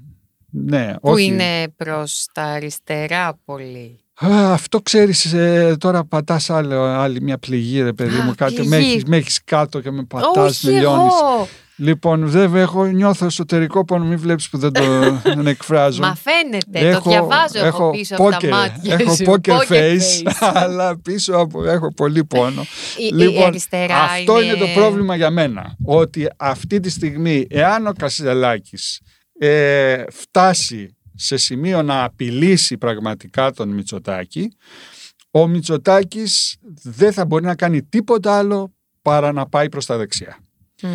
[SPEAKER 4] Ναι,
[SPEAKER 2] Που
[SPEAKER 4] όχι.
[SPEAKER 2] είναι προς τα αριστερά πολύ.
[SPEAKER 4] Α, αυτό ξέρεις, ε, τώρα πατάς άλλο, άλλη μια πληγή ρε παιδί
[SPEAKER 2] Α,
[SPEAKER 4] μου, κάτι, με
[SPEAKER 2] πληγή.
[SPEAKER 4] έχεις, με έχεις κάτω και με πατάς,
[SPEAKER 2] Όχι
[SPEAKER 4] με λιώνεις.
[SPEAKER 2] εγώ.
[SPEAKER 4] Λοιπόν, βέβαια, έχω νιώθω εσωτερικό πόνο, μην βλέπεις που δεν το *laughs* δεν εκφράζω.
[SPEAKER 2] Μα φαίνεται, το διαβάζω έχω, πίσω από τα μάτια
[SPEAKER 4] έχω
[SPEAKER 2] σου.
[SPEAKER 4] poker
[SPEAKER 2] Poker
[SPEAKER 4] face, *laughs* αλλά πίσω από, έχω πολύ πόνο.
[SPEAKER 2] Η, η αριστερά
[SPEAKER 4] αυτό είναι...
[SPEAKER 2] είναι
[SPEAKER 4] το πρόβλημα για μένα. Ότι αυτή τη στιγμή, εάν ο Κασιαλάκης ε, φτάσει σε σημείο να απειλήσει πραγματικά τον Μητσοτάκη, ο Μητσοτάκης δεν θα μπορεί να κάνει τίποτα άλλο παρά να πάει προς τα δεξιά.
[SPEAKER 2] Μμ.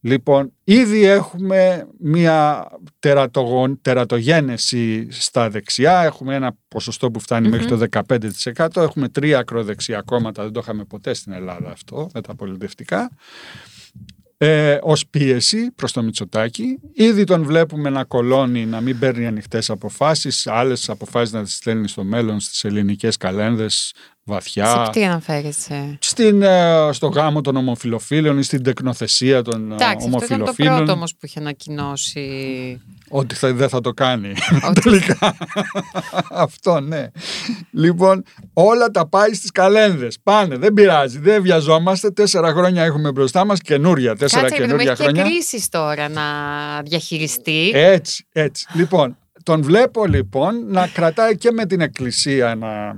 [SPEAKER 4] Λοιπόν, ήδη έχουμε μια τερατογον, τερατογένεση στα δεξιά. Έχουμε ένα ποσοστό που φτανει μέχρι το 15%. Έχουμε τρία ακροδεξιά κόμματα. Δεν το είχαμε ποτέ στην Ελλάδα αυτό, με τα πολιτευτικά. Ε, ως πίεση προς το Μητσοτάκη. Ήδη τον βλέπουμε να κολώνει, να μην παίρνει ανοιχτές αποφάσεις. Άλλες αποφάσεις να τις στέλνει στο μέλλον στις ελληνικές καλένδες βαθιά.
[SPEAKER 2] Σε τι αναφέρεσαι.
[SPEAKER 4] στην, ε, στο γάμο των ομοφιλοφίλων ή στην τεκνοθεσία των ε,
[SPEAKER 2] Εντάξει, αυτό ήταν το
[SPEAKER 4] ομοφιλοφίλων.
[SPEAKER 2] πρώτο όμως που είχε ανακοινώσει.
[SPEAKER 4] ότι θα, δεν θα το κάνει.
[SPEAKER 2] Ότι- *laughs*
[SPEAKER 4] τελικά. *laughs* Αυτό ναι. Λοιπόν όλα τα πάει στις καλένδες. Πάνε δεν πειράζει δεν βιαζόμαστε. Τέσσερα χρόνια έχουμε μπροστά μας καινούρια τέσσερα
[SPEAKER 2] Κάτσε, γιατί
[SPEAKER 4] καινούρια
[SPEAKER 2] έχει και
[SPEAKER 4] χρόνια.
[SPEAKER 2] κρίσεις τώρα να διαχειριστεί.
[SPEAKER 4] έτσι έτσι. Λοιπόν τον βλέπω λοιπόν να κρατάει και με την εκκλησία να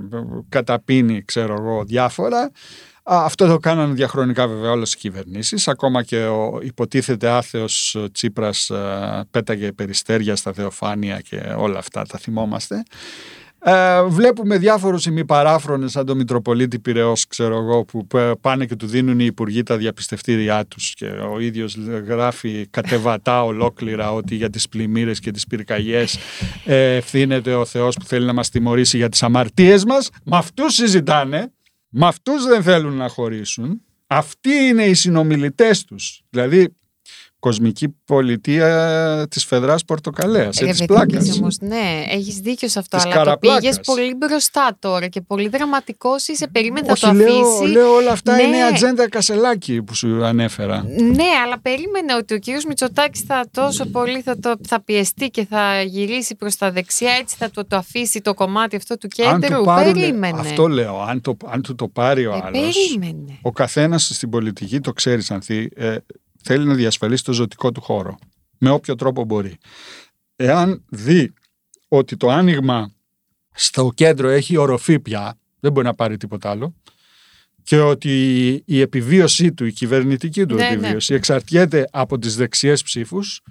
[SPEAKER 4] καταπίνει ξέρω εγώ διάφορα Α, Αυτό το κάνανε διαχρονικά βέβαια όλες οι κυβερνήσεις. Ακόμα και ο υποτίθεται άθεος ε, Τσίπρας ε, πέταγε περιστέρια στα Θεοφάνεια και όλα αυτά τα θυμόμαστε. Ε, βλέπουμε διάφορους ημιπαράφρονες σαν τον Μητροπολίτη Πυραιός ξέρω εγώ που π- πάνε και του δίνουν οι υπουργοί τα διαπιστευτήριά τους και ο ίδιος γράφει κατεβατά ολόκληρα ότι για τις πλημμύρες και τις πυρκαγιές ε, ευθύνεται ο Θεός που θέλει να μας τιμωρήσει για τις αμαρτίες μας. Με αυτούς συζητάνε με αυτούς δεν θέλουν να χωρίσουν. Αυτοί είναι οι συνομιλητές τους. Δηλαδή κοσμική πολιτεία της Φεδράς Πορτοκαλέας ε,
[SPEAKER 2] Ρε
[SPEAKER 4] της
[SPEAKER 2] παιδί μου,
[SPEAKER 4] πλάκας
[SPEAKER 2] όμως, ναι, έχεις δίκιο σε αυτό,
[SPEAKER 4] Της
[SPEAKER 2] αλλά το
[SPEAKER 4] καραπλάκας.
[SPEAKER 2] πήγες πολύ μπροστά τώρα και πολύ δραματικός είσαι, περίμενε θα
[SPEAKER 4] Όχι,
[SPEAKER 2] το
[SPEAKER 4] λέω,
[SPEAKER 2] αφήσει.
[SPEAKER 4] λέω όλα αυτά
[SPEAKER 2] Ναι.
[SPEAKER 4] είναι η ατζέντα Κασελάκη που σου ανέφερα.
[SPEAKER 2] Ναι, αλλά περίμενε ότι ο κύριος Μητσοτάκης θα τόσο πολύ θα, το, θα πιεστεί και θα γυρίσει προς τα δεξιά, έτσι θα το, το αφήσει το κομμάτι αυτό του κέντρου.
[SPEAKER 4] πάρουν-
[SPEAKER 2] περίμενε.
[SPEAKER 4] αυτό λέω, αν, το, αν του το πάρει ο
[SPEAKER 2] Ε,
[SPEAKER 4] άλλος,
[SPEAKER 2] περίμενε.
[SPEAKER 4] ο καθένας στην πολιτική, το ξέρεις Ανθή, ε, θέλει να διασφαλίσει το ζωτικό του χώρο. Με όποιο τρόπο μπορεί. Εάν δει ότι το άνοιγμα στο κέντρο έχει οροφή πια, δεν μπορεί να πάρει τίποτα άλλο, και ότι η επιβίωσή του, η κυβερνητική του
[SPEAKER 2] Ναι, ναι.
[SPEAKER 4] επιβίωση εξαρτιέται από τις δεξιές ψήφους,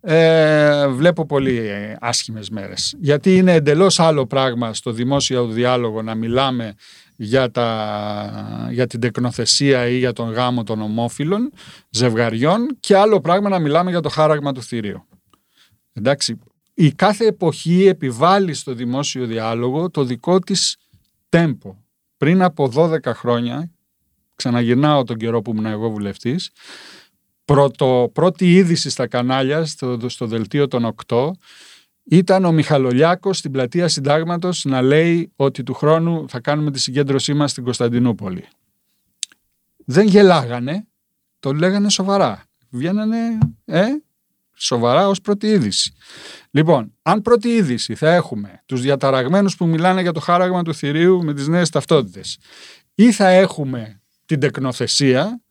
[SPEAKER 4] ε, βλέπω πολύ ε, άσχημες μέρες. Γιατί είναι εντελώς άλλο πράγμα στο δημόσιο διάλογο να μιλάμε για, τα, για την τεκνοθεσία ή για τον γάμο των ομόφυλων ζευγαριών και άλλο πράγμα να μιλάμε για το χάραγμα του θηρίου. Εντάξει, η κάθε εποχή επιβάλλει στο δημόσιο διάλογο το δικό της τέμπο. Πριν από 12 χρόνια, ξαναγυρνάω τον καιρό που ήμουν εγώ βουλευτής, πρώτο, πρώτη είδηση στα κανάλια, στο, στο δελτίο των 8, ήταν ο Μιχαλολιάκος στην πλατεία συντάγματος να λέει ότι του χρόνου θα κάνουμε τη συγκέντρωσή μας στην Κωνσταντινούπολη. Δεν γελάγανε, το λέγανε σοβαρά. Βγαίνανε ε, σοβαρά ως πρώτη είδηση. Λοιπόν, αν πρώτη είδηση θα έχουμε τους διαταραγμένους που μιλάνε για το χάραγμα του θηρίου με τις νέες ταυτότητες ή θα έχουμε την τεκνοθεσία,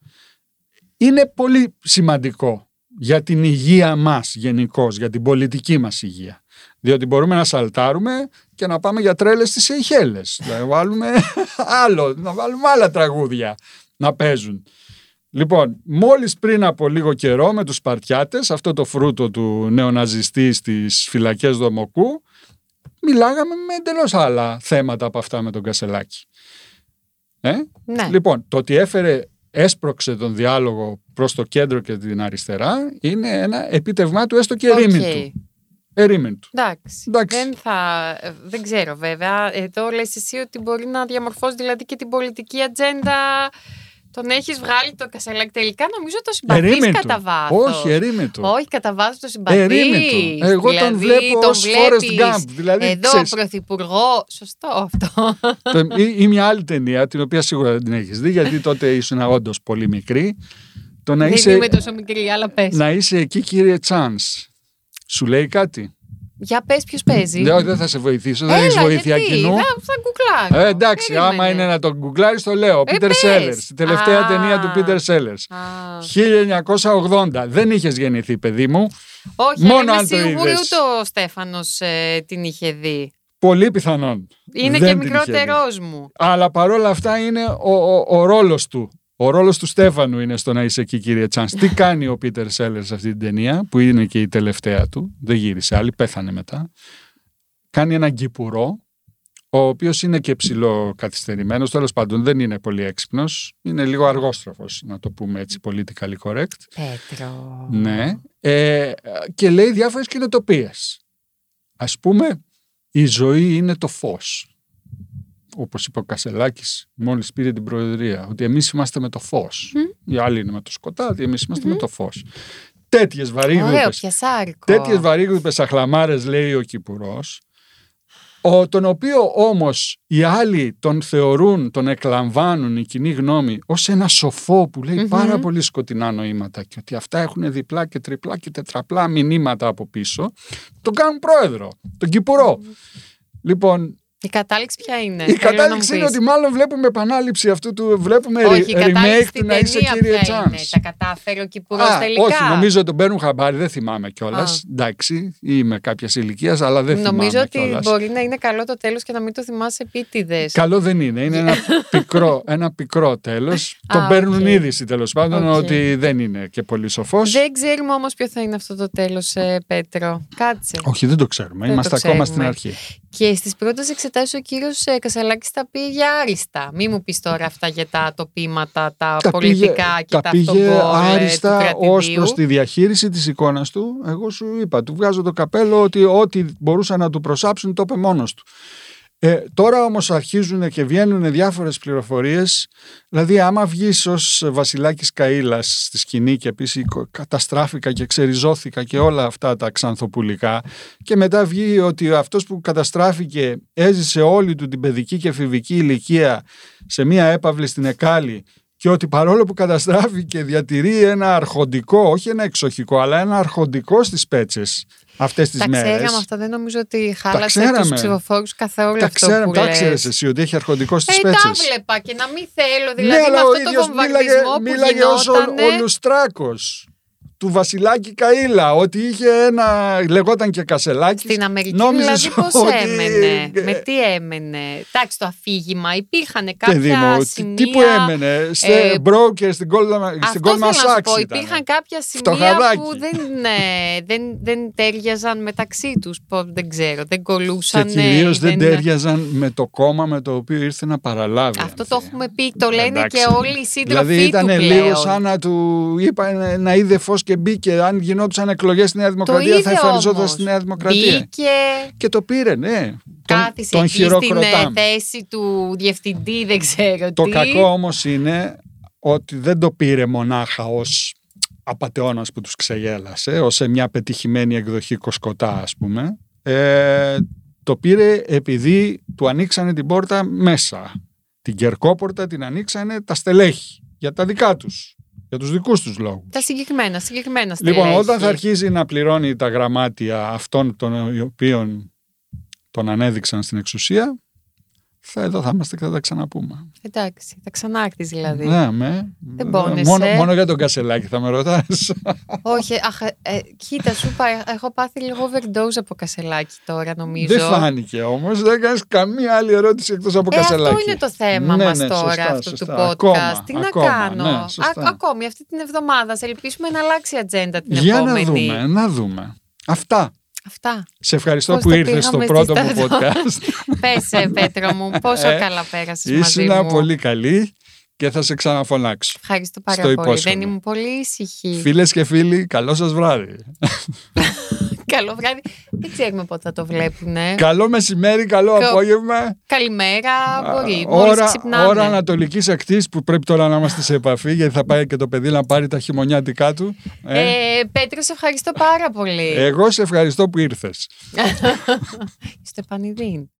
[SPEAKER 4] είναι πολύ σημαντικό για την υγεία μας γενικώς, για την πολιτική μας υγεία. Διότι μπορούμε να σαλτάρουμε και να πάμε για τρέλες στις Σεϊχέλες. να βάλουμε *laughs* άλλο, να βάλουμε άλλα τραγούδια να παίζουν. Λοιπόν, μόλις πριν από λίγο καιρό με τους Σπαρτιάτες, αυτό το φρούτο του νεοναζιστή στις φυλακές Δομοκού, μιλάγαμε με εντελώς άλλα θέματα από αυτά με τον Κασελάκη. Ε;
[SPEAKER 2] Ναι.
[SPEAKER 4] Λοιπόν, το ότι έφερε, έσπρωξε τον διάλογο προς το κέντρο και την αριστερά είναι ένα επίτευγμά του έστω και ερήμην
[SPEAKER 2] Οκ.
[SPEAKER 4] του. Ερήμην του.
[SPEAKER 2] Εντάξει.
[SPEAKER 4] Εντάξει.
[SPEAKER 2] Δεν, θα, ε, δεν ξέρω βέβαια. Εδώ λες εσύ ότι μπορεί να διαμορφώσει δηλαδή και την πολιτική ατζέντα. Τον έχεις βγάλει τον Κασελάκη. Τελικά νομίζω το συμπαθείς
[SPEAKER 4] Ερήμην
[SPEAKER 2] κατά
[SPEAKER 4] του.
[SPEAKER 2] βάθος.
[SPEAKER 4] Όχι, ερήμην του.
[SPEAKER 2] Όχι, κατά βάθος το συμπαθείς.
[SPEAKER 4] Ερήμην του. Εγώ τον
[SPEAKER 2] Δηλαδή,
[SPEAKER 4] βλέπω
[SPEAKER 2] τον
[SPEAKER 4] ως Forrest
[SPEAKER 2] βλέπεις
[SPEAKER 4] Gump. Δηλαδή,
[SPEAKER 2] Εδώ
[SPEAKER 4] ξέρεις.
[SPEAKER 2] πρωθυπουργό. Σωστό αυτό.
[SPEAKER 4] Το- ή, ή μια άλλη ταινία, την οποία σίγουρα δεν την έχεις δει, γιατί τότε ήσουν όντως πολύ μικρή. Το να
[SPEAKER 2] Δεν
[SPEAKER 4] είσαι,
[SPEAKER 2] είμαι τόσο μικρή, αλλά πες.
[SPEAKER 4] να είσαι εκεί κύριε Τσάνς. Σου λέει κάτι;
[SPEAKER 2] Για πες ποιος παίζει.
[SPEAKER 4] Δεν, δεν θα σε βοηθήσω, δεν
[SPEAKER 2] Έλα,
[SPEAKER 4] έχει βοήθεια
[SPEAKER 2] γιατί,
[SPEAKER 4] κοινού.
[SPEAKER 2] Θα, θα γκουγκλάρω.
[SPEAKER 4] Ε, εντάξει,
[SPEAKER 2] Περίμενε.
[SPEAKER 4] άμα είναι να τον γκουγκλάρεις, το λέω. Ο
[SPEAKER 2] Ε,
[SPEAKER 4] Πίτερ
[SPEAKER 2] πες.
[SPEAKER 4] Σέλλερ. Η τελευταία
[SPEAKER 2] Α.
[SPEAKER 4] ταινία του Πίτερ Σέλλερ.
[SPEAKER 2] Α.
[SPEAKER 4] 1980. Δεν είχες γεννηθεί, παιδί μου.
[SPEAKER 2] Όχι,
[SPEAKER 4] Μόνο
[SPEAKER 2] Μόνο είμαι
[SPEAKER 4] αν το
[SPEAKER 2] σίγουρη
[SPEAKER 4] είδες.
[SPEAKER 2] ούτε ο Στέφανος ε, την είχε δει.
[SPEAKER 4] Πολύ πιθανόν.
[SPEAKER 2] Είναι
[SPEAKER 4] Δεν
[SPEAKER 2] και
[SPEAKER 4] την είχε δει.
[SPEAKER 2] μικρότερός μου.
[SPEAKER 4] Αλλά παρόλα αυτά είναι ο, ο, ο ρόλος του. Ο ρόλος του Στέφανου είναι στο να είσαι εκεί, κύριε Τσάνς. Τι κάνει ο Πίτερ Σέλλερ σε αυτή την ταινία, που είναι και η τελευταία του. Δεν γύρισε άλλη, πέθανε μετά. Κάνει έναν κυπουρό, ο οποίος είναι και ψηλό καθυστερημένο. Τέλος πάντων, δεν είναι πολύ έξυπνος. Είναι λίγο αργόστροφος, να το πούμε έτσι, politically correct.
[SPEAKER 2] Πέτρο.
[SPEAKER 4] Ναι. Ε, και λέει διάφορες κοινοτοπίες. Ας πούμε, η ζωή είναι το φως. Όπως είπε ο Κασελάκης μόλις πήρε την προεδρία, ότι εμείς είμαστε με το φως. Οι άλλοι είναι με το σκοτάδι, εμείς είμαστε με το φως. Τέτοιες
[SPEAKER 2] Ωραίο,
[SPEAKER 4] βαρύγδουπες,
[SPEAKER 2] πιασάρικο.
[SPEAKER 4] τέτοιες βαρύγδουπες αχλαμάρες λέει ο Κυπουρός, ο, τον οποίο όμως οι άλλοι τον θεωρούν, τον εκλαμβάνουν η κοινή γνώμη ως ένα σοφό που λέει
[SPEAKER 2] Μμμ.
[SPEAKER 4] πάρα πολύ σκοτεινά νοήματα και ότι αυτά έχουν διπλά και τριπλά και τετραπλά μηνύματα από πίσω, τον κάνουν πρόεδρο, τον κηπουρό. Λοιπόν,
[SPEAKER 2] Η κατάληξη ποια είναι.
[SPEAKER 4] η
[SPEAKER 2] θέλω να μου
[SPEAKER 4] κατάληξη είναι
[SPEAKER 2] πεις.
[SPEAKER 4] ότι μάλλον βλέπουμε επανάληψη αυτού του, βλέπουμε
[SPEAKER 2] Όχι, η
[SPEAKER 4] re- remake
[SPEAKER 2] κατάληξη
[SPEAKER 4] του
[SPEAKER 2] στην
[SPEAKER 4] να είσαι
[SPEAKER 2] ταινία
[SPEAKER 4] κύριε
[SPEAKER 2] ποια είναι.
[SPEAKER 4] Τσάνς.
[SPEAKER 2] Τα κατάφερε ο κηπουρός
[SPEAKER 4] Α,
[SPEAKER 2] τελικά;
[SPEAKER 4] όχι, νομίζω ότι τον παίρνουν χαμπάρι, δεν θυμάμαι κιόλας.
[SPEAKER 2] Α.
[SPEAKER 4] Εντάξει, είμαι κάποιας ηλικίας, αλλά δεν
[SPEAKER 2] Νομίζω
[SPEAKER 4] θυμάμαι
[SPEAKER 2] ότι
[SPEAKER 4] κιόλας.
[SPEAKER 2] μπορεί να είναι καλό το τέλος και να μην το θυμάσαι επίτηδες.
[SPEAKER 4] Καλό δεν είναι. Είναι ένα *laughs* πικρό, ένα πικρό τέλος. Τον
[SPEAKER 2] Α,
[SPEAKER 4] παίρνουν
[SPEAKER 2] οκ.
[SPEAKER 4] είδηση τέλος πάντων
[SPEAKER 2] Οκ.
[SPEAKER 4] ότι δεν είναι και πολύ σοφός.
[SPEAKER 2] Δεν ξέρουμε όμως ποιο θα είναι αυτό το τέλος, ε, Πέτρο. Κάτσε.
[SPEAKER 4] Όχι, δεν το ξέρουμε.
[SPEAKER 2] Δεν το
[SPEAKER 4] Είμαστε ακόμα στην
[SPEAKER 2] ξέρουμε.
[SPEAKER 4] αρχή.
[SPEAKER 2] Και στις πρώτες εξετάσεις ο κύριος ε, Κασαλάκης τα πήγε άριστα. Μη μου πεις τώρα αυτά για τα τοπήματα, τα,
[SPEAKER 4] Τα
[SPEAKER 2] πολιτικά
[SPEAKER 4] πήγε,
[SPEAKER 2] και
[SPEAKER 4] τα
[SPEAKER 2] τα
[SPEAKER 4] πήγε
[SPEAKER 2] αυτομπόρ, ε,
[SPEAKER 4] άριστα
[SPEAKER 2] του
[SPEAKER 4] ως
[SPEAKER 2] κρατηδίου.
[SPEAKER 4] προς τη διαχείριση της εικόνας του. Εγώ σου είπα, του βγάζω το καπέλο ότι ό,τι μπορούσαν να του προσάψουν το είπε μόνος του. Ε, τώρα όμως αρχίζουν και βγαίνουν διάφορες πληροφορίες. Δηλαδή άμα βγεις ως βασιλάκης Καΐλας στη σκηνή και πεις «Οικο- καταστράφηκα και ξεριζώθηκα και όλα αυτά τα ξανθοπουλικά και μετά βγει ότι αυτός που καταστράφηκε έζησε όλη του την παιδική και εφηβική ηλικία σε μία έπαυλη στην Εκάλη και ότι παρόλο που καταστράφηκε διατηρεί ένα αρχοντικό, όχι ένα εξοχικό, αλλά ένα αρχοντικό στις πέτσες αυτές τις
[SPEAKER 2] Τα
[SPEAKER 4] μέρες.
[SPEAKER 2] ξέραμε αυτά, δεν νομίζω ότι χάλασε
[SPEAKER 4] ξέραμε.
[SPEAKER 2] τους ψηφοφόρους καθόλου
[SPEAKER 4] Τα
[SPEAKER 2] αυτό
[SPEAKER 4] ξέραμε,
[SPEAKER 2] που
[SPEAKER 4] τα
[SPEAKER 2] λες.
[SPEAKER 4] ξέρεις εσύ ότι έχει αρχοντικό στις
[SPEAKER 2] Ε, τα
[SPEAKER 4] πέτσες.
[SPEAKER 2] βλέπα και να μην θέλω,
[SPEAKER 4] Ναι,
[SPEAKER 2] δηλαδή
[SPEAKER 4] αλλά
[SPEAKER 2] με
[SPEAKER 4] ο
[SPEAKER 2] αυτό το
[SPEAKER 4] ίδιος μίλαγε,
[SPEAKER 2] βομβαρδισμό που
[SPEAKER 4] μίλαγε ως ο,
[SPEAKER 2] γινότανε.
[SPEAKER 4] ο Λουστράκος του Βασιλάκη Καΐλα, ότι είχε ένα, λεγόταν και Κασελάκης.
[SPEAKER 2] Στην Αμερική
[SPEAKER 4] νόμιζες
[SPEAKER 2] δηλαδή πώς *laughs*
[SPEAKER 4] ότι-
[SPEAKER 2] έμενε,
[SPEAKER 4] ε,
[SPEAKER 2] με τι έμενε. Εντάξει το αφήγημα, υπήρχαν
[SPEAKER 4] Παιδί μου,
[SPEAKER 2] κάποια
[SPEAKER 4] τι-
[SPEAKER 2] σημεία...
[SPEAKER 4] τι που έμενε, σε
[SPEAKER 2] ε,
[SPEAKER 4] broker στην Goldman, στην
[SPEAKER 2] Αυτό
[SPEAKER 4] Goldman
[SPEAKER 2] θέλω να σου
[SPEAKER 4] Sachs
[SPEAKER 2] πω,
[SPEAKER 4] ήταν.
[SPEAKER 2] υπήρχαν κάποια σημεία
[SPEAKER 4] Φτωχαδάκι.
[SPEAKER 2] που δεν, ναι, δεν, δεν τέριαζαν μεταξύ τους, Πω, δεν ξέρω, δεν
[SPEAKER 4] Και
[SPEAKER 2] κολούσαν.
[SPEAKER 4] κυρίως δεν τέριαζαν με το κόμμα με το οποίο ήρθε να παραλάβει.
[SPEAKER 2] Αυτό το
[SPEAKER 4] Ανθή.
[SPEAKER 2] έχουμε πει, το λένε
[SPEAKER 4] Εντάξει.
[SPEAKER 2] και όλοι οι σύντροφοι
[SPEAKER 4] Δηλαδή ήταν
[SPEAKER 2] του
[SPEAKER 4] λίγο
[SPEAKER 2] πλέον.
[SPEAKER 4] σαν να του είπα να είδε φως και μπήκε. Αν γινόντουσαν εκλογές στη Νέα
[SPEAKER 2] Το
[SPEAKER 4] Δημοκρατία,
[SPEAKER 2] είδε
[SPEAKER 4] θα εμφανιζόταν
[SPEAKER 2] όμως.
[SPEAKER 4] στη Νέα Δημοκρατία.
[SPEAKER 2] Μπήκε,
[SPEAKER 4] Και το πήρε, ναι. Τον,
[SPEAKER 2] κάθισε
[SPEAKER 4] τον
[SPEAKER 2] εκεί στην ε,
[SPEAKER 4] χειροκροτάμε.
[SPEAKER 2] θέση του διευθυντή, δεν ξέρω
[SPEAKER 4] Το
[SPEAKER 2] τι.
[SPEAKER 4] κακό όμως είναι ότι δεν το πήρε μονάχα ως απατεώνας που τους ξεγέλασε, ως σε μια πετυχημένη εκδοχή κοσκοτά ας πούμε. Ε, το πήρε επειδή του ανοίξανε την πόρτα μέσα. Την κερκόπορτα την ανοίξανε τα στελέχη για τα δικά τους, για τους δικούς τους λόγους.
[SPEAKER 2] Τα συγκεκριμένα, συγκεκριμένα
[SPEAKER 4] Λοιπόν,
[SPEAKER 2] στελέχη.
[SPEAKER 4] όταν θα αρχίζει να πληρώνει τα γραμμάτια αυτών των οποίων τον ανέδειξαν στην εξουσία, θα εδώ θα είμαστε και θα τα ξαναπούμε.
[SPEAKER 2] Εντάξει, θα ξανάρθεις δηλαδή.
[SPEAKER 4] Ναι, με.
[SPEAKER 2] Δεν πόνεσαι.
[SPEAKER 4] Μόνο, μόνο για τον Κασελάκη θα με ρωτάς.
[SPEAKER 2] Όχι, αχ, ε, κοίτα, σου είπα, έχω πάθει λίγο overdose από κασελάκι τώρα, νομίζω.
[SPEAKER 4] Δεν φάνηκε όμως, δεν κάνεις καμία άλλη ερώτηση εκτός από
[SPEAKER 2] Ε,
[SPEAKER 4] Κασελάκη.
[SPEAKER 2] αυτό είναι το θέμα
[SPEAKER 4] Ναι,
[SPEAKER 2] μας
[SPEAKER 4] ναι,
[SPEAKER 2] τώρα,
[SPEAKER 4] σωστά,
[SPEAKER 2] αυτού
[SPEAKER 4] σωστά.
[SPEAKER 2] του podcast.
[SPEAKER 4] Ακόμα,
[SPEAKER 2] Τι να
[SPEAKER 4] ακόμα,
[SPEAKER 2] κάνω;
[SPEAKER 4] ναι, σωστά.
[SPEAKER 2] Α, ακόμη αυτή την εβδομάδα. Σε ελπίσουμε να αλλάξει η ατζέντα την
[SPEAKER 4] Για
[SPEAKER 2] επόμενη.
[SPEAKER 4] να δούμε, να δούμε. Αυτά.
[SPEAKER 2] Αυτά.
[SPEAKER 4] Σε ευχαριστώ
[SPEAKER 2] Πώς
[SPEAKER 4] που
[SPEAKER 2] το
[SPEAKER 4] ήρθες στο
[SPEAKER 2] πήγαμε
[SPEAKER 4] πρώτο
[SPEAKER 2] στη
[SPEAKER 4] μου
[SPEAKER 2] στρατό.
[SPEAKER 4] podcast. *laughs*
[SPEAKER 2] Πες, ε, Πέτρο μου, πόσο
[SPEAKER 4] Ε,
[SPEAKER 2] καλά πέρασες μαζί
[SPEAKER 4] Ήσουν
[SPEAKER 2] μου.
[SPEAKER 4] πολύ καλή και θα σε ξαναφωνάξω.
[SPEAKER 2] Ευχαριστώ πάρα
[SPEAKER 4] Στο
[SPEAKER 2] πολύ.
[SPEAKER 4] υπόσχομαι.
[SPEAKER 2] Δεν ήμουν πολύ ήσυχη.
[SPEAKER 4] Φίλες και φίλοι, καλό σας βράδυ. *laughs*
[SPEAKER 2] Καλό βράδυ. Δεν ξέρουμε πότε θα το βλέπουν.
[SPEAKER 4] Καλό μεσημέρι, καλό
[SPEAKER 2] Κα-
[SPEAKER 4] απόγευμα.
[SPEAKER 2] Καλημέρα, μπορεί. Μόλις
[SPEAKER 4] Ώρα,
[SPEAKER 2] ξυπνάμε.
[SPEAKER 4] ώρα ανατολικής ακτής που πρέπει τώρα να είμαστε σε επαφή γιατί θα πάει και το παιδί να πάρει τα χειμωνιάτικά του. Ε,
[SPEAKER 2] Ε, Πέτρο, σε ευχαριστώ πάρα πολύ.
[SPEAKER 4] Εγώ σε ευχαριστώ που ήρθες. *laughs*
[SPEAKER 2] Στο Επανειδήν.